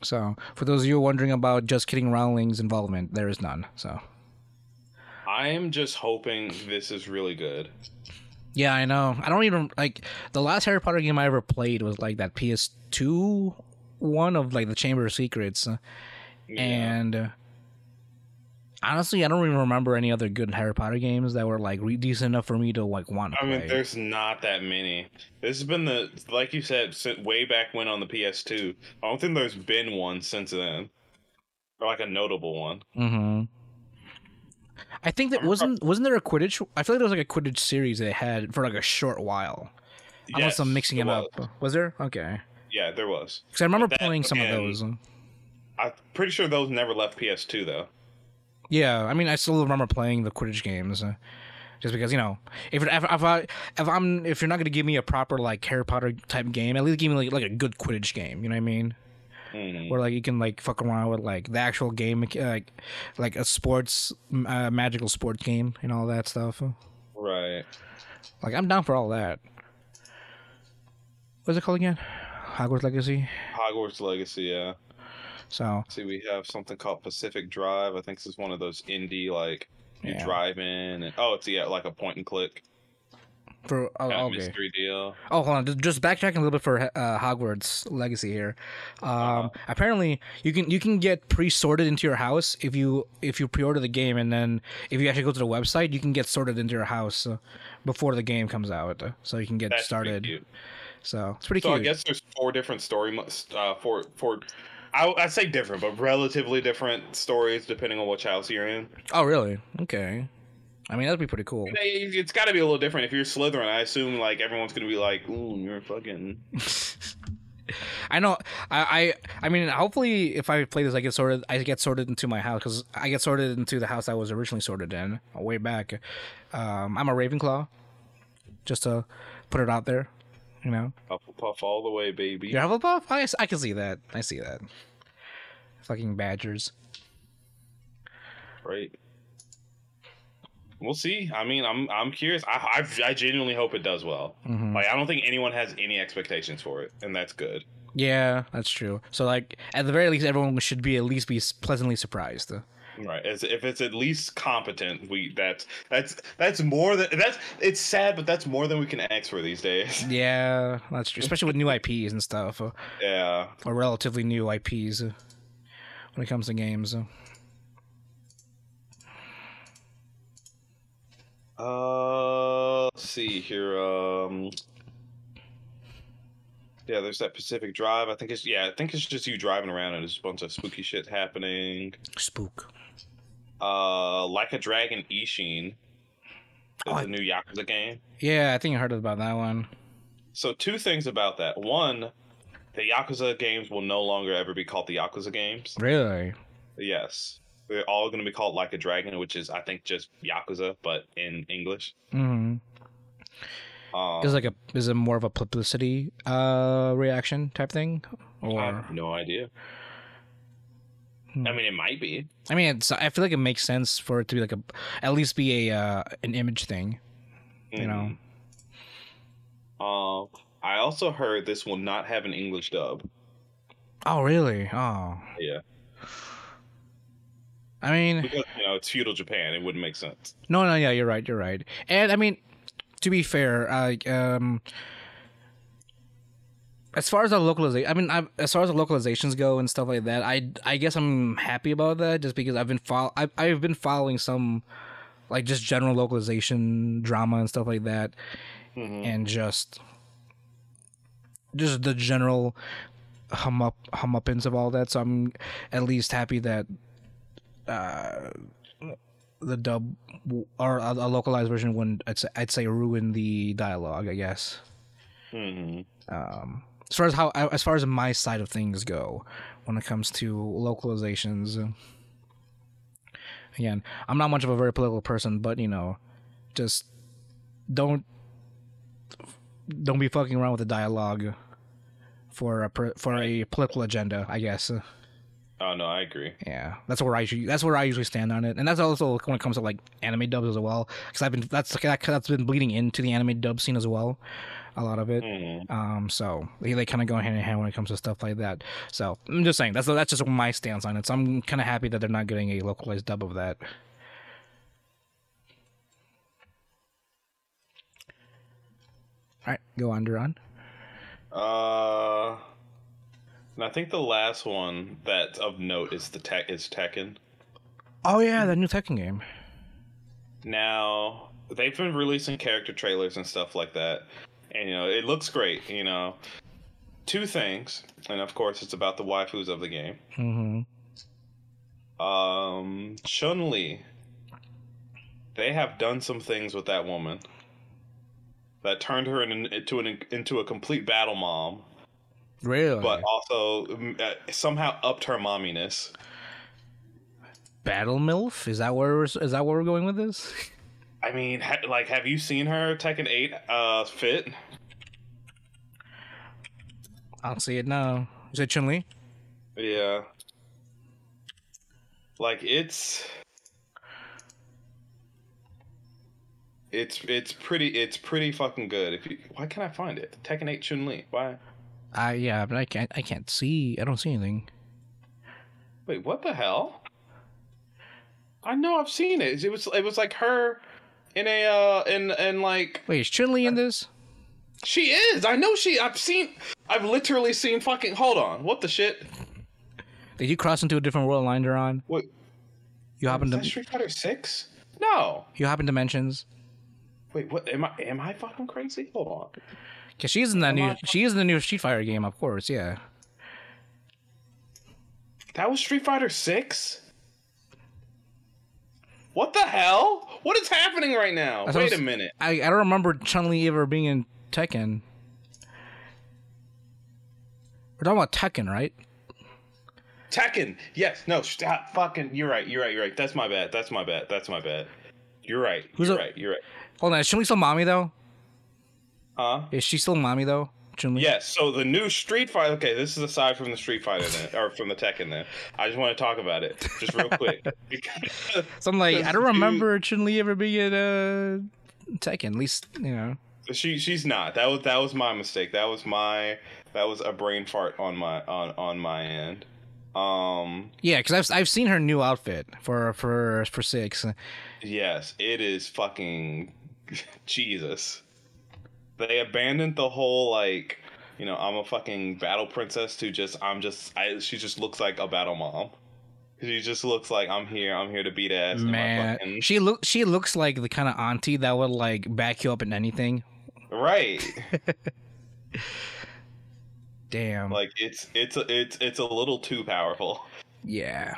[SPEAKER 1] So for those of you wondering about just kidding Rowling's involvement, there is none. So
[SPEAKER 2] I am just hoping this is really good.
[SPEAKER 1] Yeah, I know. I don't even like the last Harry Potter game I ever played was like that PS2 one of like the Chamber of Secrets,
[SPEAKER 2] Yeah.
[SPEAKER 1] and honestly, I don't even remember any other good Harry Potter games that were like re- decent enough for me to like want to
[SPEAKER 2] I
[SPEAKER 1] play.
[SPEAKER 2] mean, there's not that many. This has been the like you said, way back when on the PS2. I don't think there's been one since then, or like a notable one.
[SPEAKER 1] Mm-hmm. I think that wasn't wasn't there a Quidditch? I feel like there was like a Quidditch series they had for like a short while. Unless I'm
[SPEAKER 2] Yes,
[SPEAKER 1] mixing
[SPEAKER 2] was.
[SPEAKER 1] up. Was there? Okay.
[SPEAKER 2] Yeah, there was.
[SPEAKER 1] Because I remember
[SPEAKER 2] that,
[SPEAKER 1] playing some of those.
[SPEAKER 2] I'm pretty sure those never left PS2 though.
[SPEAKER 1] Yeah, I mean, I still remember playing the Quidditch games, uh, just because you know, if if if I if I'm if you're not gonna give me a proper like Harry Potter type game, at least give me like, like a good Quidditch game. You know what I mean?
[SPEAKER 2] Mhm.
[SPEAKER 1] Where like you can like fuck around with like the actual game, like like a sports uh, magical sports game and all that stuff.
[SPEAKER 2] Right.
[SPEAKER 1] Like I'm down for all that. what's it called again? Hogwarts Legacy.
[SPEAKER 2] Hogwarts Legacy, yeah.
[SPEAKER 1] So
[SPEAKER 2] See, we have something called Pacific Drive. I think this is one of those indie like you
[SPEAKER 1] Yeah.
[SPEAKER 2] drive in and oh, it's yeah, like a point and click
[SPEAKER 1] for oh, okay.
[SPEAKER 2] mystery deal.
[SPEAKER 1] Oh, hold on. Just- backtracking a little bit for uh, Hogwarts Legacy here. Um,
[SPEAKER 2] Uh-huh.
[SPEAKER 1] Apparently, you can you can get pre-sorted into your house if you if you pre-order the game, and then if you actually go to the website, you can get sorted into your house uh, before the game comes out, uh, so you can get
[SPEAKER 2] That's
[SPEAKER 1] started. So it's pretty
[SPEAKER 2] So I guess there's four different story, uh, four four. I I say different, but relatively different stories depending on which house you're in.
[SPEAKER 1] oh, really? Okay. I mean, that'd be pretty cool.
[SPEAKER 2] It- It's got to be a little different. If you're Slytherin, I assume like everyone's gonna be like, "Ooh, you're fucking."
[SPEAKER 1] I know. I, I I mean, hopefully, if I play this, I get sorted. I get sorted into my house because I get sorted into the house I was originally sorted in way back. Um, I'm a Ravenclaw. Just to put it out there, you know.
[SPEAKER 2] Hufflepuff all the way, baby.
[SPEAKER 1] You're Hufflepuff. I, I can see that. I see that. Fucking badgers.
[SPEAKER 2] Right. We'll see. I mean, I'm I'm curious. I I, I genuinely hope it does well.
[SPEAKER 1] Mhm.
[SPEAKER 2] Like, I don't think anyone has any expectations for it, and that's good.
[SPEAKER 1] Yeah, that's true. So like, at the very least, everyone should be at least be pleasantly surprised.
[SPEAKER 2] Right. As if it's at least competent, we that's that's that's more than that's. It's sad, but that's more than we can ask for these days.
[SPEAKER 1] Yeah, that's true. Especially with new IPs and stuff, uh,
[SPEAKER 2] Yeah.
[SPEAKER 1] or relatively new IPs uh, when it comes to games. uh.
[SPEAKER 2] Uh, let's see here. Um, yeah, there's that Pacific Drive. I think it's yeah. I think it's just you driving around and there's a bunch of spooky shit happening.
[SPEAKER 1] Spook.
[SPEAKER 2] Uh, like a Dragon Ishin.
[SPEAKER 1] Oh,
[SPEAKER 2] Is the new Yakuza game.
[SPEAKER 1] Yeah, I think I heard about that one.
[SPEAKER 2] So two things about that. One, the Yakuza games will no longer ever be called the Yakuza games.
[SPEAKER 1] Really?
[SPEAKER 2] Yes. They're all going to be called Like a Dragon, which is I think just Yakuza, but in English.
[SPEAKER 1] Mm-hmm.
[SPEAKER 2] Um,
[SPEAKER 1] Is it like a is it more of a publicity uh reaction type thing,
[SPEAKER 2] I
[SPEAKER 1] or
[SPEAKER 2] have no idea.
[SPEAKER 1] Hmm.
[SPEAKER 2] I mean, it might be.
[SPEAKER 1] I mean, it's I feel like it makes sense for it to be like a at least be a uh, an image thing, you know.
[SPEAKER 2] Mhm. Um, I also heard this will not have an English dub.
[SPEAKER 1] Oh really? Oh,
[SPEAKER 2] Yeah,
[SPEAKER 1] I mean,
[SPEAKER 2] because you know it's feudal Japan. It wouldn't make sense.
[SPEAKER 1] no, no, yeah, you're right, you're right. And I mean, to be fair, I um. As far as the localization, I mean, I, as far as the localizations go and stuff like that, I I guess I'm happy about that just because I've been follow I've, I've been following some, like just general localization drama and stuff like that,
[SPEAKER 2] Mhm.
[SPEAKER 1] and just just the general hum up hum uppins of all that. So I'm at least happy that uh, the dub or a, a localized version wouldn't I'd say, I'd say ruin the dialogue. I guess.
[SPEAKER 2] Mhm.
[SPEAKER 1] Um, as far as how as far as my side of things go, when it comes to localizations. uh, Again, I'm not much of a very political person, but you know, just don't don't be fucking around with the dialogue for a for a political agenda. I guess.
[SPEAKER 2] Oh no, I agree.
[SPEAKER 1] Yeah, that's where I usually that's where I usually stand on it, and that's also when it comes to like anime dubs as well, because I've been that's that, that's been bleeding into the anime dub scene as well, a lot of it.
[SPEAKER 2] Mhm.
[SPEAKER 1] Um, so they, they kind of go hand in hand when it comes to stuff like that. So I'm just saying that's that's just my stance on it. So I'm kind of happy that they're not getting a localized dub of that. All right, go on, Duran.
[SPEAKER 2] Uh, and I think the last one that of note is the tech is Tekken.
[SPEAKER 1] Oh yeah, the new Tekken game.
[SPEAKER 2] Now they've been releasing character trailers and stuff like that, and you know it looks great. You know, two things, and of course it's about the waifus of the game.
[SPEAKER 1] Mm-hmm.
[SPEAKER 2] Um, Chun Li. They have done some things with that woman that turned her in, into an into a complete battle mom,
[SPEAKER 1] Really?
[SPEAKER 2] but also mm, uh, somehow upped her momminess.
[SPEAKER 1] Battle MILF? Is that where we're, is that where we're going with this?
[SPEAKER 2] I mean, ha- like, have you seen her Tekken Eight uh fit?
[SPEAKER 1] I don't see it now. Is it Chun Li?
[SPEAKER 2] Yeah. Like it's It's it's pretty it's pretty fucking good. If you, why can't I find it? Tekken 8 Chun Li. Why?
[SPEAKER 1] Uh, yeah, but I can't. I can't see. I don't see anything.
[SPEAKER 2] Wait, what the hell? I know I've seen it. It was it was like her in a uh in in like
[SPEAKER 1] Wait, is Chun Li in this?
[SPEAKER 2] she is. I know she. I've seen. I've literally seen fucking. Hold on. What the shit?
[SPEAKER 1] Did you cross into a different world line, on?
[SPEAKER 2] What?
[SPEAKER 1] You happen to
[SPEAKER 2] Street Fighter Six? No.
[SPEAKER 1] you happen dimensions?
[SPEAKER 2] Wait. What? Am I? Am I fucking crazy? Hold on.
[SPEAKER 1] Cause she's in that new.
[SPEAKER 2] I-
[SPEAKER 1] She is in the new Street Fighter game, of course. Yeah.
[SPEAKER 2] That was Street Fighter Six. What the hell? What is happening right now? Wait
[SPEAKER 1] I
[SPEAKER 2] a
[SPEAKER 1] was-
[SPEAKER 2] minute.
[SPEAKER 1] I, I don't remember Chun Li ever being in Tekken. We're talking about Tekken, right?
[SPEAKER 2] Tekken. Yes. No. Stop. Fucking. You're right. You're right. You're right. That's my bad. That's my bad. That's my bad. You're right.
[SPEAKER 1] Who's
[SPEAKER 2] you're
[SPEAKER 1] a-
[SPEAKER 2] right. You're right.
[SPEAKER 1] Hold on, is Chun Li still mommy though?
[SPEAKER 2] Huh?
[SPEAKER 1] Is she still mommy though? Chun Li.
[SPEAKER 2] Yes. So the new Street Fighter. Okay, this is aside from the Street Fighter then, or from the Tekken then. I just want to talk about it just real quick.
[SPEAKER 1] So I'm like, I don't remember Chun Li ever being in uh, Tekken. At least you know.
[SPEAKER 2] she she's not. That was that was my mistake. That was my that was a brain fart on my on on my end. Um.
[SPEAKER 1] Yeah, because I've I've seen her new outfit for for for six.
[SPEAKER 2] Yes, it is fucking Jesus. They abandoned the whole like, you know, I'm a fucking battle princess to just I'm just I she just looks like a battle mom. She just looks like I'm here, I'm here to beat ass.
[SPEAKER 1] Man,
[SPEAKER 2] fucking-
[SPEAKER 1] she look she looks like the kind of auntie that would like back you up in anything.
[SPEAKER 2] right.
[SPEAKER 1] Damn.
[SPEAKER 2] like it's it's a, it's it's a little too powerful.
[SPEAKER 1] yeah.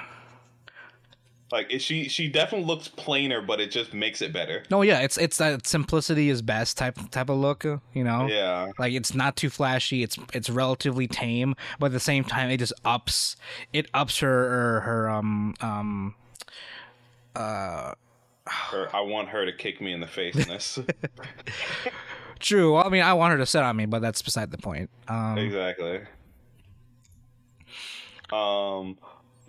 [SPEAKER 2] Like she she definitely looks plainer, but it just makes it better.
[SPEAKER 1] No, yeah, it's it's that simplicity is best type type of look. uh, You know.
[SPEAKER 2] Yeah.
[SPEAKER 1] Like it's not too flashy. It's it's relatively tame, but at the same time, it just ups it ups her her, her um um uh
[SPEAKER 2] Her, I want her to kick me in the face in this.
[SPEAKER 1] true. Well, I mean, I want her to sit on me, but that's beside the point. Um,
[SPEAKER 2] exactly. Um,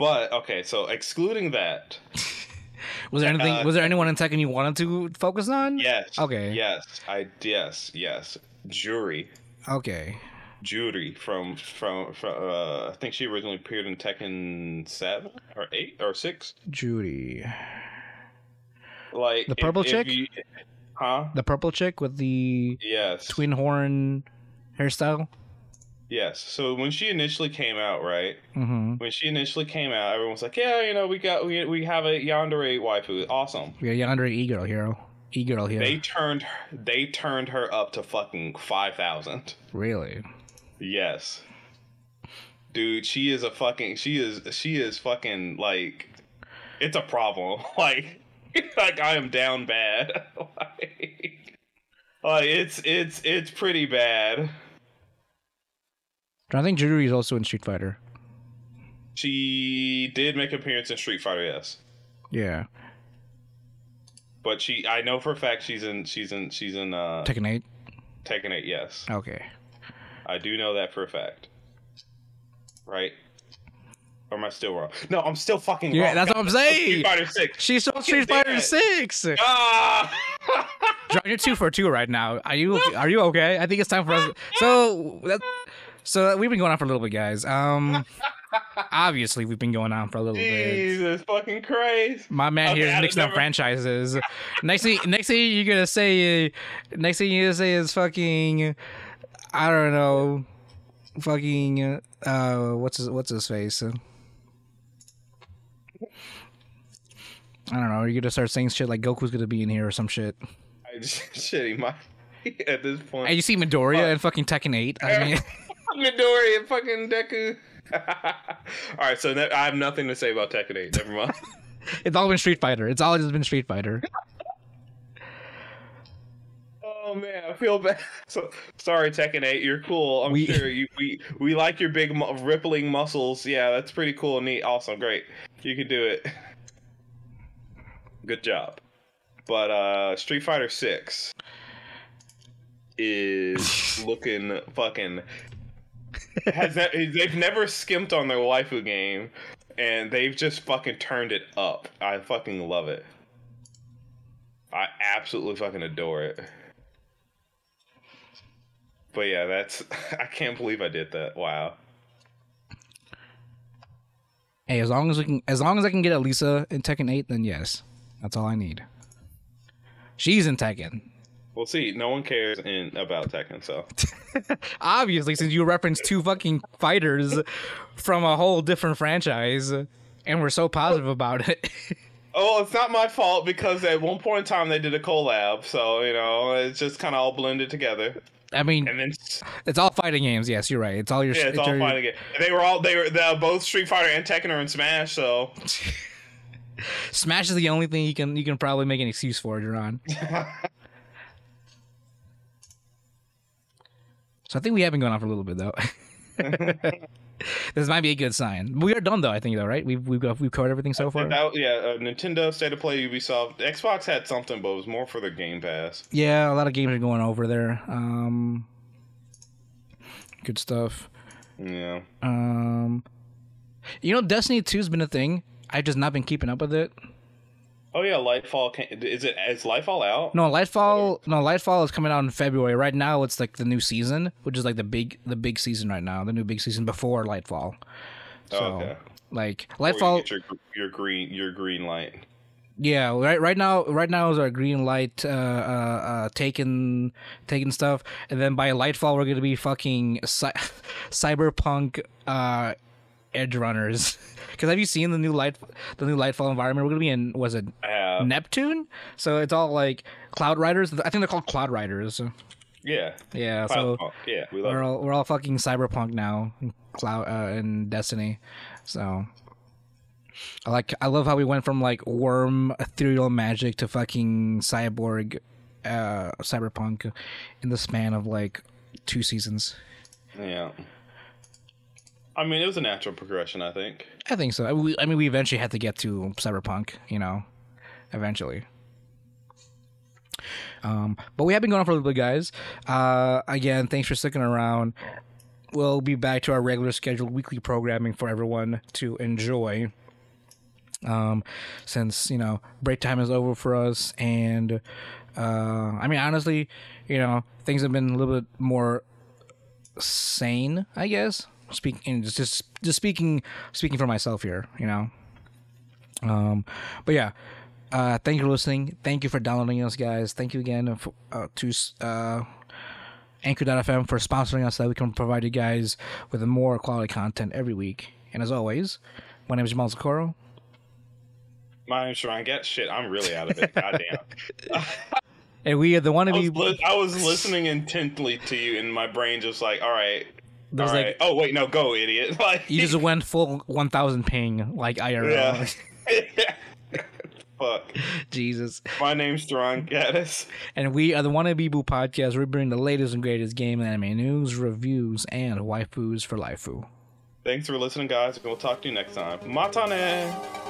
[SPEAKER 2] but okay, so excluding that,
[SPEAKER 1] was there anything?
[SPEAKER 2] Uh,
[SPEAKER 1] was there anyone in Tekken you wanted to focus on?
[SPEAKER 2] yes,
[SPEAKER 1] Okay.
[SPEAKER 2] yes, I yes, yes, Juri,
[SPEAKER 1] Okay.
[SPEAKER 2] Juri from from from uh, I think she originally appeared in Tekken seven or eight or six.
[SPEAKER 1] Judy,
[SPEAKER 2] Like
[SPEAKER 1] The purple chick?
[SPEAKER 2] you- huh?
[SPEAKER 1] the purple chick with the
[SPEAKER 2] Yes,
[SPEAKER 1] twin horn hairstyle.
[SPEAKER 2] Yes. So when she initially came out, right?
[SPEAKER 1] Mm-hmm.
[SPEAKER 2] When she initially came out, everyone was like, "Yeah, you know, we got we, we have a yandere waifu, awesome."
[SPEAKER 1] Yeah, yonder e girl hero, e girl hero."
[SPEAKER 2] They turned they turned her up to fucking five thousand.
[SPEAKER 1] really?
[SPEAKER 2] Yes. Dude, she is a fucking she is she is fucking like it's a problem. Like like I am down bad. like, like it's it's it's pretty bad.
[SPEAKER 1] I think Judy is also in Street Fighter.
[SPEAKER 2] She did make an appearance in Street Fighter, yes.
[SPEAKER 1] Yeah,
[SPEAKER 2] But she I know for a fact she's in she's in she's in uh
[SPEAKER 1] Tekken Eight.
[SPEAKER 2] Tekken 8, yes.
[SPEAKER 1] Okay.
[SPEAKER 2] I do know that for a fact. Right? Or am I still wrong? No, I'm still fucking
[SPEAKER 1] Yeah,
[SPEAKER 2] wrong.
[SPEAKER 1] that's what I'm saying. Street.
[SPEAKER 2] Fighter 6.
[SPEAKER 1] She's on Street Fighter. Six.
[SPEAKER 2] Ah!
[SPEAKER 1] John, you're two for two right now. Are you are you okay? I think it's time for us. So that so we've been going on for a little bit, guys. Um, obviously we've been going on for a little bit.
[SPEAKER 2] Jesus fucking Christ.
[SPEAKER 1] My man here
[SPEAKER 2] Okay,
[SPEAKER 1] is
[SPEAKER 2] I
[SPEAKER 1] mixing up franchises. Next thing, next thing you're gonna say, uh, next thing you're gonna say is fucking, I don't know, fucking, uh, what's his, what's his face? I don't know. You're gonna start saying shit like Goku's gonna be in here or some shit.
[SPEAKER 2] I just shitty my at this point.
[SPEAKER 1] And you see Midoriya and fucking Tekken 8. I mean,
[SPEAKER 2] Midori and fucking Deku. All right, so I have nothing to say about Tekken 8. Never mind.
[SPEAKER 1] it's all been Street Fighter. It's all just been Street Fighter.
[SPEAKER 2] Oh man, I feel bad. So sorry, Tekken 8. You're cool. I'm
[SPEAKER 1] We-
[SPEAKER 2] sure you we we like your big mu- rippling muscles. Yeah, that's pretty cool, neat, awesome, great. You can do it. Good job. But uh Street Fighter 6 is looking fucking has that they've never skimped on their waifu game and they've just fucking turned it up. I fucking love it. I absolutely fucking adore it. But yeah, that's I can't believe I did that. Wow.
[SPEAKER 1] Hey, as long as we can, as long as I can get Eliza in Tekken 8, then yes, that's all I need. She's in Tekken.
[SPEAKER 2] We'll see. No one cares in about Tekken, so
[SPEAKER 1] Obviously, since you referenced two fucking fighters from a whole different franchise, and we're so positive about it.
[SPEAKER 2] Oh, it's not my fault because at one point in time they did a collab, so you know it's just kind of all blended together.
[SPEAKER 1] I mean,
[SPEAKER 2] And then
[SPEAKER 1] it's all fighting games. Yes, you're right. It's all your.
[SPEAKER 2] yeah, it's all
[SPEAKER 1] your-
[SPEAKER 2] fighting it. They were all they were both Street Fighter and Tekken are in Smash, so
[SPEAKER 1] Smash is the only thing you can you can probably make an excuse for, Duran. So I think we have been going on for a little bit though. this might be a good sign. We are done though. I think though, right? We've we've got, we've covered everything so far.
[SPEAKER 2] That- yeah, uh, Nintendo State of Play, Ubisoft, Xbox had something, but it was more for the Game Pass.
[SPEAKER 1] Yeah, a lot of games are going over there. Um, good stuff.
[SPEAKER 2] Yeah,
[SPEAKER 1] Um, you know, Destiny Two's been a thing. I've just not been keeping up with it.
[SPEAKER 2] Oh yeah, Lightfall. Can, is it is Lightfall out?
[SPEAKER 1] No, Lightfall. No, Lightfall is coming out in February. Right now, it's like the new season, which is like the big, the big season right now. The new big season before Lightfall. So,
[SPEAKER 2] Oh, okay.
[SPEAKER 1] like
[SPEAKER 2] you
[SPEAKER 1] Lightfall,
[SPEAKER 2] get your your green your green light.
[SPEAKER 1] yeah. Right, right now, right now is our green light, uh, uh, uh taking, taking stuff, and then by Lightfall, we're gonna be fucking cy- cyberpunk, uh, edge runners. Because have you seen the new light, the new Lightfall environment? We're gonna be in. Was it Neptune? So it's all like Cloud Riders. I think they're called Cloud Riders.
[SPEAKER 2] Yeah.
[SPEAKER 1] Yeah. So.
[SPEAKER 2] Cloud- yeah, we
[SPEAKER 1] we're all we're all fucking cyberpunk now, cloud uh, and Destiny. So I like I love how we went from like worm ethereal magic to fucking cyborg uh cyberpunk in the span of like two seasons.
[SPEAKER 2] Yeah. I mean, it was a natural progression, I think.
[SPEAKER 1] I think so. I, we, I mean, we eventually had to get to cyberpunk, you know, eventually. Um, but we have been going on for a little bit, guys. Uh, again, thanks for sticking around. We'll be back to our regular scheduled weekly programming for everyone to enjoy. Um, since you know break time is over for us, and uh, I mean honestly, you know things have been a little bit more sane, I guess. Speaking just just just speaking speaking for myself here, you know. Um, but yeah, uh, thank you for listening. Thank you for downloading us, guys. Thank you again for, uh, to uh, Anchor.fm for sponsoring us so that we can provide you guys with more quality content every week. And as always, my name is Jamal Zakoro.
[SPEAKER 2] My name's Theron. Get shit. I'm really out of it. Goddamn.
[SPEAKER 1] And we are the one of you.
[SPEAKER 2] li- I was listening intently to you, and my brain just like, all right, all
[SPEAKER 1] There's
[SPEAKER 2] right.
[SPEAKER 1] like
[SPEAKER 2] oh wait, no, go, idiot. Like
[SPEAKER 1] you just went full 1000 ping like IRL.
[SPEAKER 2] yeah. Fuck.
[SPEAKER 1] Jesus.
[SPEAKER 2] My name's Theron Gaddis.
[SPEAKER 1] And we are the Wannabe Boo podcast. We bring the latest and greatest game and anime news, reviews, and waifus for life.
[SPEAKER 2] Thanks for listening, guys, and we'll talk to you next time. Matane.